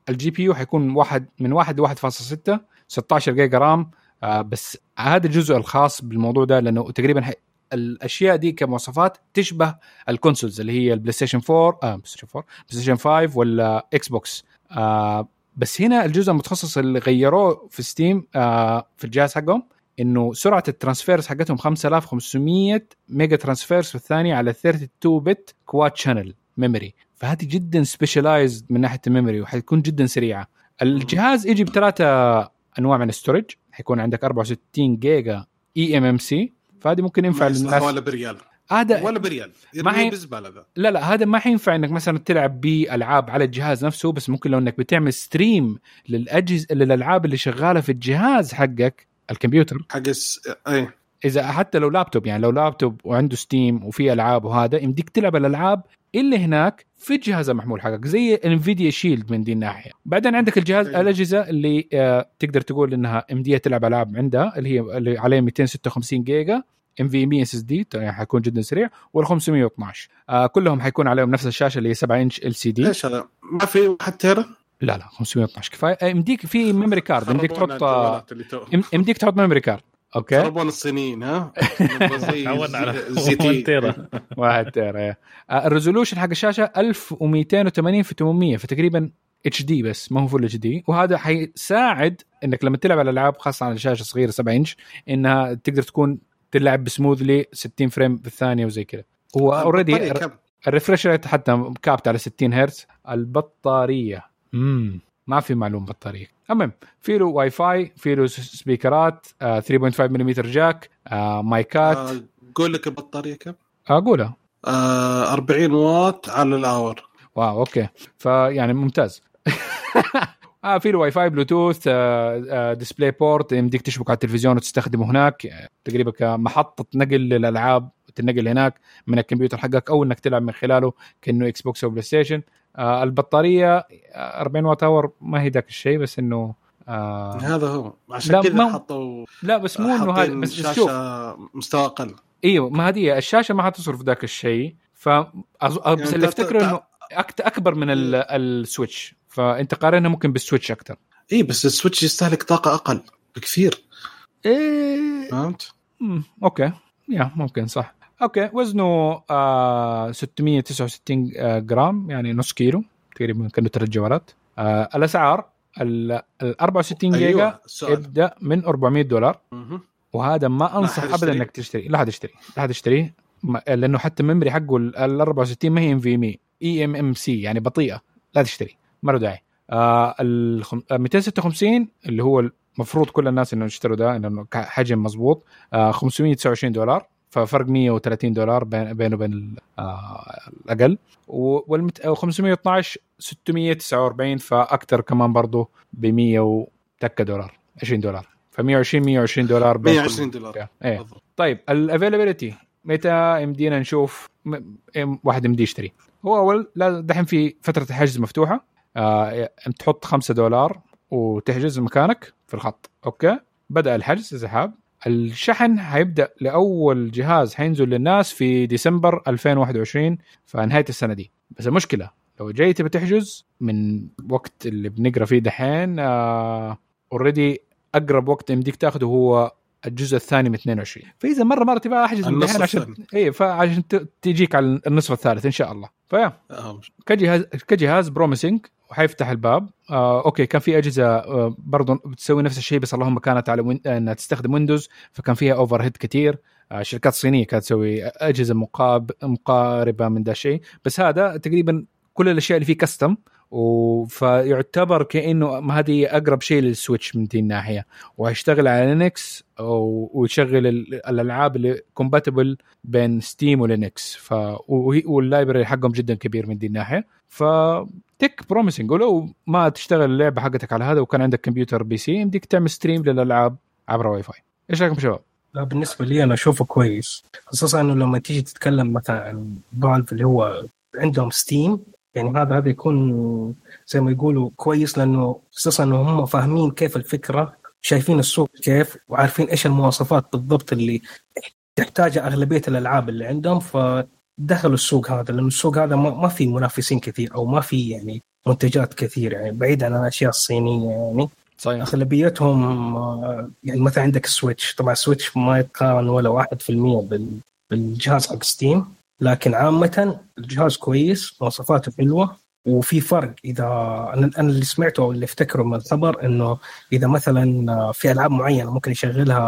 ال GPU حيكون واحد من 1 ل 1.6 16 جيجا RAM. آه، بس هذا الجزء الخاص بالموضوع ده لأنه تقريبا الأشياء دي كمواصفات تشبه ال consoles اللي هي ال PlayStation 4 آه PlayStation 4 PlayStation 5 ولا Xbox آه بس هنا الجزء المتخصص اللي غيروه في Steam آه في الجهاز حقهم إنه سرعة ال transfers حقتهم 5500 mega transfers في الثانية على 32 bit quad channel memory. فهذه جدا specialized من ناحية ال memory وحتكون جدا سريعة. الجهاز يجي بثلاثة أنواع من ال storage. حيكون عندك 64 جيجا eMMC فهذه ممكن ينفع للناس. ولا بريال. هذا ولا بريال. ما بزباله ذا. لا لا هذا ما حينفع إنك مثلا تلعب بألعاب على الجهاز نفسه بس ممكن لو إنك بتعمل stream للاجهزه للألعاب اللي شغالة في الجهاز حقك الكمبيوتر حق الس... اي إذا حتى لو لابتوب يعني لو لابتوب وعنده Steam وفي ألعاب وهذا يمديك تلعب الألعاب اللي هناك في الجهاز المحمول حقك زي Nvidia Shield من دي الناحية بعدين عندك الجهاز أيوة. الأجهزة اللي آه تقدر تقول إنها يمديه تلعب ألعاب عندها اللي هي اللي عليه 256 جيجا ام في ام اس اس دي حيكون جدا سريع وال 512 آه كلهم حيكون عليهم نفس الشاشة اللي هي 7 inch LCD إيش هذا؟ ما في واحد تيرا؟ لا لا 512 كفاية. آه، يمديك في memory card يمديك تحط يمديك تحط memory card okay؟ خربونا الصينيين ها؟ زي تعودنا على زي تي. تيرا. واحد تيرا يا. آه، ال resolution حق الشاشة 1280 في 800 فتقريبا HD بس ما هو full HD. وهذا حيساعد إنك لما تلعب على الالعاب خاصة على شاشة صغيرة 7 إنش إنها تقدر تكون تلعب ب smoothly 60 frame في الثانية وزي كذا. هو already؟ ال refresh rate حتى capped على 60 هرتز. البطارية امم ما في معلوم بطاريه المهم في له واي فاي في له سبيكرات آه 3.5 ملم jack آه مايكات. آه، قول لك البطاريه كم؟ أقولها. آه 40 واط على ال hour. wow okay. فيعني ممتاز. آه في له WiFi Bluetooth آه آه display port يمديك تشبك على التلفزيون وتستخدمه هناك. تقريبا كمحطة نقل للالعاب تنقل هناك من الكمبيوتر حقك أو إنك تلعب من خلاله كأنه Xbox أو PlayStation آه البطارية آه، 40 watt hour ما هي ذاك الشيء بس إنه آه هذا هو. عشان لا، كذا حطوا لا بس مو إنه هذا بس, شوف. مستوى أقل. إيوه ما هذه الشاشة ما حتصرف ذاك الشيء. ف أظ- بس يعني اللي افتكره إنه أكبر من ال- ال Switch. فأنت قارنها ممكن بال Switch أكثر اي إيه، بس ال Switch يستهلك طاقة أقل بكثير. إيه. فهمت؟ okay. يا ممكن صح. okay وزنه آه 669 آه، جرام يعني نص كيلو تقريبا كأنه ثلاث جوالات آه الأسعار ال ال 64 جيجا أيوه السؤال يبدا من 400 دولار. مهم. وهذا ما أنصح حد ابدا؟ إنك تشتري. لا حد يشتري لا حد يشتريه ما- لأنه حتى ال memory حقه ال 64 ما هي NVM eMMC يعني بطيئة. لا تشتري. ما له داعي. آه ال 256 اللي هو المفروض كل الناس انه يشتروا ده لأنه حجم مضبوط آه 529 دولار. ففرق 130 دولار بين بينه وبين آه الأقل. وال 512 649 فاكثر كمان برضه ب 100 وتكة دولار 20 دولار. ف 120 120 دولار بين كل- 120 دولار. إيه. طيب الافيلابيلتي متى يمدينا نشوف واحد يمدي يشتري؟ هو أول لا دحين في فترة الحجز مفتوحة. آه تحط 5 دولار وتحجز مكانك في الخط. okay؟ بدأ الحجز إذا حاب. الشحن حيبدا لأول جهاز حينزل للناس في ديسمبر 2021 فنهاية السنة دي بس المشكلة لو جاي تبي تحجز من وقت اللي بنقرأ فيه دحين already أقرب وقت يمديك تاخذه هو الجزء الثاني من 22 فإذا مرة مره تبغى أحجز من دحين عشان. اي فعشان تجيك على النصف الثالث إن شاء الله فيا أهم. كجهاز كجهاز promising وحيفتح الباب. آه okay كان في أجهزة آه برضه بتسوي نفس الشيء بس اللهم كانت على وين... إنها تستخدم Windows فكان فيها overhead كثير آه شركات صينية كانت تسوي أجهزة مقاب... مقاربة من ذا الشيء. بس هذا تقريبا كل الأشياء اللي فيه custom و... فيعتبر كأنه هذه أقرب شيء لل Switch من دي الناحية. وهيشتغل على Linux. ويشغل ال- الألعاب اللي compatible بين Steam و Linux ف وال library حقهم جدا كبير من دي الناحية. ف tech promising ولو ما تشتغل اللعبة حقتك على هذا وكان عندك كمبيوتر PC يمديك تعمل stream للألعاب عبر واي فاي إيش رأيكم شباب؟ لا بالنسبة لي أنا أشوفه كويس. خصوصا إنه لما تيجي تتكلم مثلا عن Valve اللي هو عندهم Steam يعني هذا هذا يكون زي ما يقولوا كويس لأنه خصوصا إنه هم فاهمين كيف الفكرة شايفين السوق كيف وعارفين إيش المواصفات بالضبط اللي تحتاجها أغلبية الألعاب اللي عندهم فدخلوا السوق هذا لأنه السوق هذا ما في منافسين كثير أو ما في يعني منتجات كثير يعني بعيد عن الأشياء الصينية يعني. صحيح. أغلبيتهم آه، يعني مثلا عندك Switch طبعا Switch ما يتقارن ولا 1% بال- بالجهاز حق Steam لكن عامة الجهاز كويس مواصفاته حلوة وفي فرق إذا أنا أنا اللي سمعته أو اللي أفتكره من الخبر إنه إذا مثلا آه، في ألعاب معينة ممكن يشغلها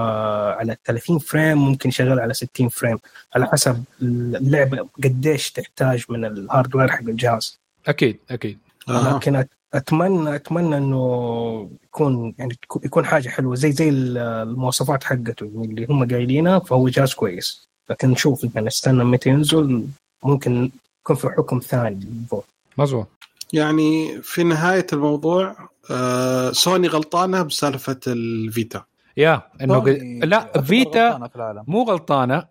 على 30 frame ممكن يشغلها على 60 frame على حسب اللعبة قديش تحتاج من ال hardware حق الجهاز. أكيد أكيد. أها. لكن اتمنى أتمنى إنه يكون يعني يكون حاجة حلوة زي زي ال- المواصفات حقته اللي هم قايلينها فهو جهاز كويس. لكن نشوف إحنا نستنى متى ينزل ممكن يكون في حكم ثاني للموضوع. مظبوط يعني في نهاية الموضوع آه سوني غلطانة بسالفة ال Vita يا إنه قد... سوني لا Vita مو غلطانة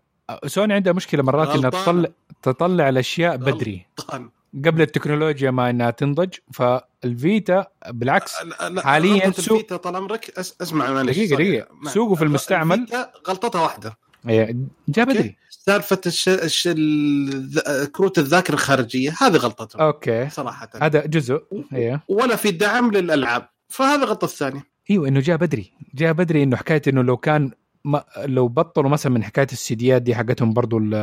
سوني عندها مشكلة مرات انها. تطلع تطلع الأشياء. بدري غلطان قبل التكنولوجيا ما إنها تنضج فال Vita بالعكس لا- لا، حالياً سوق- ال Vita طال عمرك أسمع معلش. دقيقة. ما- سوقه في المستعمل. غلطتها واحدة جاء okay. بدري. سالفة الش... الش... الذ- كروت الذاكرة الخارجية هذه غلطتهم okay. صراحة. هذا جزء. هي ولا في دعم للألعاب فهذا غلطة الثانية. إيوه إنه جاء بدري. جاء بدري إنه حكاية إنه لو كان ما لو بطلوا مثلا من حكاية السيديات دي حقتهم برضو ال-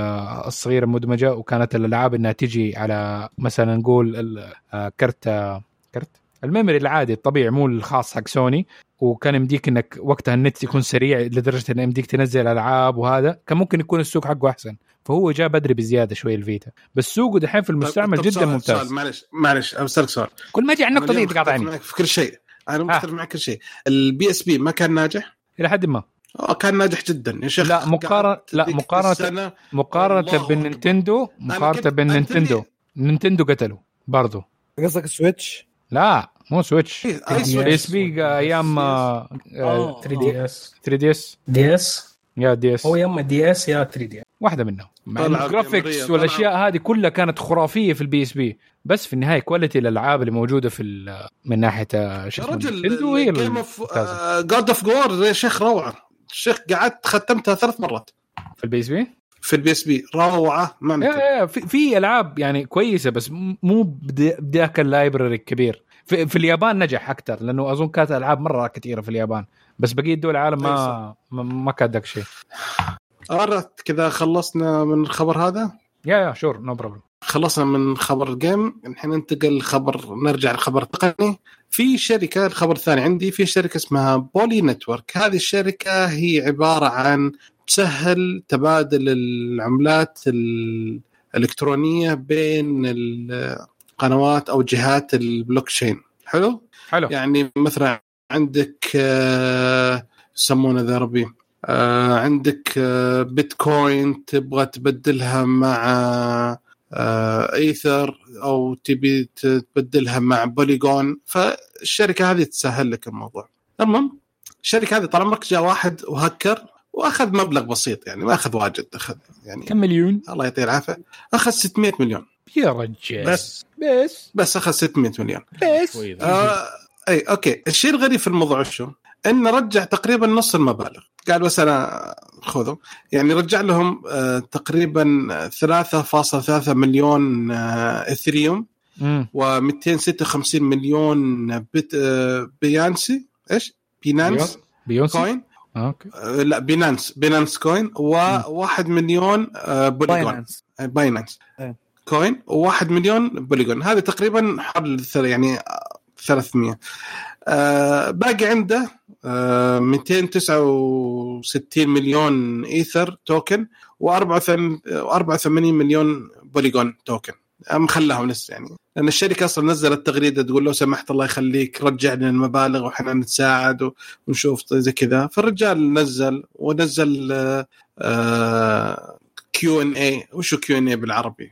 الصغيرة المدمجة وكانت الألعاب إنها تجي على مثلا نقول آه، كرت آه، كرت؟ ال memory العادي الطبيعي مو الخاص حق سوني. وكان يمديك إنك وقتها النت يكون سريع لدرجة إنه يمديك تنزل ألعاب وهذا كان ممكن يكون السوق حقه أحسن. فهو جاء بدري بزيادة شوي ال Vita. بس سوقه دحين في المستعمل طب جدا سؤال- ممتاز. سؤال معلش معلش بسالك سؤال. كل ما أجي على النقطه دي تقاطعني في كل شيء. أنا آه. مختلف معك كل شيء. ال P SP ما كان ناجح؟ إلى حد ما. آه كان ناجح جدا. يا شيخ لا، مقارن- قعدت لا، مقارنه الله بال Nintendo مقارنة بال Nintendo Nintendo قتلوا برضو. قصدك Switch؟ لا. مو Switch أي بي أيام آه. 3 دي اس 3 دي اس 3 دي اس يا دي اس هو يا اما DS يا 3DS واحدة منهم. مع ال graphics والأشياء هذه كلها كانت خرافية في ال PSP بس في النهاية quality الألعاب اللي موجودة في ال- من ناحية آه، شو يا اسمه رجل game of. God of War يا شيخ روعة. الشيخ قعدت ختمتها ثلاث مرات. في ال PSP في ال PSP روعة ما في, في ألعاب يعني كويسة بس مو بذاك ال library الكبير. في, في اليابان نجح أكثر لأنه أظن كانت ألعاب مرة كثيرة في اليابان. بس بقية دول العالم ما ما, ما كان ذاك الشيء قررت كذا خلصنا من الخبر هذا؟ yeah yeah sure no problem خلصنا من خبر ال game الحين ننتقل خبر نرجع للخبر التقني في شركة الخبر الثاني عندي في شركة اسمها Poly Network هذه الشركة هي عبارة عن تسهل تبادل العملات الإلكترونية بين ال- قنوات أو جهات البلوك تشين حلو؟ حلو. يعني مثلا عندك آه، يسمونه ذا ربي آه، عندك آه، بيتكوين تبغى تبدلها مع إيثر أو تبي تبدلها مع بوليجون فالشركة هذه تسهل لك الموضوع. المهم الشركة هذه طال عمرك جاء واحد وهكر وأخذ مبلغ بسيط يعني ما أخذ واجد أخذ يعني كم مليون؟ الله يعطيه العافية. أخذ 600 مليون. يا رجال. بس. بس. بس أخذ 600 مليون. بس. آه أي okay. الشيء الغريب في الموضوع شو؟ انه رجع تقريبا نص المبالغ. قال بس أنا خذوا يعني رجع لهم آه تقريبا 3.3 مليون آه Ethereum. مم. و256 مليون بت آه Binance. إيش؟ Binance. بيونسي؟ coin. okay. آه لا Binance. Binance coin. و1 مليون آه Polygon Binance. Binance. إيه. coin و1 مليون Polygon. هذه تقريبا حول يعني آه، 300 آه باقي عنده آه 269 مليون Ether token و84 مليون Polygon token. آه، مخلاهم لسه يعني. لأن الشركة أصلا نزلت تغريدة تقول لو سمحت الله يخليك رجع لنا المبالغ وإحنا نتساعد ونشوف زي كذا. فالرجال نزل ونزل Q and A وشو Q and A بالعربي؟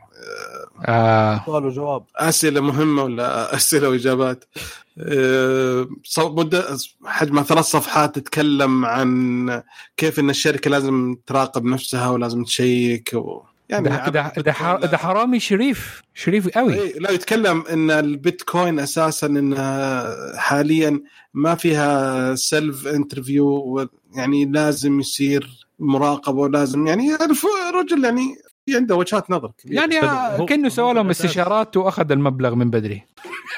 آه. سؤال وجواب. أسئلة مهمة ولا أسئلة وإجابات؟ آه، صو- مدة حجمها ثلاث صفحات تتكلم عن كيف إن الشركة لازم تراقب نفسها ولازم تشيك و... يعني ده ده ده, ده حرامي شريف شريف قوي. إيه، لا يتكلم إن البيتكوين أساسا انها حاليا ما فيها self interview يعني لازم يصير مراقبه ولازم يعني الرجل يعني في عنده وجهات نظر كبيرة. يعني آه، كأنه سوى لهم استشارات وأخذ المبلغ من بدري.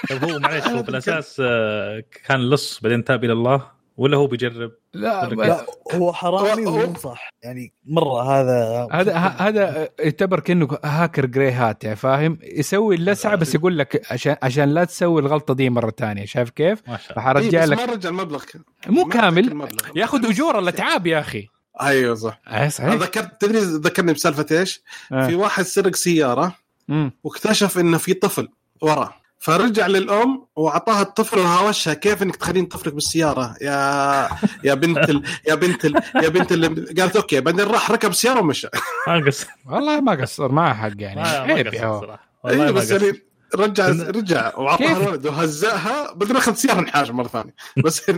طيب هو معلش هو بالاساس آه، كان لص بعدين تاب إلى الله ولا هو بيجرب؟ لا لا هو حرامي وينصح يعني مرة هذا هذا هذا يعتبر كأنه هاكر جراي هات يعني فاهم؟ يسوي اللسعة بس يقول لك عشان عشان لا تسوي الغلطة دي مرة ثانية شايف كيف؟ ما شاء الله. فحرجع إيه بس لك ما رجع المبلغ مو كامل. ياخذ اجور الاتعاب يا أخي. أيوه صح. اي صحيح. ذكرت تدري ذكرني بسالفة إيش؟ آه. في واحد سرق سيارة مم. واكتشف إنه في طفل وراه فرجع للأم وأعطاها الطفل وهاوشها كيف إنك تخلين طفلك بالسيارة؟ يا يا بنت ال... يا بنت ال... يا بنت ال... قالت أوكي بعدين راح ركب سيارة ومشى. ما قصر. والله ما قصر معه حق يعني. ما قصر. صراحة. والله أيوه ما بس قصر. يعني رجع إن- رجع؟ وعطاها الولد وهزأها بعدين اخذ سيارة انحاش مرة ثانية بس.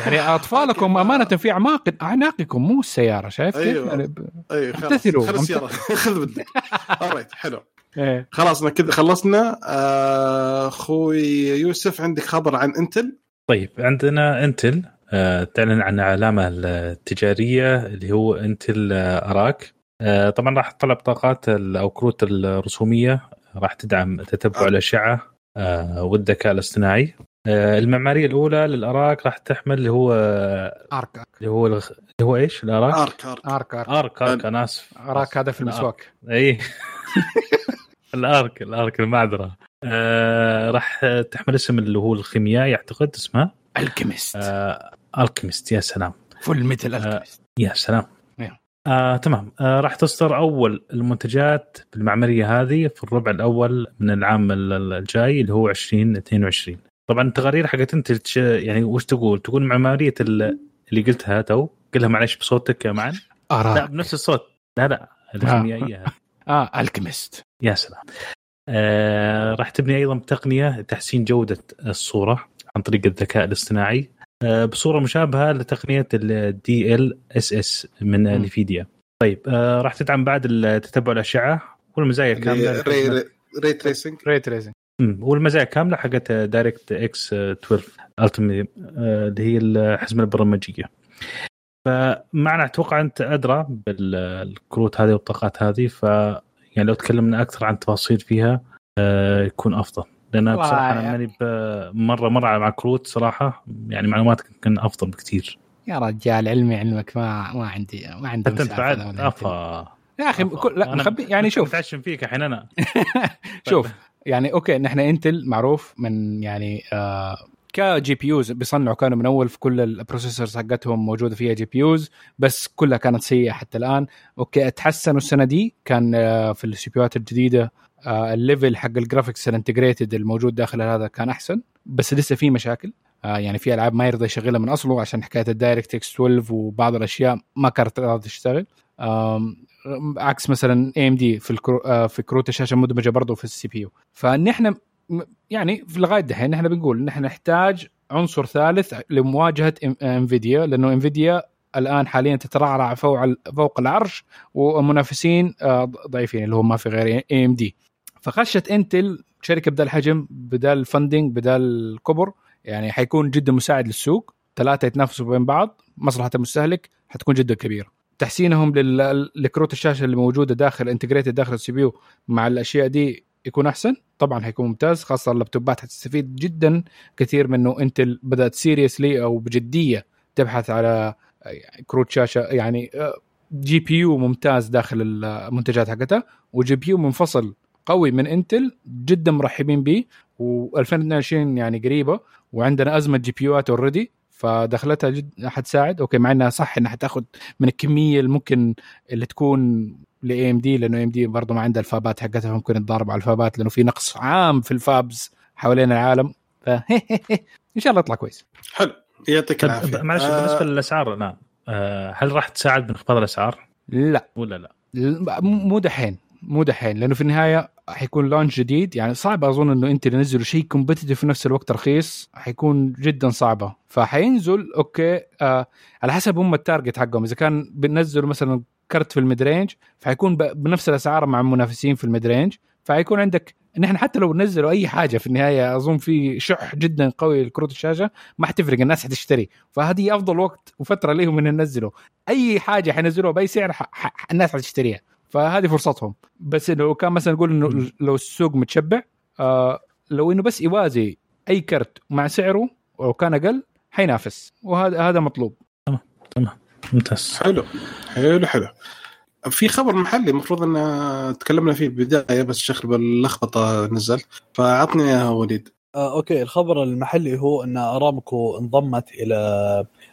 يعني أطفالكم أمانة في اعماق أعناقكم مو السيارة شايف كيف؟ أيوة. يعني ب... اي خلاص امتثلوا. خذ السيارة خذ بدك alright حلو إيه. خلاص كذا خلصنا آه، أخوي يوسف عندك خبر عن إنتل طيب عندنا إنتل آه، تعلن عن علامة التجارية اللي هو إنتل آه، أراك طبعا راح تطلع بطاقات أو كروت الرسومية راح تدعم تتبع آه. الأشعة آه، والذكاء الاصطناعي. آه، المعمارية الأولى للأراك راح تحمل اللي هو Arc. اللي هو اللي هو إيش؟ الأراك؟ Arc Arc. Arc Arc. Arc Arc أنا آسف. ارك هذا في المسواك. اي الأرك الأرك المعذرة. آه راح تحمل اسم اللي هو الخيميائي اعتقد اسمه Alchemist آه Alchemist يا سلام. Fullmetal آه. Alchemist يا سلام. آه تمام. آه راح تصدر أول المنتجات بالمعمارية هذه في الربع الأول من العام ال- ال- الجاي اللي هو 2022 طبعا التقارير حقت أنت يعني وش تقول؟ تقول معمارية ال- اللي قلتها تو؟ قلها معلش بصوتك يا معن. لا اراك بنفس الصوت. لا لا. الخيميائيه هذه. آه Alchemist يا سلام. آه راح تبني أيضا بتقنيه لتحسين جودة الصورة عن طريق الذكاء الاصطناعي. آه بصورة مشابهة لتقنية ال DLSS من مم. Nvidia طيب آه راح تدعم بعد تتبع الأشعة؟ والمزايا كاملة ray ray ray tracing ray tracing والمزايا كاملة حقت DirectX 12 Ultimate اللي هي الحزمة البرمجية. فمعن أتوقع أنت أدرى بالكروت هذه والطاقات هذه ف يعني لو تكلمنا أكثر عن تفاصيل فيها آه، يكون أفضل. لأن والله بصراحة أنا ماني مره مرة مع كروت صراحة. يعني معلوماتك يمكن أفضل بكثير يا رجال علمي علمك ما ما عندي ما عندي حتى أنت بعد. أفا. يا أخي. كل لا أنا مخبي يعني شوف. متعشم فيك الحين أنا. شوف يعني okay نحن Intel معروف من يعني آه ك GPUs بيصنعوا كانوا من أول في كل ال processors حقتهم موجودة فيها GPUs بس كلها كانت سيئة حتى الآن. okay تحسنوا السنة دي كان آه في ال CPU الجديدة ال level حق ال graphics ال integrated الموجود داخل هذا كان أحسن بس لسه في مشاكل. آه يعني في ألعاب ما يرضى يشغلها من أصله عشان حكاية ال DirectX 12 وبعض الأشياء ما كانت راضيه تشتغل. عكس مثلا AMD في الكرو آه في كروت الشاشة مدمجه برضه في ال CPU. م- يعني في لغاية دحين إحنا بنقول ان إحنا نحتاج عنصر ثالث لمواجهة Nvidia لأنه Nvidia الآن حاليا تترعرع فوق فوق العرش ومنافسين آه، ضعيفين اللي هو ما في غير AMD فخشت Intel شركة بدال الحجم بدال ال funding بدال الكبر يعني حيكون جدا مساعد للسوق. ثلاثة يتنافسوا بين بعض. مصلحه المستهلك حتكون جدا كبيرة. تحسينهم لكروت الشاشة اللي موجودة داخل integrated داخل ال CPU مع الأشياء دي يكون أحسن. طبعا حيكون ممتاز خاصة اللابتوبات حتستفيد جدا كثير منه Intel بدأت seriously أو بجدية تبحث على يعني كروت شاشة يعني آه، GPU ممتاز داخل المنتجات حقتها. و GPU منفصل قوي من Intel جدا مرحبين به و2022 يعني قريبة وعندنا أزمة GPU ات already فدخلتها جد حتساعد okay مع إنها صح إنها حتاخذ من الكمية اللي ممكن اللي تكون ل AMD لأنه AMD برضه ما عندها ال fab ات حقتها ممكن تضارب على ال fab ات لأنه في نقص عام في ال fabs حوالين العالم. ف إن شاء الله يطلع كويس. حلو. يعطيك العافية. معلش آه، بالنسبة للأسعار لا آه، هل راح تساعد بانخفاض الأسعار؟ لا. ولا لا؟ مو دحين. مو دحين لأنه في النهاية حيكون launch جديد. يعني صعب أظن إنه Intel ينزلوا شيء competitive في نفس الوقت رخيص حيكون جدا صعبة. فحينزل okay آه على حسب هم ال target حقهم. إذا كان بنزلوا مثلا كرت في ال mid range فحيكون بنفس الأسعار مع المنافسين في ال mid range فحيكون عندك نحن حتى لو نزلوا أي حاجة في النهاية أظن في شح جدا قوي لكروت الشاشة ما حتفرق الناس حتشتري. فهذه أفضل وقت وفترة لهم إن ينزلوا. أي حاجة حينزلوها بأي سعر ح... ح... الناس حتشتريها. فهذه فرصتهم. بس لو كان مثلا نقول إنه لو السوق متشبع آه لو إنه بس يوازي أي كرت مع سعره ولو كان أقل حينافس. وهذا هذا مطلوب. ممتاز. حلو. حلو حلو. في خبر محلي المفروض إن تكلمنا فيه بالبداية بس شكل باللخبطة نزل. فعطني إياها وليد. آه، أوكي. الخبر المحلي هو إن أرامكو انضمت إلى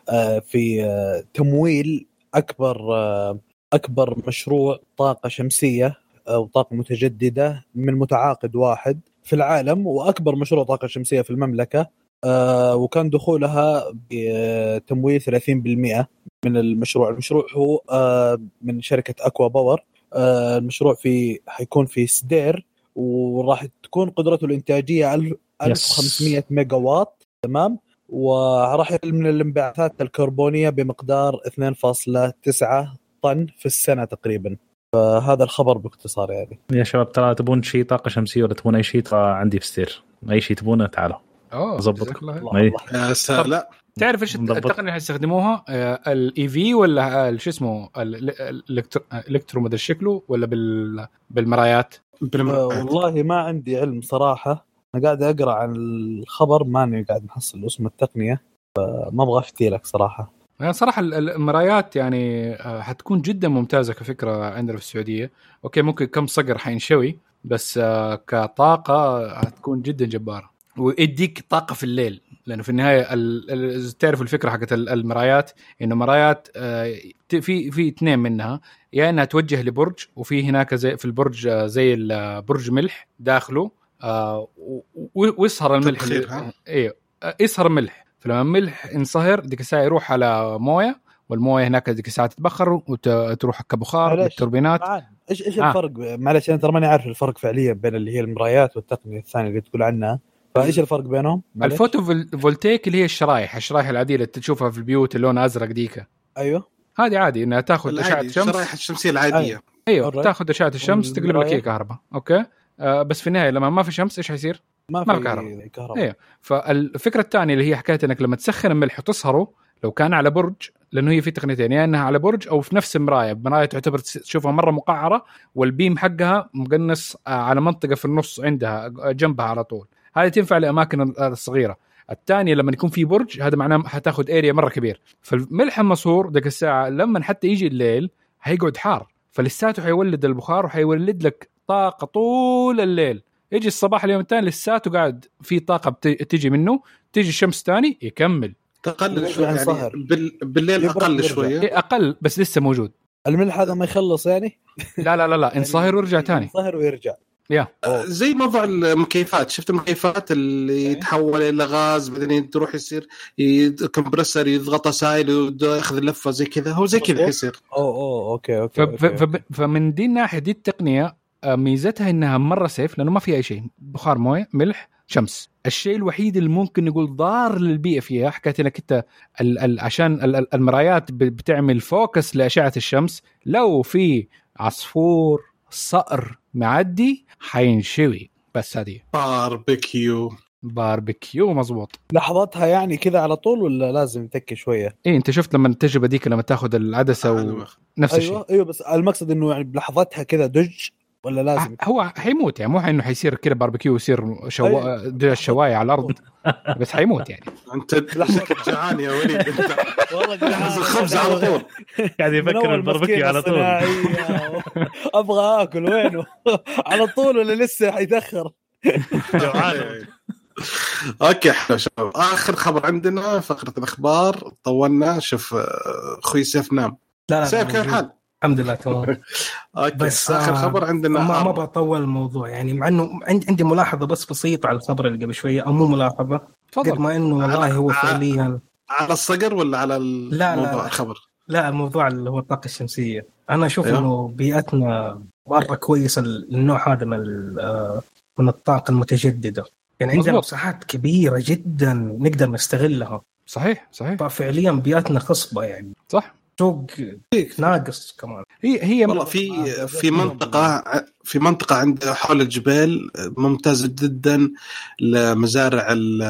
آه، في آه، تمويل أكبر آه، أكبر مشروع طاقة شمسية أو طاقة متجددة من متعاقد واحد في العالم وأكبر مشروع طاقة شمسية في المملكة آه، وكان دخولها بتمويل 30% من المشروع. المشروع هو آه، من شركة ACWA Power. آه، المشروع في حيكون في سدير وراح تكون قدرته الإنتاجية 1000 1500 ميجا واط تمام؟ وراح يقل من الانبعاثات الكربونية بمقدار 2.9 طن في السنة تقريبا. فهذا الخبر باختصار يعني. يا شباب ترى تبون شيء طاقة شمسية ولا تبون أي شيء ترى عندي في سدير أي شيء تبونه تعالوا. سلام لا. تعرف إيش. التقنية اللي حيستخدموها؟ الاي في ولا ال- شو اسمه؟ الإلكترو مدري شكله ولا بال بالمرايات؟ آه،. والله ما عندي علم صراحة. أنا قاعد أقرأ عن الخبر ماني قاعد محصل اسم التقنية فما أبغى أفتي لك صراحة. يعني ال- المرايات يعني آه، حتكون جدا ممتازة كفكرة عندنا في السعودية. أوكي ممكن كم صقر حينشوي بس آه، كطاقة حتكون جدا جبارة. ويديك طاقة في الليل لأنه في النهاية ال- ال- تعرف الفكرة حقت ال- المرايات إنه مرايات آه، في في اثنين منها. يا إنها توجه لبرج وفي هناك زي في البرج زي برج ملح داخله و- و- ويصهر الملح؟ أيوه يصهر الملح فلما الملح ينصهر ديك الساعة يروح على موية والموية هناك ديك الساعة تتبخر وتروح كبخار معلش. بالتوربينات معاذ إيش إيش آه. الفرق معلش أنا ترى ماني عارف الفرق فعليا بين اللي هي المرايات والتقنية الثانية اللي تقول عنها فإيش الفرق بينهم؟ معلش. ال photo vol- voltaic اللي هي الشرايح الشرايح العادية اللي تشوفها في البيوت اللون أزرق ديك أيوه هذه عادي إنها تاخذ أشعة العادي شمس الشرائح الشمسية العادية أيوه Alright. تاخذ أشعة الشمس تقلب لك؟ هي كهرباء okay آه بس في النهاية لما ما في شمس إيش حيصير؟ ما ما في في كهرباء. كهرباء. أيوه فالفكرة الثانية اللي هي حكاية إنك لما تسخن الملح وتصهره لو كان على برج لأنه هي في تقنيتين يا إنها على برج أو في نفس المراية. مرايه تعتبر تشوفها مرة مقعرة وال beam حقها مقنص آه، على منطقة في النص عندها آه، جنبها على طول. هذه تنفع لأماكن الصغيرة. الثانية لما يكون في برج هذا معناه حتاخذ area مرة كبير. فالملح المصهور ذيك الساعة لما حتى يجي الليل هيقعد حار. فلساته حيولد البخار وحيولد لك طاقة طول الليل. يجي الصباح اليوم الثاني لساته قاعد في طاقة بت- تجي منه تيجي الشمس ثاني يكمل. تقلل شوي يعني ينصهر. بال... بالليل أقل. شوية. إيه، أقل بس لسه موجود. الملح هذا ما يخلص يعني؟ لا لا لا لا انصهر ويرجع ثاني ظهر ويرجع. يا. زي موضوع المكيفات. شفت المكيفات اللي يتحول إلى غاز بعدين تروح يصير compressor يضغطه سائل وياخذ اللفه زي كذا. هو زي كذا حيصير أوه أوه okay okay, okay. فمن دي الناحية دي التقنية آه، ميزتها إنها مرة safe لأنه ما في أي شيء. بخار موية ملح شمس. الشيء الوحيد اللي ممكن نقول ضار للبيئة فيها حكايه إنك أنت ال ال عشان ال- ال- المرايات بتعمل focus لأشعة الشمس لو في عصفور صقر معدي حينشوي. بس هذه. barbecue. barbecue مزبوط لحظاتها يعني كذا على طول ولا لازم تتكي شوية؟ إيه أنت شفت لما التجربة ديك لما تاخذ العدسة ونفس الشيء. أيوه أيوه بس المقصد إنه يعني بلحظتها كذا دج ولا لازم؟ هو حيموت يعني مو إنه حيصير كذا باربيكيو يصير شوا... دجاج الشواية على الأرض. بس حيموت يعني. أنت جعان يا وليد. والله جهز الخبز على طول. قاعد يفكر الباربيكيو على طول. أبغى آكل وينه؟ على طول ولا لسه حيتاخر؟ جوعان okay حلو شباب. آخر خبر عندنا فقرة الأخبار طولنا. شوف آه، أخوي سيف نام. لا لا سيف كيف. الحال؟ الحمد لله تمام. أوكي بس آخر آه، خبر عندنا ما ما بطول الموضوع يعني مع إنه عندي عندي ملاحظة بس بسيطة على الخبر اللي قبل شوية أو مو ملاحظة قد تفضل ما إنه والله هو على- فعليا. على الصقر ولا على لا، الموضوع لا. الخبر؟ لا الموضوع اللي هو الطاقة الشمسية. أنا أشوف أيوه. إنه بيئتنا مرة كويسة النوع هذا من ال- آه، من الطاقة المتجددة. يعني عندنا. مساحات كبيرة جدا نقدر نستغلها. صحيح صحيح. ففعليا بيئتنا خصبة يعني. صح. سوق ناقص كمان. هي هي والله في في منطقة في منطقة عند حول الجبال ممتازة جدا لمزارع ال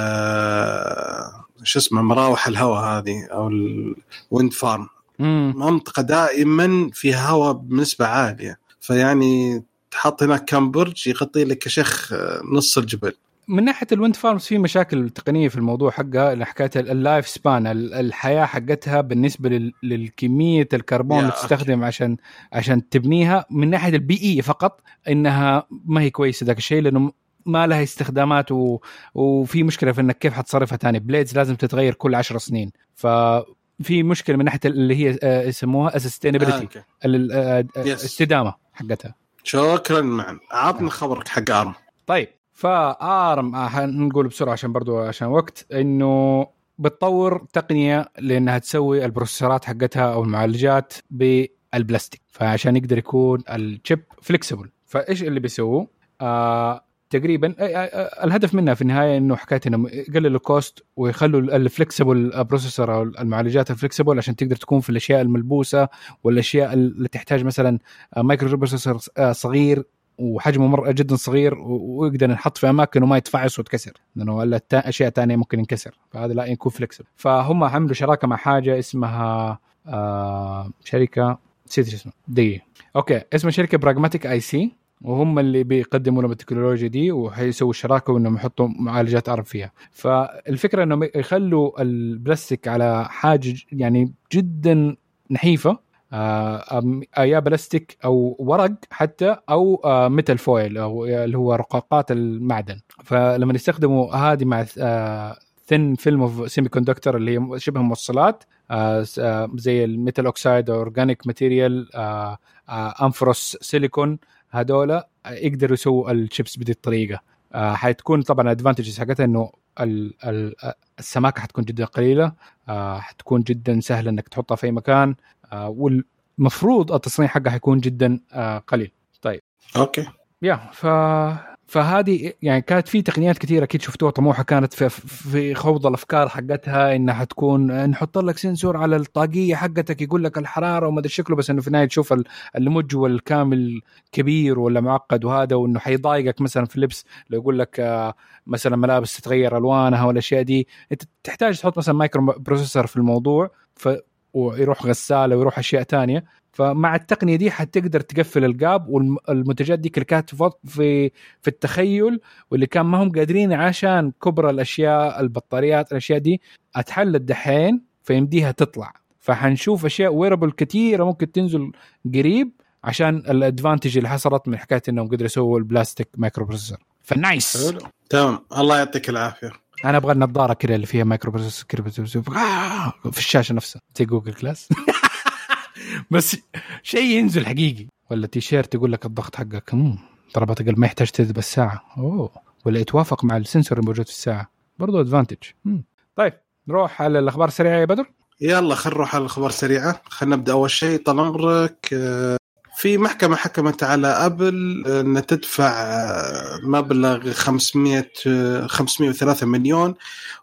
شو اسمه مراوح الهواء هذه أو الويند فارم مم. منطقة دائما فيها هواء بنسبة عالية فيعني تحط هناك كم برج يغطي لك يا شيخ نص الجبل. من ناحية ال wind farms في مشاكل تقنية في الموضوع حقها اللي حكاية ال- ال life span ال- الحياة حقتها بالنسبة لل- للكمية الكربون اللي تستخدم عشان عشان تبنيها من ناحية البيئيه فقط إنها ما هي كويسة ذاك الشيء لأنه ما لها استخدامات و... وفي مشكلة في إنك كيف حتصرفها ثاني blades لازم تتغير كل عشر سنين. ففي مشكلة من ناحية اللي هي آه، يسموها آه، sustainability okay. الاستدامه Yes. حقتها. شكرا معا عطنا خبرك حق أرم. طيب. فأرم آه، نقول بسرعة عشان برضو عشان وقت إنه بتطور تقنية لأنها تسوي ال processor ات حقتها أو المعالجات بالبلاستيك فعشان يقدر يكون ال chip flexible فإيش اللي بيسووه؟ آه تقريبا آه، آه، الهدف منها في النهاية إنه حكاية انهم يقللوا ال cost ويخلوا ال flexible processor أو المعالجات ال flexible عشان تقدر تكون في الأشياء الملبوسة والأشياء اللي تحتاج مثلا آه، microprocessor آه، صغير وحجمه مره جدا صغير ويقدر ينحط في أماكن وما يتفعص ويتكسر لأنه التا- أشياء ثانية ممكن ينكسر. فهذا لا يكون flexible فهم عملوا شراكة مع حاجة اسمها آه شركة نسيت اسمها دقيقة. okay. اسم الشركة PragmatIC وهم اللي بيقدموا لهم التكنولوجيا دي وحيسووا شراكه وإنهم يحطوا معالجات أرم فيها. فالفكرة إنهم يخلوا البلاستيك على حاجة يعني جدا نحيفة يا بلاستيك أو ورق حتى أو آه، metal foil أو اللي هو رقاقات المعدن. فلما يستخدموا هذه مع thin film of semiconductor اللي هي شبه موصلات آه، آه، زي ال metal oxide organic material amorphous silicon هذولا آه، يقدروا يسووا الشيبس بهذه الطريقة. آه، حتكون طبعا ال advantages حقتها إنه ال- ال- السماكة حتكون جدا قليلة آه، حتكون جدا سهله إنك تحطها في أي مكان. آه، والمفروض التصنيع حقها حيكون جدا آه، قليل. أوكي. يا ف فهذه يعني كانت في تقنيات كثيرة أكيد شفتوها طموحه كانت في في خوض الأفكار حقتها إنها حتكون نحط لك سنسور على الطاقية حقتك يقول لك الحرارة وما أدري شكله بس إنه في النهاية تشوف ال- المجول كامل كبير ولا معقد وهذا وإنه حيضايقك مثلا في اللبس لو يقول لك آه، مثلا ملابس تتغير ألوانها والأشياء دي. أنت تحتاج تحط مثلا microprocessor في الموضوع ف ويروح غسالة ويروح أشياء تانية. فمع التقنية دي حتقدر تقفل ال gap والمنتجات دي اللي كانت في في التخيل واللي كان ما هم قادرين عشان كبر الأشياء البطاريات الأشياء دي اتحلت دحين فيمديها تطلع. فحنشوف أشياء wearable كثيره ممكن تنزل قريب عشان ال advantage اللي حصلت من حكاية إنهم قدروا يسووا البلاستيك microprocessor ف nice تمام. الله يعطيك العافية. أنا أبغى النظارة كذا اللي فيها microprocessor. آه، في الشاشة نفسها. زي جوجل كلاس بس شيء ينزل حقيقي. ولا تيشيرت يقول لك الضغط حقك. مم. طلبات أقل ما يحتاج تذبح الساعة. أوه. ولا يتوافق مع ال sensor الموجود في الساعة. برضو advantage طيب نروح على الأخبار السريعة يا بدر. يلا خلينا نروح على الأخبار سريعه خلينا نبدأ أول شيء. طال عمرك في محكمة حكمت على أبل أن تدفع مبلغ 500 آه، 503 مليون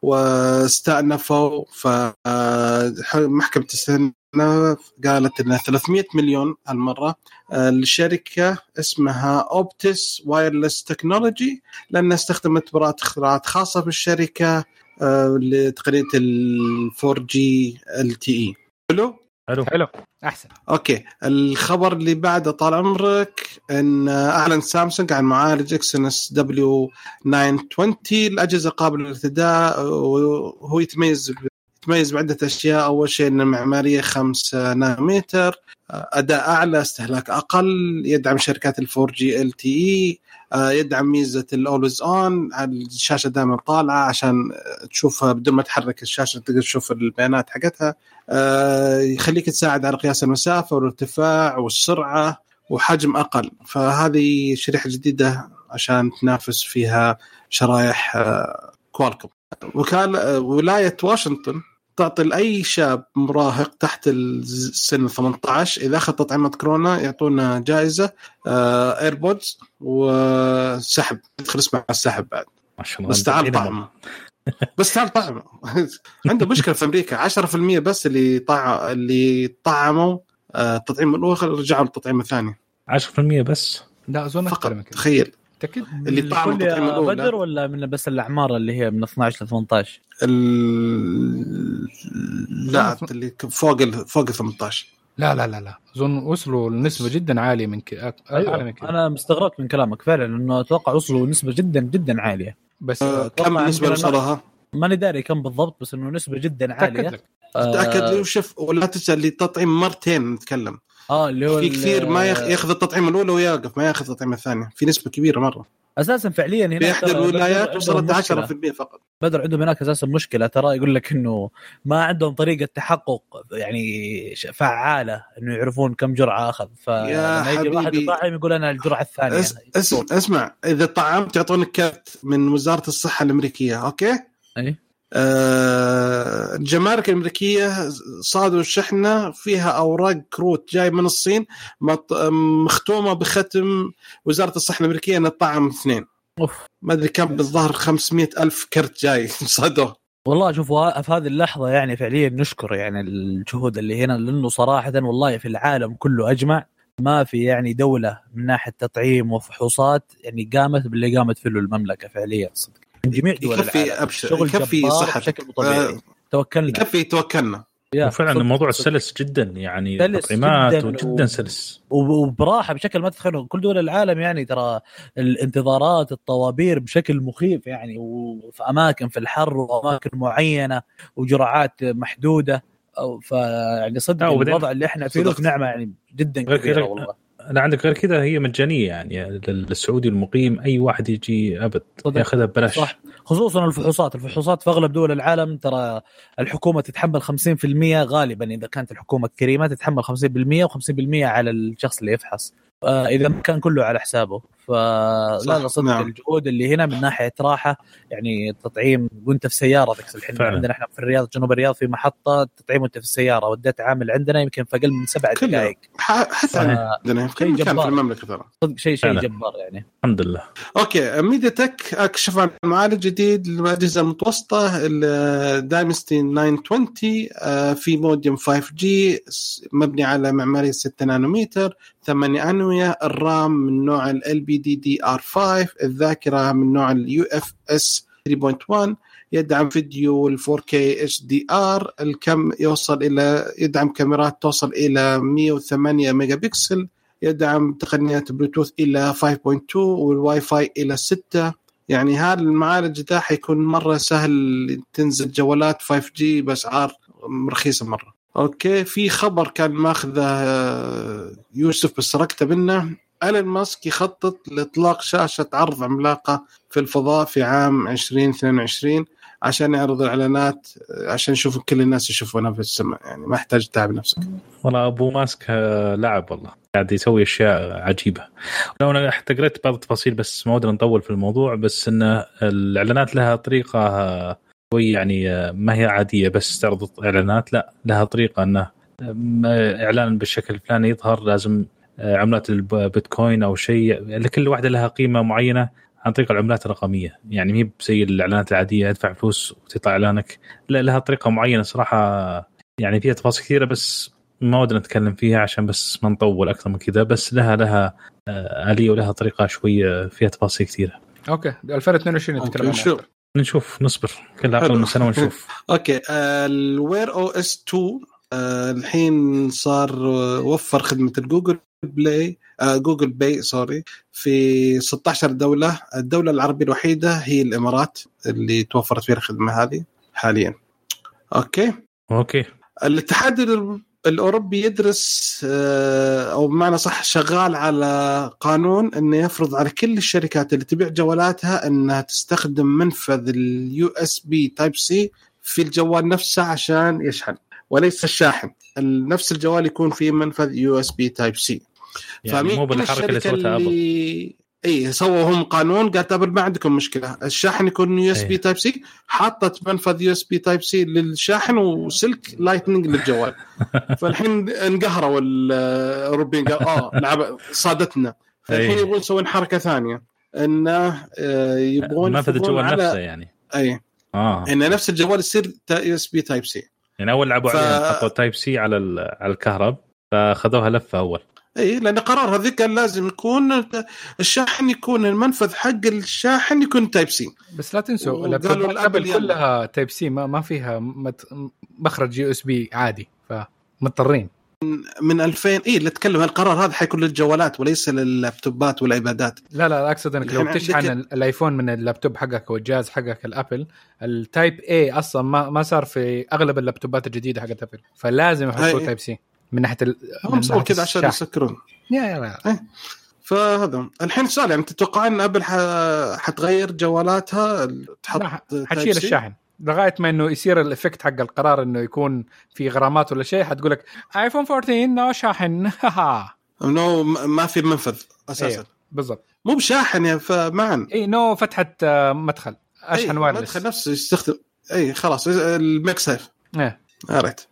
واستأنفوا فمحكمة الاستئناف قالت أنها 300 مليون هالمرة آه، لشركة اسمها Optis Wireless Technology لأنها استخدمت براءة اختراعات خاصة بالشركة آه، لتقنية ال 4G LTE حلو؟ حلو. حلو. أحسن. okay. الخبر اللي بعده طال عمرك إن أعلن سامسونج عن معالج Exynos W920 الاجهزه قابلة للارتداء وهو يتميز يتميز بعدة أشياء. أول شيء إن المعماريه 5 نانومتر أداء أعلى استهلاك أقل يدعم شركات ال 4 جي ال تي إي يدعم ميزة ال always on الشاشة دائما طالعة عشان تشوفها بدون ما تحرك الشاشة تقدر تشوف البيانات حقتها. يخليك تساعد على قياس المسافة والارتفاع والسرعة وحجم أقل. فهذه شريحة جديدة عشان تنافس فيها شرايح آه، كوالكوم وكالة ولاية واشنطن تعطي لأي شاب مراهق تحت السن 18 إذا اخذ تطعيمه كورونا يعطونا جائزة AirPods وسحب. يدخل اسمه على السحب بعد. ما شاء الله. بس تعال طعمه. بس تعال طعمه. عنده مشكلة في أمريكا. 10% بس اللي طع اللي طعموا آه، التطعيم الأول رجعوا للتطعيم الثاني. 10% بس؟ لا أظن فقط. تخيل. متأكد؟ اللي يا الأول بدر ولا من بس الأعمار اللي هي من 12 ل 18 ال... لا اللي فوق ال... فوق ال 18 لا لا لا لا. أظن وصلوا لنسبه جدا عالية من كذا أعلى من كذا أنا مستغربت من كلامك فعلا انه أتوقع وصلوا نسبة جدا جدا عالية. بس أتوقع كم بالنسبة عندنا لوصلها؟ ماني داري كم بالضبط بس إنه نسبة جدا تأكد عالية. لك. آه، تأكد لي وشوف ولا تسأل لي تطعيم مرتين نتكلم. آه اللي هو في كثير ما ياخ- ياخذ التطعيم الأولى ويوقف ما ياخذ التطعيم الثاني في نسبة كبيرة مرة أساسا فعليا هنا في احدى الولايات وصلت مشكلة. 10% فقط بدر عندهم هناك أساسا مشكلة ترى يقول لك إنه ما عندهم طريقة تحقق يعني فعالة إنه يعرفون كم جرعة أخذ يا فلما يجي حبيبي. يطعم يقول أنا الجرعة الثانية اس... اس... اسمع إذا طعمت يعطونك كرت من وزارة الصحة الأمريكية أوكي؟ اي الجمارك الأمريكية صادوا شحنة فيها أوراق كروت جاي من الصين مختومة بختم وزارة الصحة الأمريكية ان الطعم اثنين. أوف. ما أدري كم بالظاهر 500 ألف كرت جاي صادوه. والله شوف وا- في هذه اللحظة يعني فعليا نشكر يعني الجهود اللي هنا لأنه صراحة والله في العالم كله أجمع. ما في يعني دولة من ناحية تطعيم وفحوصات يعني قامت باللي قامت فيه المملكة فعليا صدق. من جميع دول يكفي العالم. أبشر شغل يكفي صحتك. بشكل مو طبيعي. آه، توكلنا. يكفي توكلنا. وفعلا الموضوع. سلس جدا يعني سلس تطعيمات جداً وجدا و- سلس. وب- وبراحة بشكل ما تتخيلوا كل دول العالم يعني ترى الانتظارات الطوابير بشكل مخيف يعني. وفي أماكن في الحر وأماكن معينة وجرعات محدودة. أو فيعني صدق الوضع اللي إحنا فيه له نعمة يعني جدا كبيرة والله. لا عندك غير كذا هي مجانية يعني للسعودي المقيم أي واحد يجي أبد. ياخذها ببلاش. صح. خصوصا الفحوصات الفحوصات في أغلب دول العالم ترى الحكومة تتحمل 50% غالبا إذا كانت الحكومة كريمه تتحمل 50% و50% على الشخص اللي يفحص. آه، إذا كان كله على حسابه. فلا لا صدق نعم. الجهود اللي هنا من ناحية راحة يعني التطعيم وأنت في سيارتك الحين. عندنا إحنا في الرياض جنوب الرياض في محطة تطعيم وأنت في السيارة وديت عامل عندنا يمكن في أقل من سبع. دقائق حتى. عندنا في كل شيء مكان في جبار. المملكة ترى صدق شيء شيء. جبار يعني الحمد لله أوكي MediaTek اكشف عن معالج جديد للاجهزه المتوسطة ال Dimensity 920 آه، في موديوم 5 جي مبني على معمارية 6 نانومتر 8 أنوية ال RAM من نوع ال بي دي دي ار 5 الذاكرة من نوع ال UFS 3.1 يدعم فيديو ال 4K HDR الكام يوصل إلى يدعم كاميرات توصل إلى 108 ميجا بكسل يدعم تقنيات بلوتوث إلى 5.2 والواي فاي إلى 6 يعني هذا المعالج ده حيكون مرة سهل تنزل جوالات 5G بأسعار رخيصة مرة. أوكي في خبر كان ماخذه آه، يوسف سرقته منه ايلون ماسك يخطط لإطلاق شاشة عرض عملاقة في الفضاء في عام 2022 عشان يعرض الاعلانات عشان يشوف كل الناس يشوفونها في السماء. يعني ما يحتاج تتعب نفسك. والله أبو ماسك لعب والله. قاعد يسوي أشياء عجيبة. لو أنا حتى قريت بعض التفاصيل بس ما ودنا نطول في الموضوع بس إن الإعلانات لها طريقة آه، شوي يعني ما هي عادية بس تعرض إعلانات لا لها طريقة إنه آه، إعلان بالشكل الفلاني يظهر لازم عملات البيتكوين أو شيء لكل واحدة لها قيمة معينة عن طريق العملات الرقمية. يعني مو زي الإعلانات العادية ادفع فلوس وتطلع إعلانك. لا لها طريقة معينة صراحة. يعني فيها تفاصيل كثيرة بس ما ودنا نتكلم فيها عشان بس ما نطول أكثر من كذا. بس لها لها آه، آلية ولها طريقة شوي آه، فيها تفاصيل كثيرة. okay. 2022 نتكلم okay، عنها نشوف. نشوف نصبر. كل أقل من سنة ونشوف. okay. ال Wear OS 2 آه، الحين صار آه، وفر خدمة ال Google Play آه، Google Pay sorry في 16 دولة. الدولة العربية الوحيدة هي الإمارات اللي توفرت فيها الخدمة هذه حاليا. okay؟ okay. الاتحاد ال- الأوروبي يدرس آه، أو بمعنى صح شغال على قانون إنه يفرض على كل الشركات اللي تبيع جوالاتها إنها تستخدم منفذ ال USB Type-C في الجوال نفسه عشان يشحن وليس الشاحن. ال- نفس الجوال يكون فيه منفذ USB Type-C يعني مو بالحركة اللي سوتها Apple اي سووا هم قانون قالت Apple ما عندكم مشكلة. الشاحن يكون USB. Type-C حطت منفذ USB Type-C للشاحن وسلك Lightning للجوال. فالحين انقهروا الأوروبيين قال آه لا بصادتنا. فالحين إيه. يبغون يسوون حركة ثانية. انه آه، يبغون منفذ الجوال على- نفسه يعني. اي آه. إن نفس الجوال يصير USB Type-C يعني أول لعبوا ف- عليها حطوا Type-C على ال- على الكهرب فاخذوها لفة أول. اي لأن قرار هذيك كان لازم يكون الشاحن يكون المنفذ حق الشاحن يكون Type-C بس لا تنسوا يلا. كلها Type-C ما, ما فيها مت- مخرج USB عادي فمضطرين من 2000 اي اللي اتكلم القرار هذا حيكون للجوالات وليس لل laptopات وال iPadات لا لا أقصد إنك لو الحين بتشحن عندك- ال- ال iPhone من اللابتوب حقك أو الجهاز حقك ال Apple ال Type-A أصلا ما ما صار في أغلب ال laptopات الجديدة حقت Apple فلازم يحطوا. Type-C من ناحية ال... هم سووا كذا عشان. يسكرون. يا يا يا. فهذا. الحين سؤال يعني تتوقعون إن Apple ح- حتغير جوالاتها؟ تحط حتشيل؟ الشاحن. لغاية ما إنه يصير ال effect حق القرار إنه يكون في غرامات ولا شيء حتقول لك iPhone 14 no شاحن. م- ما في منفذ أساسا. أيوه. بالضبط. مو بشاحن يا فمعا اي نو فتحه آه، مدخل. أشحن أي، وايرلس مدخل نفسه يستخدم اي خلاص الميك سيف إيه. عرفت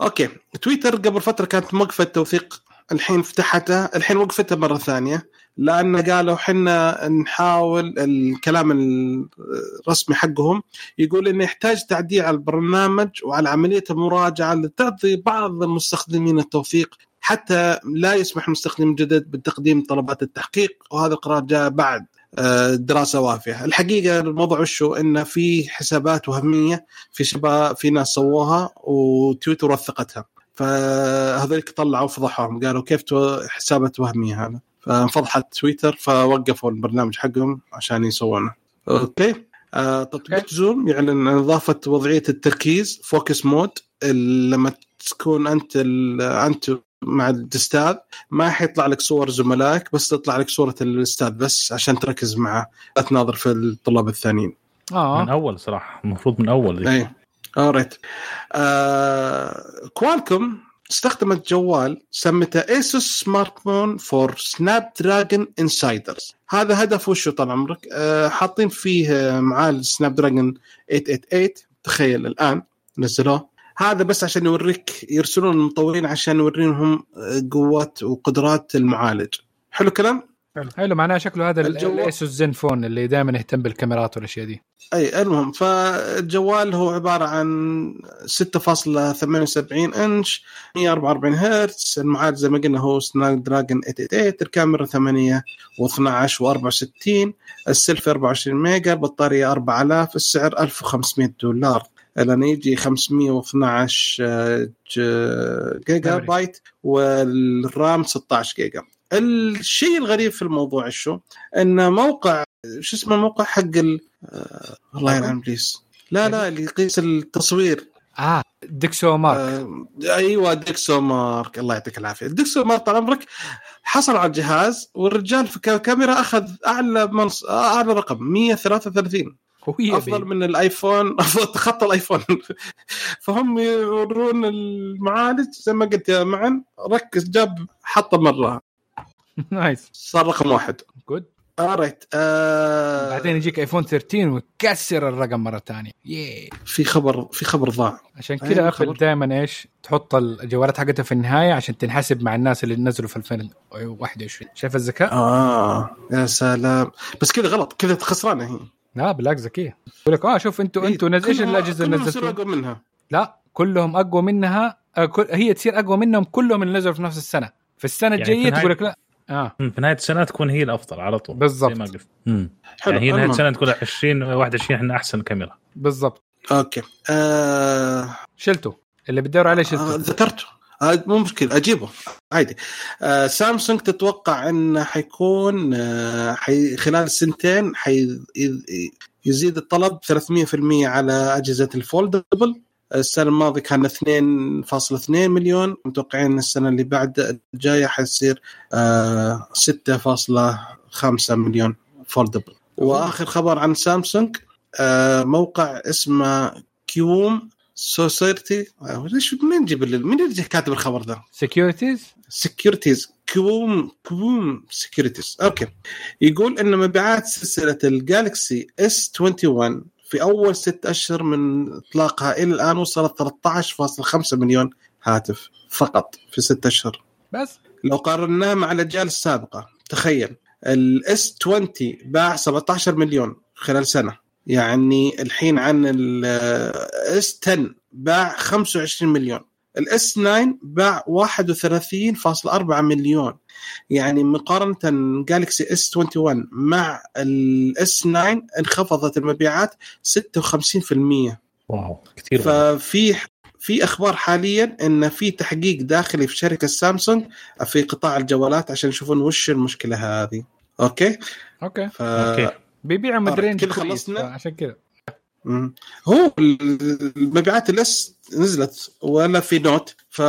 أوكي تويتر قبل فترة كانت موقفة توثيق. الحين فتحتها الحين وقفتها مرة ثانية. لأن قالوا حنا نحاول الكلام الرسمي حقهم. يقول إنه يحتاج تعديل على البرنامج وعلى عملية المراجعة لتعطي بعض المستخدمين التوثيق. حتى لا يسمح المستخدم الجدد بتقديم طلبات التحقيق. وهذا القرار جاء بعد. دراسة وافية، الحقيقة الموضوع وشو انه في حسابات وهمية في شباب في ناس سووها وتويتر وثقتها. فهذولك طلعوا فضحوهم. قالوا كيف حسابات وهمية هذا. فانفضحت تويتر فوقفوا البرنامج حقهم عشان يسوونه. okay؟ آه تطبيق. Zoom يعلن عن إضافة وضعية التركيز focus mode لما تكون أنت انت مع الأستاذ. ما حيطلع لك صور زملائك بس تطلع لك صورة الأستاذ بس عشان تركز معه لا تناظر في الطلاب الثانيين. من آه أول صراحة المفروض من أول. اي alright آه كوالكوم استخدمت جوال سمته ASUS Smartphone for Snapdragon Insiders هذا هدف وشو طال عمرك؟ آه حاطين فيه معاه ال Snapdragon 888 تخيل الآن نزلوه. هذا بس عشان يوريك يرسلون المطورين عشان يورينهم آه، قوات وقدرات المعالج. حلو كلام حلو. حلو معناه شكله هذا الجوال- ال ASUS Zenfone اللي دائما يهتم بالكاميرات والأشياء دي. أي المهم فالجوال هو عبارة عن 6.78 إنش 144 هرتز المعالج زي ما قلنا هو Snapdragon 888 الكاميرا 8 و12 و64 السيلفي 24 ميجا البطارية 4000 السعر 1500 دولار. لأن يجي 512 آه، ج- جيجا. بايت والرام 16 جيجا. الشيء الغريب في الموضوع شو؟ إن موقع شو اسمه الموقع حق ال... آه، الله يلعن ابليس لا لا اللي يقيس التصوير. آه DxOMark. آه أيوه DxOMark. الله يعطيك العافية. DxOMark طال عمرك حصل على الجهاز والرجال في الكاميرا أخذ أعلى منص... أعلى رقم 133 قوية أفضل بي. من ال iPhone أفضل تخطى ال iPhone. فهم يورون المعالج زي ما قلت يا معن ركز جاب حطه مرة. nice صار رقم واحد. good alright آه بعدين يجيك iPhone 13 ويكسر الرقم مرة ثانية. ياي في خبر في خبر ضاع. عشان كذا Apple. دائما إيش؟ تحط الجوالات حقتها في النهاية عشان تنحسب مع الناس اللي نزلوا في 2021 شايف الذكاء؟ آه يا سلام. بس كذا غلط كذا خسرانة هي. لا بالعكس ذكية. يقول لك آه شوف أنتوا أنتوا نز... إيش الأجهزة اللي نزلتوا؟ أقوى منها. لا كلهم أقوى منها آه كل... هي تصير أقوى منهم كلهم اللي نزلوا في نفس السنة. في السنة يعني الجاية تقول لك لا. آه. في نهاية السنة تكون هي الأفضل على طول بالضبط. زي ما قلت. يعني هي نهاية. السنة تقول 20 21 إحنا أحسن كاميرا. بالضبط. أوكي. آه شلته اللي بتدور عليه آه شلته ذكرته. آه مو مشكلة أجيبه. عادي. آه سامسونج تتوقع انه حيكون آه حي خلال سنتين حي يزيد الطلب 300% على أجهزة ال foldable. السنة الماضية كان 2.2 مليون. متوقعين السنة اللي بعد الجاية حيصير آه 6.5 مليون foldable. وآخر خبر عن سامسونج آه موقع اسمه Kiwoom Society ليش منين نجيب ال- مين اللي كاتب الخبر ذا؟ Securities Securities com com Securities okay. يقول إن مبيعات سلسلة ال Galaxy S 21 في أول ست أشهر من إطلاقها إلى الآن وصلت 13.5 مليون هاتف فقط في ست أشهر. بس؟ لو قارناه مع الأجيال السابقة تخيل. ال S 20 باع 17 مليون خلال سنة. يعني الحين عن ال S 10 باع 25 مليون. ال S 9 باع 31.4 مليون. يعني مقارنة Galaxy S 21 مع ال S 9 انخفضت المبيعات 56% wow كثير ففي في أخبار حاليا إن في تحقيق داخلي في شركة سامسونج في قطاع الجوالات عشان يشوفون وش المشكلة هذه. okay؟ okay. ف... okay. بيبيعوا مدرين كذا خلصنا؟ عشان كذا. هو المبيعات ال S نزلت ولا في Note ف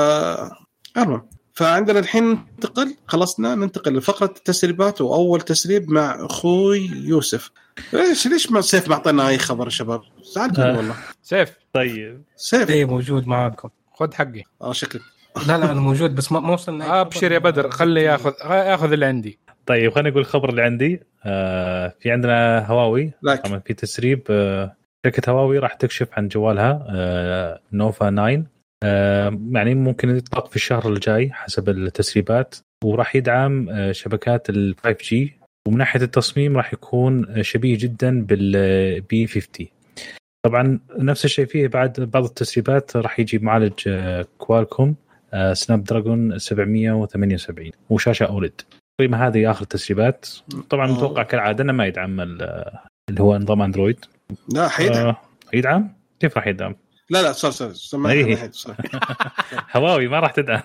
المهم. فعندنا الحين ننتقل خلصنا ننتقل لفقرة التسريبات وأول تسريب مع أخوي يوسف. ليش ليش ما سيف معطينا أي خبر يا شباب؟ زعلت آه. والله. سيف. طيب. سيف. إيه موجود معاكم. خذ حقي. آه شكلك لا لا أنا موجود بس ما ما وصلنا أبشر يا. بدر خلي ياخذ ياخذ اللي عندي. طيب خليني أقول الخبر اللي عندي. آه في عندنا هواوي. طبعا في تسريب آه شركة هواوي راح تكشف عن جوالها آه Nova 9 آه يعني ممكن يطلق في الشهر الجاي حسب التسريبات وراح يدعم آه شبكات ال 5G ومن ناحية التصميم راح يكون آه، شبيه جدا بال P 50 طبعا نفس الشيء فيه بعد بعض التسريبات راح يجي معالج آه، Qualcomm آه، Snapdragon 778 وشاشة OLED. تقريبا هذه آخر التسريبات طبعا آه. متوقع كالعادة إنه ما يدعم ال- اللي هو نظام Android. لا حيدعم. آه، يدعم؟ كيف راح يدعم؟ لا لا صار صار سمعني إيه. هواوي ما راح تدعم.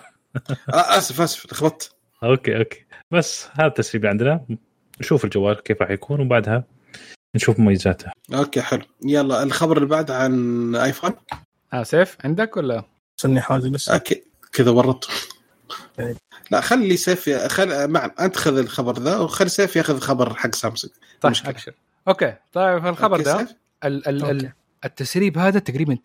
آه، آسف آسف لخبطت okay okay. بس هذا التسريب عندنا. نشوف الجوال كيف راح يكون وبعدها نشوف مميزاته. okay حلو. يلا الخبر اللي بعد عن iPhone آه سيف عندك ولا؟ وصلني حاجة بس. okay كذا ورطت لا خلي سيف خل معا أنت خذ الخبر ذا وخلي سيف ياخذ الخبر حق سامسونج طيب مشكلة. ابشر okay طيب الخبر okay، ده؟ ال ال ال okay. التسريب هذا تقريبا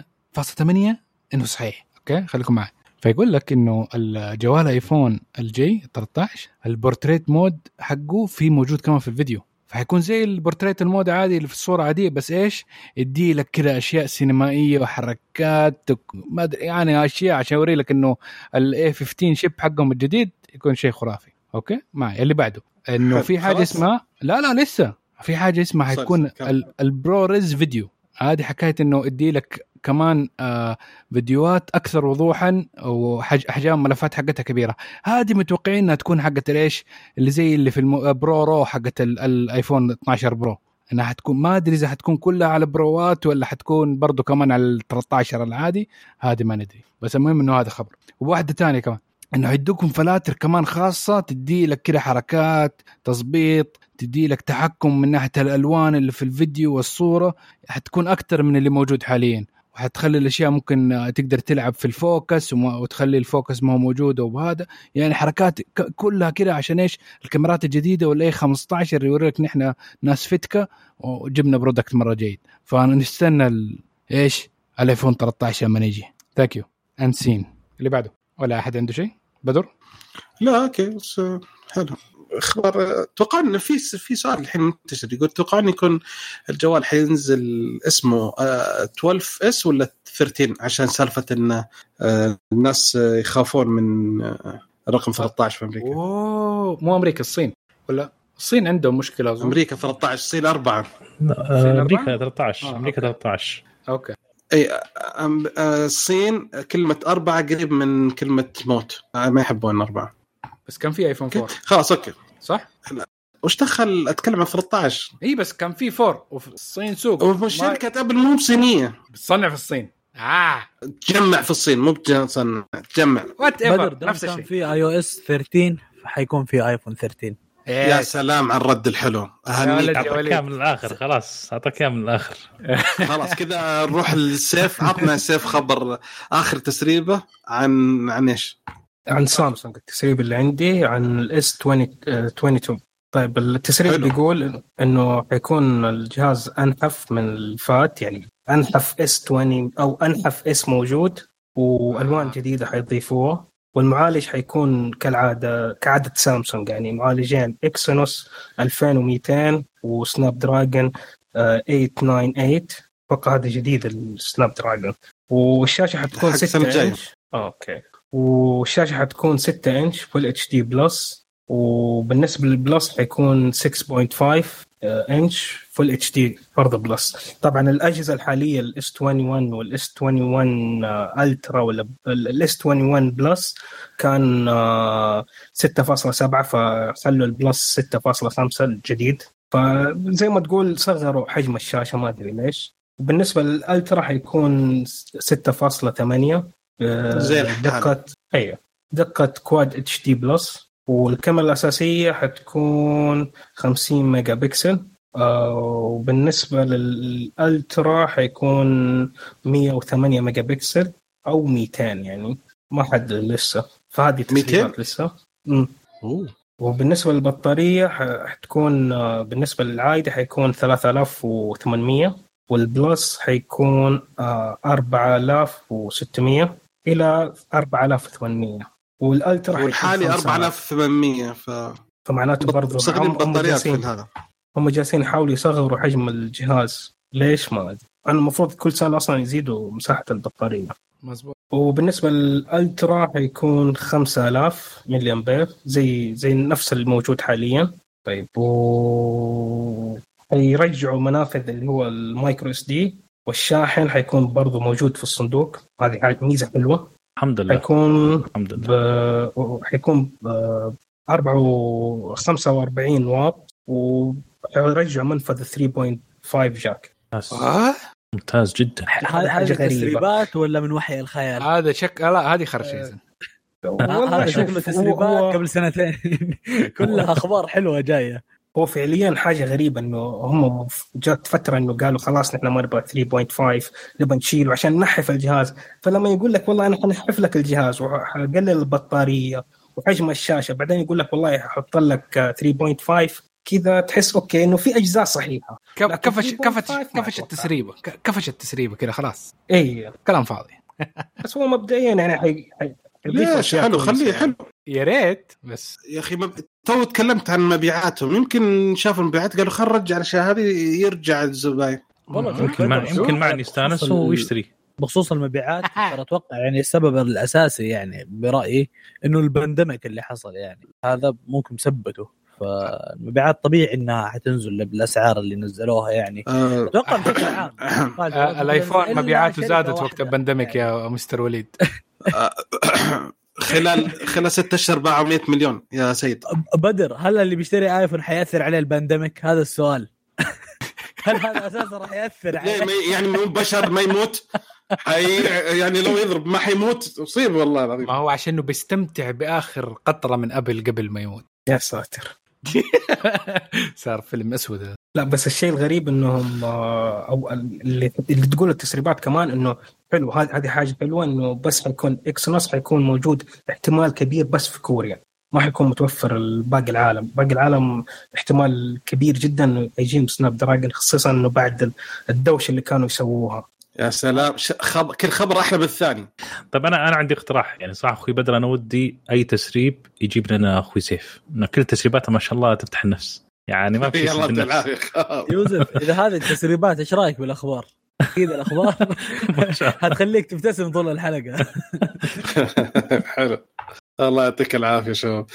88% فاصلة 8 إنه صحيح أوكي خليكم معي فيقول لك إنه الجوال iPhone الجاي 13 ال portrait mode حقه في موجود كمان في الفيديو فحيكون زي ال portrait ال mode عادي اللي في الصورة عادية بس إيش يدي لك كذا أشياء سينمائية وحركات ما أدري يعني أشياء عشان اوري لك إنه ال A 15 chip حقهم الجديد يكون شيء خرافي okay معي اللي بعده إنه. في حاجة خلاص. اسمها لا لا لسه في حاجة اسمها حيكون كمل. ال- ProRes video هذه حكاية إنه ادي لك كمان آه فيديوهات أكثر وضوحا واحجام ملفات حقتها كبيرة. هذه متوقعين إنها تكون حقت إيش؟ اللي زي اللي في ال ProRAW حقت ال- ال iPhone 12 Pro. إنها حتكون ما أدري إذا حتكون كلها على بروات ولا حتكون برضو كمان على ال 13 العادي هذه ما ندري. بس المهم إنه هذا خبر. وواحدة ثانية كمان. إنه يدوكم فلاتر كمان خاصة تدي لك كده حركات تظبيط تدي لك تحكم من ناحية الألوان اللي في الفيديو والصورة حتكون أكثر من اللي موجود حاليا. وحتخلي الأشياء ممكن تقدر تلعب في ال focus وتخلي ال focus ما هو موجود وبهذا يعني حركات كلها كده عشان إيش؟ الكاميرات الجديدة وال A 15 يوريك نحن ناس فتكه وجبنا product مرة جيد. فنستنى. إيش؟ الآيفون 13 لما يجي thank you and seen اللي بعده. ولا أحد عنده شيء؟ بدر؟ لا okay بس آه، حلو. أخبار أتوقع إنه في في سؤال الحين منتشر يقول أتوقع انه يكون الجوال حينزل اسمه آه، 12 S ولا 13 عشان سالفة انه آه، الناس آه، يخافون من آه، رقم 13 في أمريكا. أوه مو أمريكا الصين. ولا؟ الصين عندهم مشكلة أظن. أمريكا 13 الصين أربعة. آه، أمريكا 13 آه، أمريكا okay. 13 okay. أي أم- آه، الصين كلمة أربعة قريب من كلمة موت. آه، ما يحبون أربعة. بس كان في ايفون 4 خلاص okay. صح؟ وش دخل؟ أتكلم عن 13 إي بس كان في 4 وفي الصين سوق. وفي شركه ابل مو بصينية. بتصنع في الصين. آه. تجمع في الصين مو بتصنع تجمع. whatever نفس كان الشيء. في iO S 13 فحيكون في ايفون 13 يا إيه. سلام على الرد الحلو. أهنيك. أعطاك. اياه من الآخر خلاص. أعطاك اياه من الآخر. خلاص كذا نروح للسيف عطنا سيف خبر آخر تسريبة عن عن إيش؟ عن سامسونج التسريب اللي عندي عن ال S 22 طيب التسريب حلو. بيقول إنه حيكون الجهاز أنحف من اللي فات يعني أنحف S 20 أو أنحف S موجود وألوان جديدة حيضيفوها والمعالج حيكون كالعادة كعادة سامسونج يعني معالجين Exynos 2200 و Snapdragon آه، 898 أتوقع هذا جديد ال Snapdragon والشاشة حتكون حق السنة 6 الجاية. إنش. okay. والشاشه حتكون 6 إنش full HD plus وبالنسبة لل plus حيكون 6.5 إنش full HD برضه plus. طبعا الأجهزة الحالية ال S 21 وال S 21 ultra ولا ال S 21 plus كان آه، 6.7 فخلوا ال plus 6.5 الجديد. فزي ما تقول صغروا حجم الشاشة ما أدري ليش. وبالنسبة لل ultra حيكون 6.8 آه، زي الحال. دقه أيوه. دقة quad HD plus والكاميرا الأساسية حتكون 50 ميجا بكسل آه، وبالنسبة لل ultra حيكون 108 ميجا بكسل أو 200 يعني. ما حد لسه. فهذه 200 تسريبات لسه. مم. وبالنسبة للبطارية ح- حتكون آه، بالنسبة للعادي حيكون 3800 وال plus حيكون آه، 4600 إلى 4800 وال ultra والحالي 5000. 4800 ف فمعناته برضه هم بطاريات في هذا هم جالسين يحاولوا يصغروا حجم الجهاز. ليش ما أدري. أنا المفروض كل سنة أصلا يزيدوا مساحة البطارية. مزبوط وبالنسبة لل ultra حيكون 5000 ملي امبير زي زي نفس الموجود حاليا. طيب و حيرجعوا منافذ اللي هو ال micro SD. والشاحن حيكون برضه موجود في الصندوق. هذه حاجة- ميزة حلوة. الحمد لله. حيكون الحمد ب... لله حيكون ب 4 45 واط ويرجع منفذ 3.5 جاك. ممتاز, آه؟ ممتاز جدا. هذه حاجة هذه غريبة. تسريبات ولا من وحي الخيال؟ هذا شك لا هذه يا زلمة. والله هذا شوف، شكله تسريبات قبل سنتين. كلها أخبار حلوة جاية. هو فعليا حاجة غريبة إنه هم جات فترة إنه قالوا خلاص نحن ما نبغى 3.5 نبغى نشيله عشان نحف الجهاز. فلما يقول لك والله أنا حنحف لك الجهاز وحقلل البطارية وحجم الشاشة بعدين يقول لك والله ححط لك 3.5 كذا تحس okay إنه في أجزاء صحيحة. كفش 3.5 كفش كفش. التسريبه كفش التسريبه كذا خلاص. اي كلام فاضي. بس هو مبدئيا يعني حي... حي... ليش؟ حلو خليه يعني. حلو. يا ريت بس. يا أخي مب... تو تكلمت عن مبيعاتهم. يمكن شافوا المبيعات قالوا خل نرجع الأشياء هذه يرجع الزباين. والله يمكن مع يمكن بخصوص يستانس ويشتري بخصوص المبيعات ترى أتوقع يعني السبب الأساسي يعني برأيي إنه ال pandemic اللي حصل يعني. هذا ممكن مثبته فالمبيعات طبيعي إنها حتنزل بالأسعار اللي نزلوها يعني. آه. أتوقع بشكل عام. آه، الآيفون مبيعاته زادت. وقت ال pandemic يا مستر وليد. خلال خلال ست أشهر باعوا 100 مليون. يا سيد. بدر هل اللي بيشتري آيفون حيأثر عليه ال pandemic؟ هذا السؤال. هل هذا أساسا راح يأثر ليه عليه يعني مو بشر ما يموت؟ حي يعني لو يضرب ما حيموت؟ يصيب والله العظيم. ما هو عشانه بيستمتع بآخر قطرة من أبل قبل ما يموت. يا ساتر. صار فيلم أسود هذا. لا بس الشيء الغريب إنهم آه، أو اللي, اللي تقول التسريبات كمان إنه حلو هذه هذه حاجة حلوة إنه بس حيكون اكسنوس حيكون موجود احتمال كبير بس في كوريا. ما حيكون متوفر باقي العالم. باقي العالم احتمال كبير جدا إنه يجيهم سناب دراجون خصوصا إنه بعد الدوشة اللي كانوا يسووها. يا سلام. ش... خب... كل خبر أحلى من الثاني. طيب أنا أنا عندي اقتراح. يعني صراحة أخوي بدر أنا ودي أي تسريب يجيب لنا أخوي سيف. كل تسريباته ما شاء الله تفتح النفس. يعني ما في شيء يلا يسد يعطيك النفس. العافيه يوسف إذا هذه التسريبات إيش رأيك بالأخبار؟ أكيد الأخبار. هتخليك تبتسم طول الحلقة. حلو. الله يعطيك العافية شباب.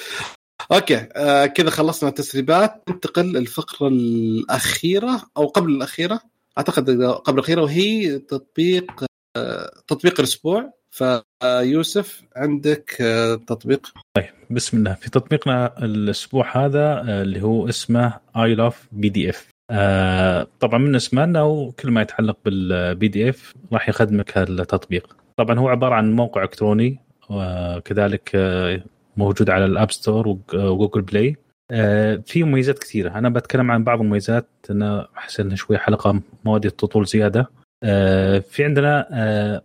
okay آه كذا خلصنا التسريبات. ننتقل للفقرة الأخيرة أو قبل الأخيرة. أعتقد قبل الأخيرة وهي تطبيق آه تطبيق الأسبوع. فيوسف عندك آه تطبيق؟ بسم الله. في تطبيقنا الأسبوع هذا آه، اللي هو اسمه I love PDF طبعا من اسمه انه كل ما يتعلق بال PDF راح يخدمك هالتطبيق. طبعا هو عبارة عن موقع إلكتروني وكذلك آه، موجود على ال App Store وج- و Google Play في مميزات كثيرة. أنا بتكلم عن بعض المميزات أنا احس انها شوي حلقة مواد تطول زيادة. في عندنا آه،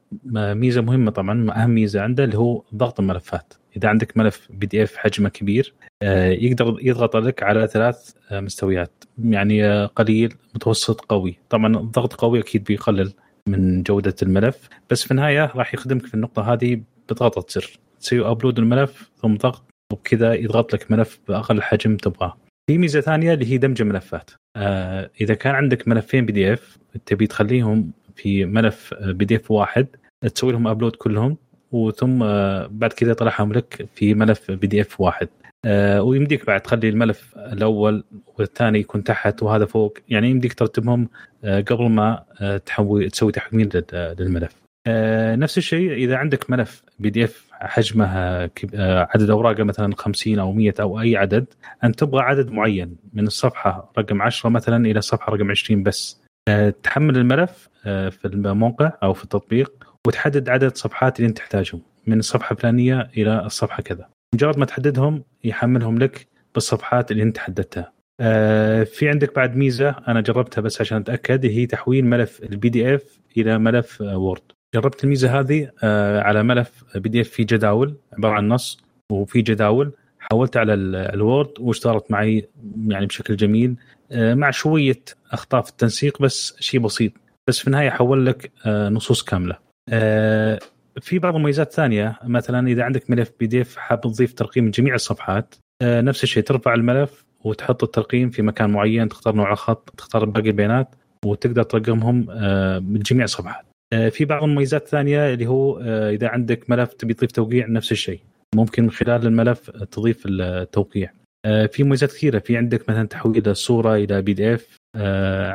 ميزة مهمة طبعا أهم ميزة عنده اللي هو ضغط الملفات. إذا عندك ملف PDF حجمه كبير آه، يقدر يضغط لك على ثلاث آه، مستويات. يعني آه، قليل متوسط قوي. طبعا الضغط قوي أكيد بيقلل من جودة الملف بس في النهاية راح يخدمك في النقطة هذه بضغطة زر تسوي upload الملف ثم ضغط وبكذا يضغط لك ملف بأقل حجم تبغاه. في ميزة ثانية اللي هي دمج الملفات. آه إذا كان عندك ملفين PDF تبي تخليهم في ملف PDF واحد. تسوي لهم upload كلهم وثم آه بعد كذا يطلعهم لك في ملف PDF واحد. آه ويمديك بعد تخلي الملف الأول والثاني يكون تحت وهذا فوق. يعني يمديك ترتبهم آه قبل ما آه تحوي تسوي تحويل لل- للملف. آه، نفس الشيء إذا عندك ملف بي دي إف حجمه آه، آه، عدد أوراقه مثلا 50 أو 100 أو أي عدد انت تبغى عدد معين من الصفحة رقم 10 مثلا إلى الصفحة رقم 20 بس. آه، تحمل الملف آه، في الموقع أو في التطبيق وتحدد عدد صفحات اللي أنت تحتاجهم من الصفحة الفلانية إلى الصفحة كذا. مجرد ما تحددهم يحملهم لك بالصفحات اللي أنت حددتها. آه، في عندك بعد ميزة أنا جربتها بس عشان أتأكد هي تحويل ملف ال PDF إلى ملف آه، Word جربت الميزة هذه آه، على ملف PDF في جداول عبارة عن نص وفي جداول حولت على ال- ال Word واشتغلت معي يعني بشكل جميل. آه، مع شوية أخطاء في التنسيق بس شيء بسيط. بس في النهاية حول لك آه، نصوص كاملة. آه، في بعض المميزات الثانية مثلا إذا عندك ملف PDF حاب تضيف ترقيم جميع الصفحات آه، نفس الشيء ترفع الملف وتحط الترقيم في مكان معين تختار نوع الخط تختار باقي البيانات وتقدر ترقمهم آه، من جميع الصفحات. آه، في بعض المميزات الثانية اللي هو آه، إذا عندك ملف تبي تضيف توقيع نفس الشيء. ممكن من خلال الملف تضيف التوقيع. آه، في مميزات كثيرة. في عندك مثلا تحويل الصورة إلى PDF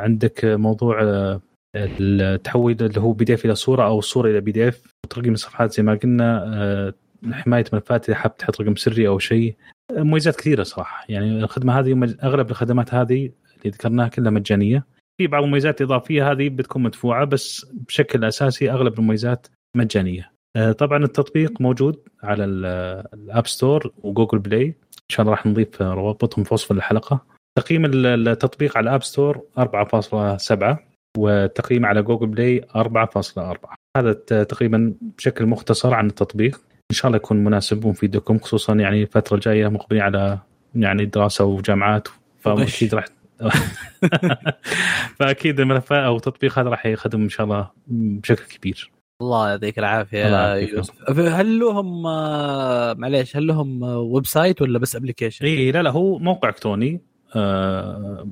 عندك موضوع آه، التحويل اللي هو PDF إلى صورة أو الصورة إلى بي دي اف وترقيم الصفحات زي ما قلنا آه، حماية ملفات إذا حاب تحط رقم سري أو شيء. آه، مميزات كثيرة صراحة. يعني الخدمة هذه أغلب الخدمات هذه اللي ذكرناها كلها مجانية. في بعض المميزات الإضافية هذه بتكون مدفوعة بس بشكل أساسي أغلب المميزات مجانية. آه، طبعا التطبيق موجود على ال- ال App Store و Google Play. إن شاء الله راح نضيف روابطهم في وصف الحلقة. تقييم ال- التطبيق على ال App Store 4.7 وتقييم على Google Play 4.4 هذا تقريبا بشكل مختصر عن التطبيق. إن شاء الله يكون مناسب ومفيدكم خصوصا يعني الفترة الجاية مقبلين على يعني دراسة وجامعات فأكيد راح فأكيد الملفات أو التطبيق هذا راح يخدم إن شاء الله بشكل كبير. الله يعطيك العافية الله يا. يوسف هل لهم آه، معليش هل لهم آه، website ولا بس application؟ اي لا لا هو موقع الكتروني آه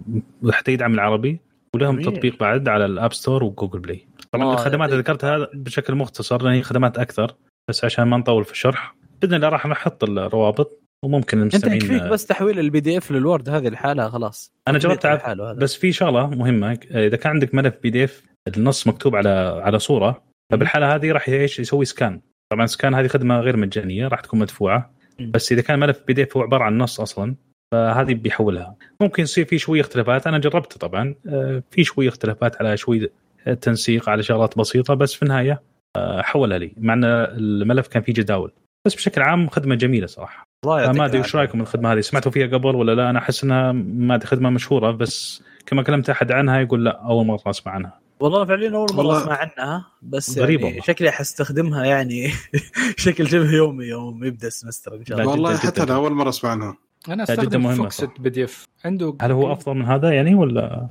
حتى يدعم العربي ولهم جميل. تطبيق بعد على ال App Store و Google Play طبعا الخدمات اللي يعطيك ذكرتها بشكل مختصر لأن هي خدمات أكثر بس عشان ما نطول في الشرح بإذن الله راح نحط الروابط وممكن أنت المستمعين يكفيك بس تحويل ال PDF لل Word هذه لحالها خلاص أنا هذا بس في شغلة مهمة إذا كان عندك ملف PDF النص مكتوب على على صورة فبالحالة هذه راح إيش يسوي scan. طبعا scan هذه خدمة غير مجانية راح تكون مدفوعة. بس إذا كان ملف PDF هو عبارة عن نص أصلا فهذه بيحولها. ممكن يصير في شوية اختلافات. أنا جربت طبعا آه، في شوية اختلافات على شوي تنسيق على شغلات بسيطة بس في النهاية آه، حولها لي مع إن الملف كان فيه جداول. بس بشكل عام خدمة جميلة صراحة. ما أدري العافية. رأيكم الخدمه هذه؟ سمعتوا فيها قبل ولا لا؟ أنا أحس إنها ما خدمة مشهورة بس كما كلمت أحد عنها يقول لا أول مرة أسمع عنها. والله فعليا أول مرة أسمع عنها بس غريب يعني. شكلي حستخدمها يعني بشكل شبه يومي يوم يبدأ ال semester إن شاء الله. والله جداً. حتى جداً. أنا أول مرة أسمع عنها. أنا جداً أستخدم Foxit PDF عنده هل هو أفضل من هذا يعني ولا؟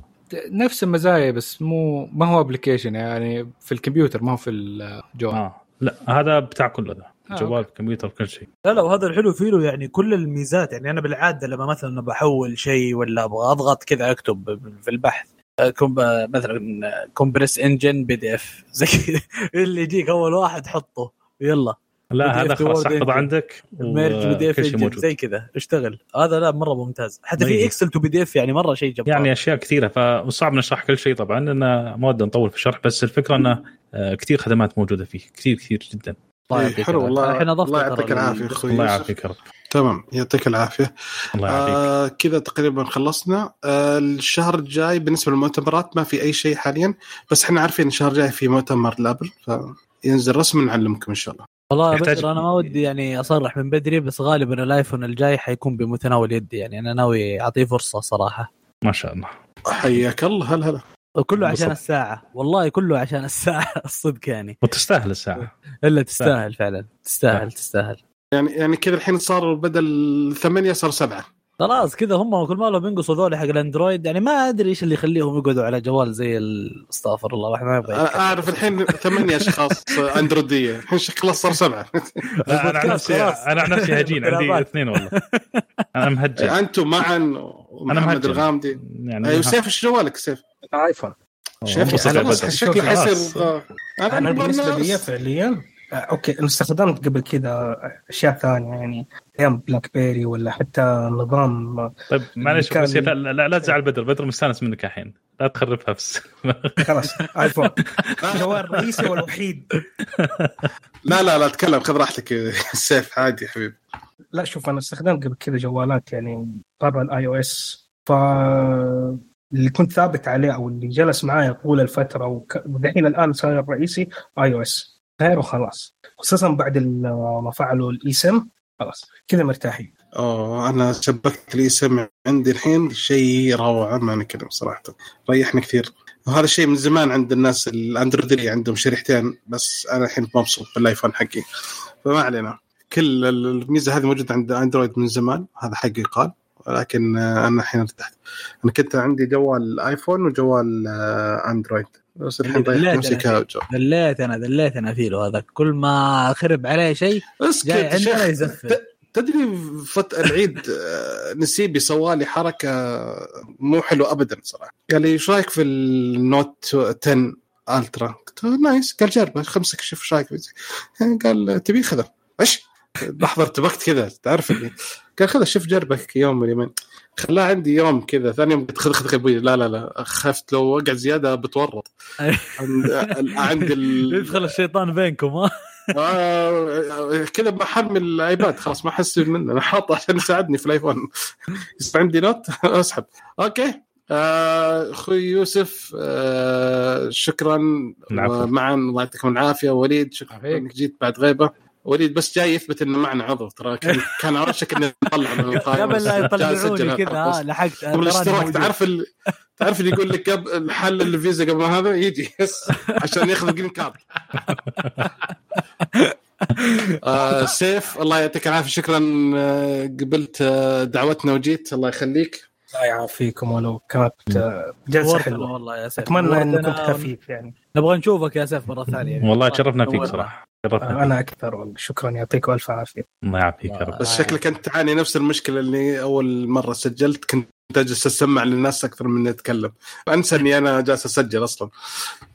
نفس المزايا بس مو ما هو application يعني في الكمبيوتر ما هو في الجوال آه لا هذا بتاع كل هذا آه، جوال كمبيوتر كل شيء. لا لا وهذا الحلو فيه له يعني كل الميزات. يعني أنا بالعادة لما مثلا بحول شيء ولا أبغى أضغط كذا أكتب في البحث آه، كوم آه، مثلا compress engine PDF. زي كذا. اللي يجيك أول واحد حطه. يلا. لا هذا خلاص احفظ. عندك merge PDF زي كذا. اشتغل. هذا لا مرة ممتاز. حتى في طيب. Excel to PDF يعني مرة شيء جبار. يعني أشياء كثيرة. فصعب نشرح كل شيء طبعا لأن ما ودنا نطول في الشرح بس الفكرة انه آه، كثير خدمات موجودة فيه. كثير كثير جدا. الله إيه، حلو. والله. الحين أضفت الله يعطيك العافية أخوي الله. يعافيك يا رب. تمام يعطيك العافية. الله يعافيك. آه كذا تقريبا خلصنا. آه الشهر الجاي بالنسبة للمؤتمرات ما في أي شيء حاليا بس إحنا عارفين الشهر الجاي في مؤتمر لابل فينزل رسم نعلمكم إن شاء الله. والله يا بشر أنا ما ودي يعني أصرح من بدري بس غالبا الآيفون الجاي حيكون بمتناول يدي يعني أنا ناوي أعطيه فرصة صراحة. ما شاء الله. حياك الله هلا هلا. وكله عشان. الساعة. والله كله عشان الساعة الصدق يعني. وتستاهل الساعة. إلا تستاهل فعلا. تستاهل تستاهل. يعني يعني كذا الحين صار بدل ثمانية صار سبعة خلاص كذا هم كل ما لهم ينقصوا ذول حق الأندرويد يعني ما أدري إيش اللي يخليهم يقعدوا على جوال زي استغفر الله الواحد ما يبغى. أعرف الحين ثمانية أشخاص أندرويدية الحين خلاص صار سبعة لا، أنا عن نفسي. أنا عن نفسي هجين عندي. اثنين والله أنا مهجن أنتم معاذ ومحمد مهجن. الغامدي يعني أيوه سيف إيش جوالك سيف؟ iPhone شايف أنا. شكله. حيصير آه، أنا بالنسبة لي. فعليا okay أنا استخدمت قبل كذا أشياء ثانية يعني أيام BlackBerry ولا حتى نظام طيب معلش كان- بس لا, لا, لا تزعل بدر بدر مستانس منك الحين. لا تخربها بس. خلاص iPhone الجوال الرئيسي والوحيد لا لا لا تكلم خذ راحتك سيف عادي يا حبيبي. لا شوف أنا استخدمت قبل كذا جوالات يعني برا ال iOS ف اللي كنت ثابت عليه أو اللي جلس معايا طول الفترة وك- ودحين الآن صار الرئيسي iOS غيره خلاص خصوصا بعد ما فعلوا الاي سم خلاص كذا مرتاحين. أوه أنا شبكت لي اسم عندي الحين شيء روعة ما نكلم صراحة. ريحني كثير. وهذا الشيء من زمان عند الناس الأندرويد اللي عندهم شريحتين بس أنا الحين مبسوط بالآيفون حقي. فما علينا. كل الميزة هذه موجودة عند أندرويد من زمان هذا حقي قال. ولكن آه، أنا الحين ارتحت. أنا كنت عندي جوال آيفون وجوال آه، أندرويد. بس الحين اللي ريحت دليت أنا دليت أنا فيه هذا كل ما خرب عليه شيء جاي عندنا يزفر. تدري فت العيد آه، نسيبي سوالي حركة مو حلوة ابدا صراحة. قال لي إيش رأيك في ال Note 10 Ultra قلت له nice. قال جربه خمسك شوف إيش رأيك. قال تبي خذه. إيش؟ لحظة ارتبكت كذا تعرف اللي قال خذه شوف جربك يوم من خلاه عندي يوم كذا ثاني يوم قلت خذ خذ أبوي لا لا لا خفت. لو وقع زيادة بتورط. عند عند ال... يدخل الشيطان بينكم ها؟ آه كذا بحمل ال iPad خلاص ما أحس منه أنا حاطه عشان يساعدني في ال iPhone. يصير عندي نوت أسحب. okay. آه، أخوي يوسف آه شكرا. معاذ الله يعطيكم العافية. وليد شكرا. إنك جيت بعد غيبة. وليد بس جاي يثبت إنه معنا عضو. ترى كان كان على وشك إنه نطلع من القائمه قبل لا يطلعوني كذا. ها لحقت. قبل الاشتراك تعرف ال... تعرف اللي يقول لك قبل الحل الفيزا قبل ما هذا؟ يجي. yes. عشان ياخذ ال green card آه سيف الله يعطيك العافية. شكرا آه، قبلت آه، دعوتنا وجيت. الله يخليك. الله يعافيكم ولو كانت آه، جلسة حلوة. والله يا سيف. أتمنى ان نورتنا كنت خفيف يعني. نبغى نشوفك يا سيف مرة ثانية. والله تشرفنا فيك. صراحة. تشرفنا آه، أنا أكثر والله. شكرا. يعطيكم ألف عافية. الله يعافيك يا رب. بس شكلك أنت تعاني نفس المشكلة اللي أول مرة سجلت. كنت أجلس أسمع للناس أكثر من أتكلم. انسى اني أنا جالس أسجل أصلا.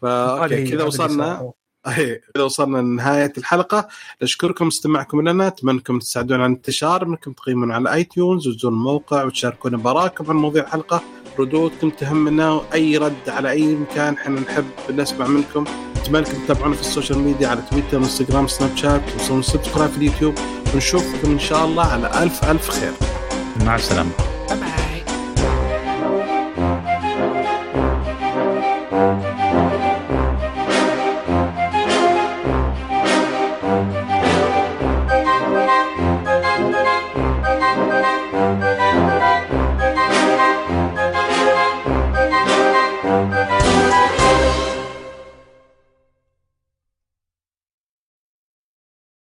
هذه- كذا وصلنا. أي كذا وصلنا لنهاية الحلقة. نشكركم استماعكم لنا. اتمنى انكم تساعدونا على الانتشار. انكم تقيمون على iTunes وتزورون الموقع وتشاركونا برأيكم عن مواضيع الحلقة. ردودكم تهمنا واي رد على أي مكان إحنا نحب نسمع منكم. أتمنى انكم تتابعونا في ال social media على تويتر وانستغرام سناب شات وسووا subscribe في اليوتيوب. ونشوفكم إن شاء الله على ألف ألف خير. مع السلامة.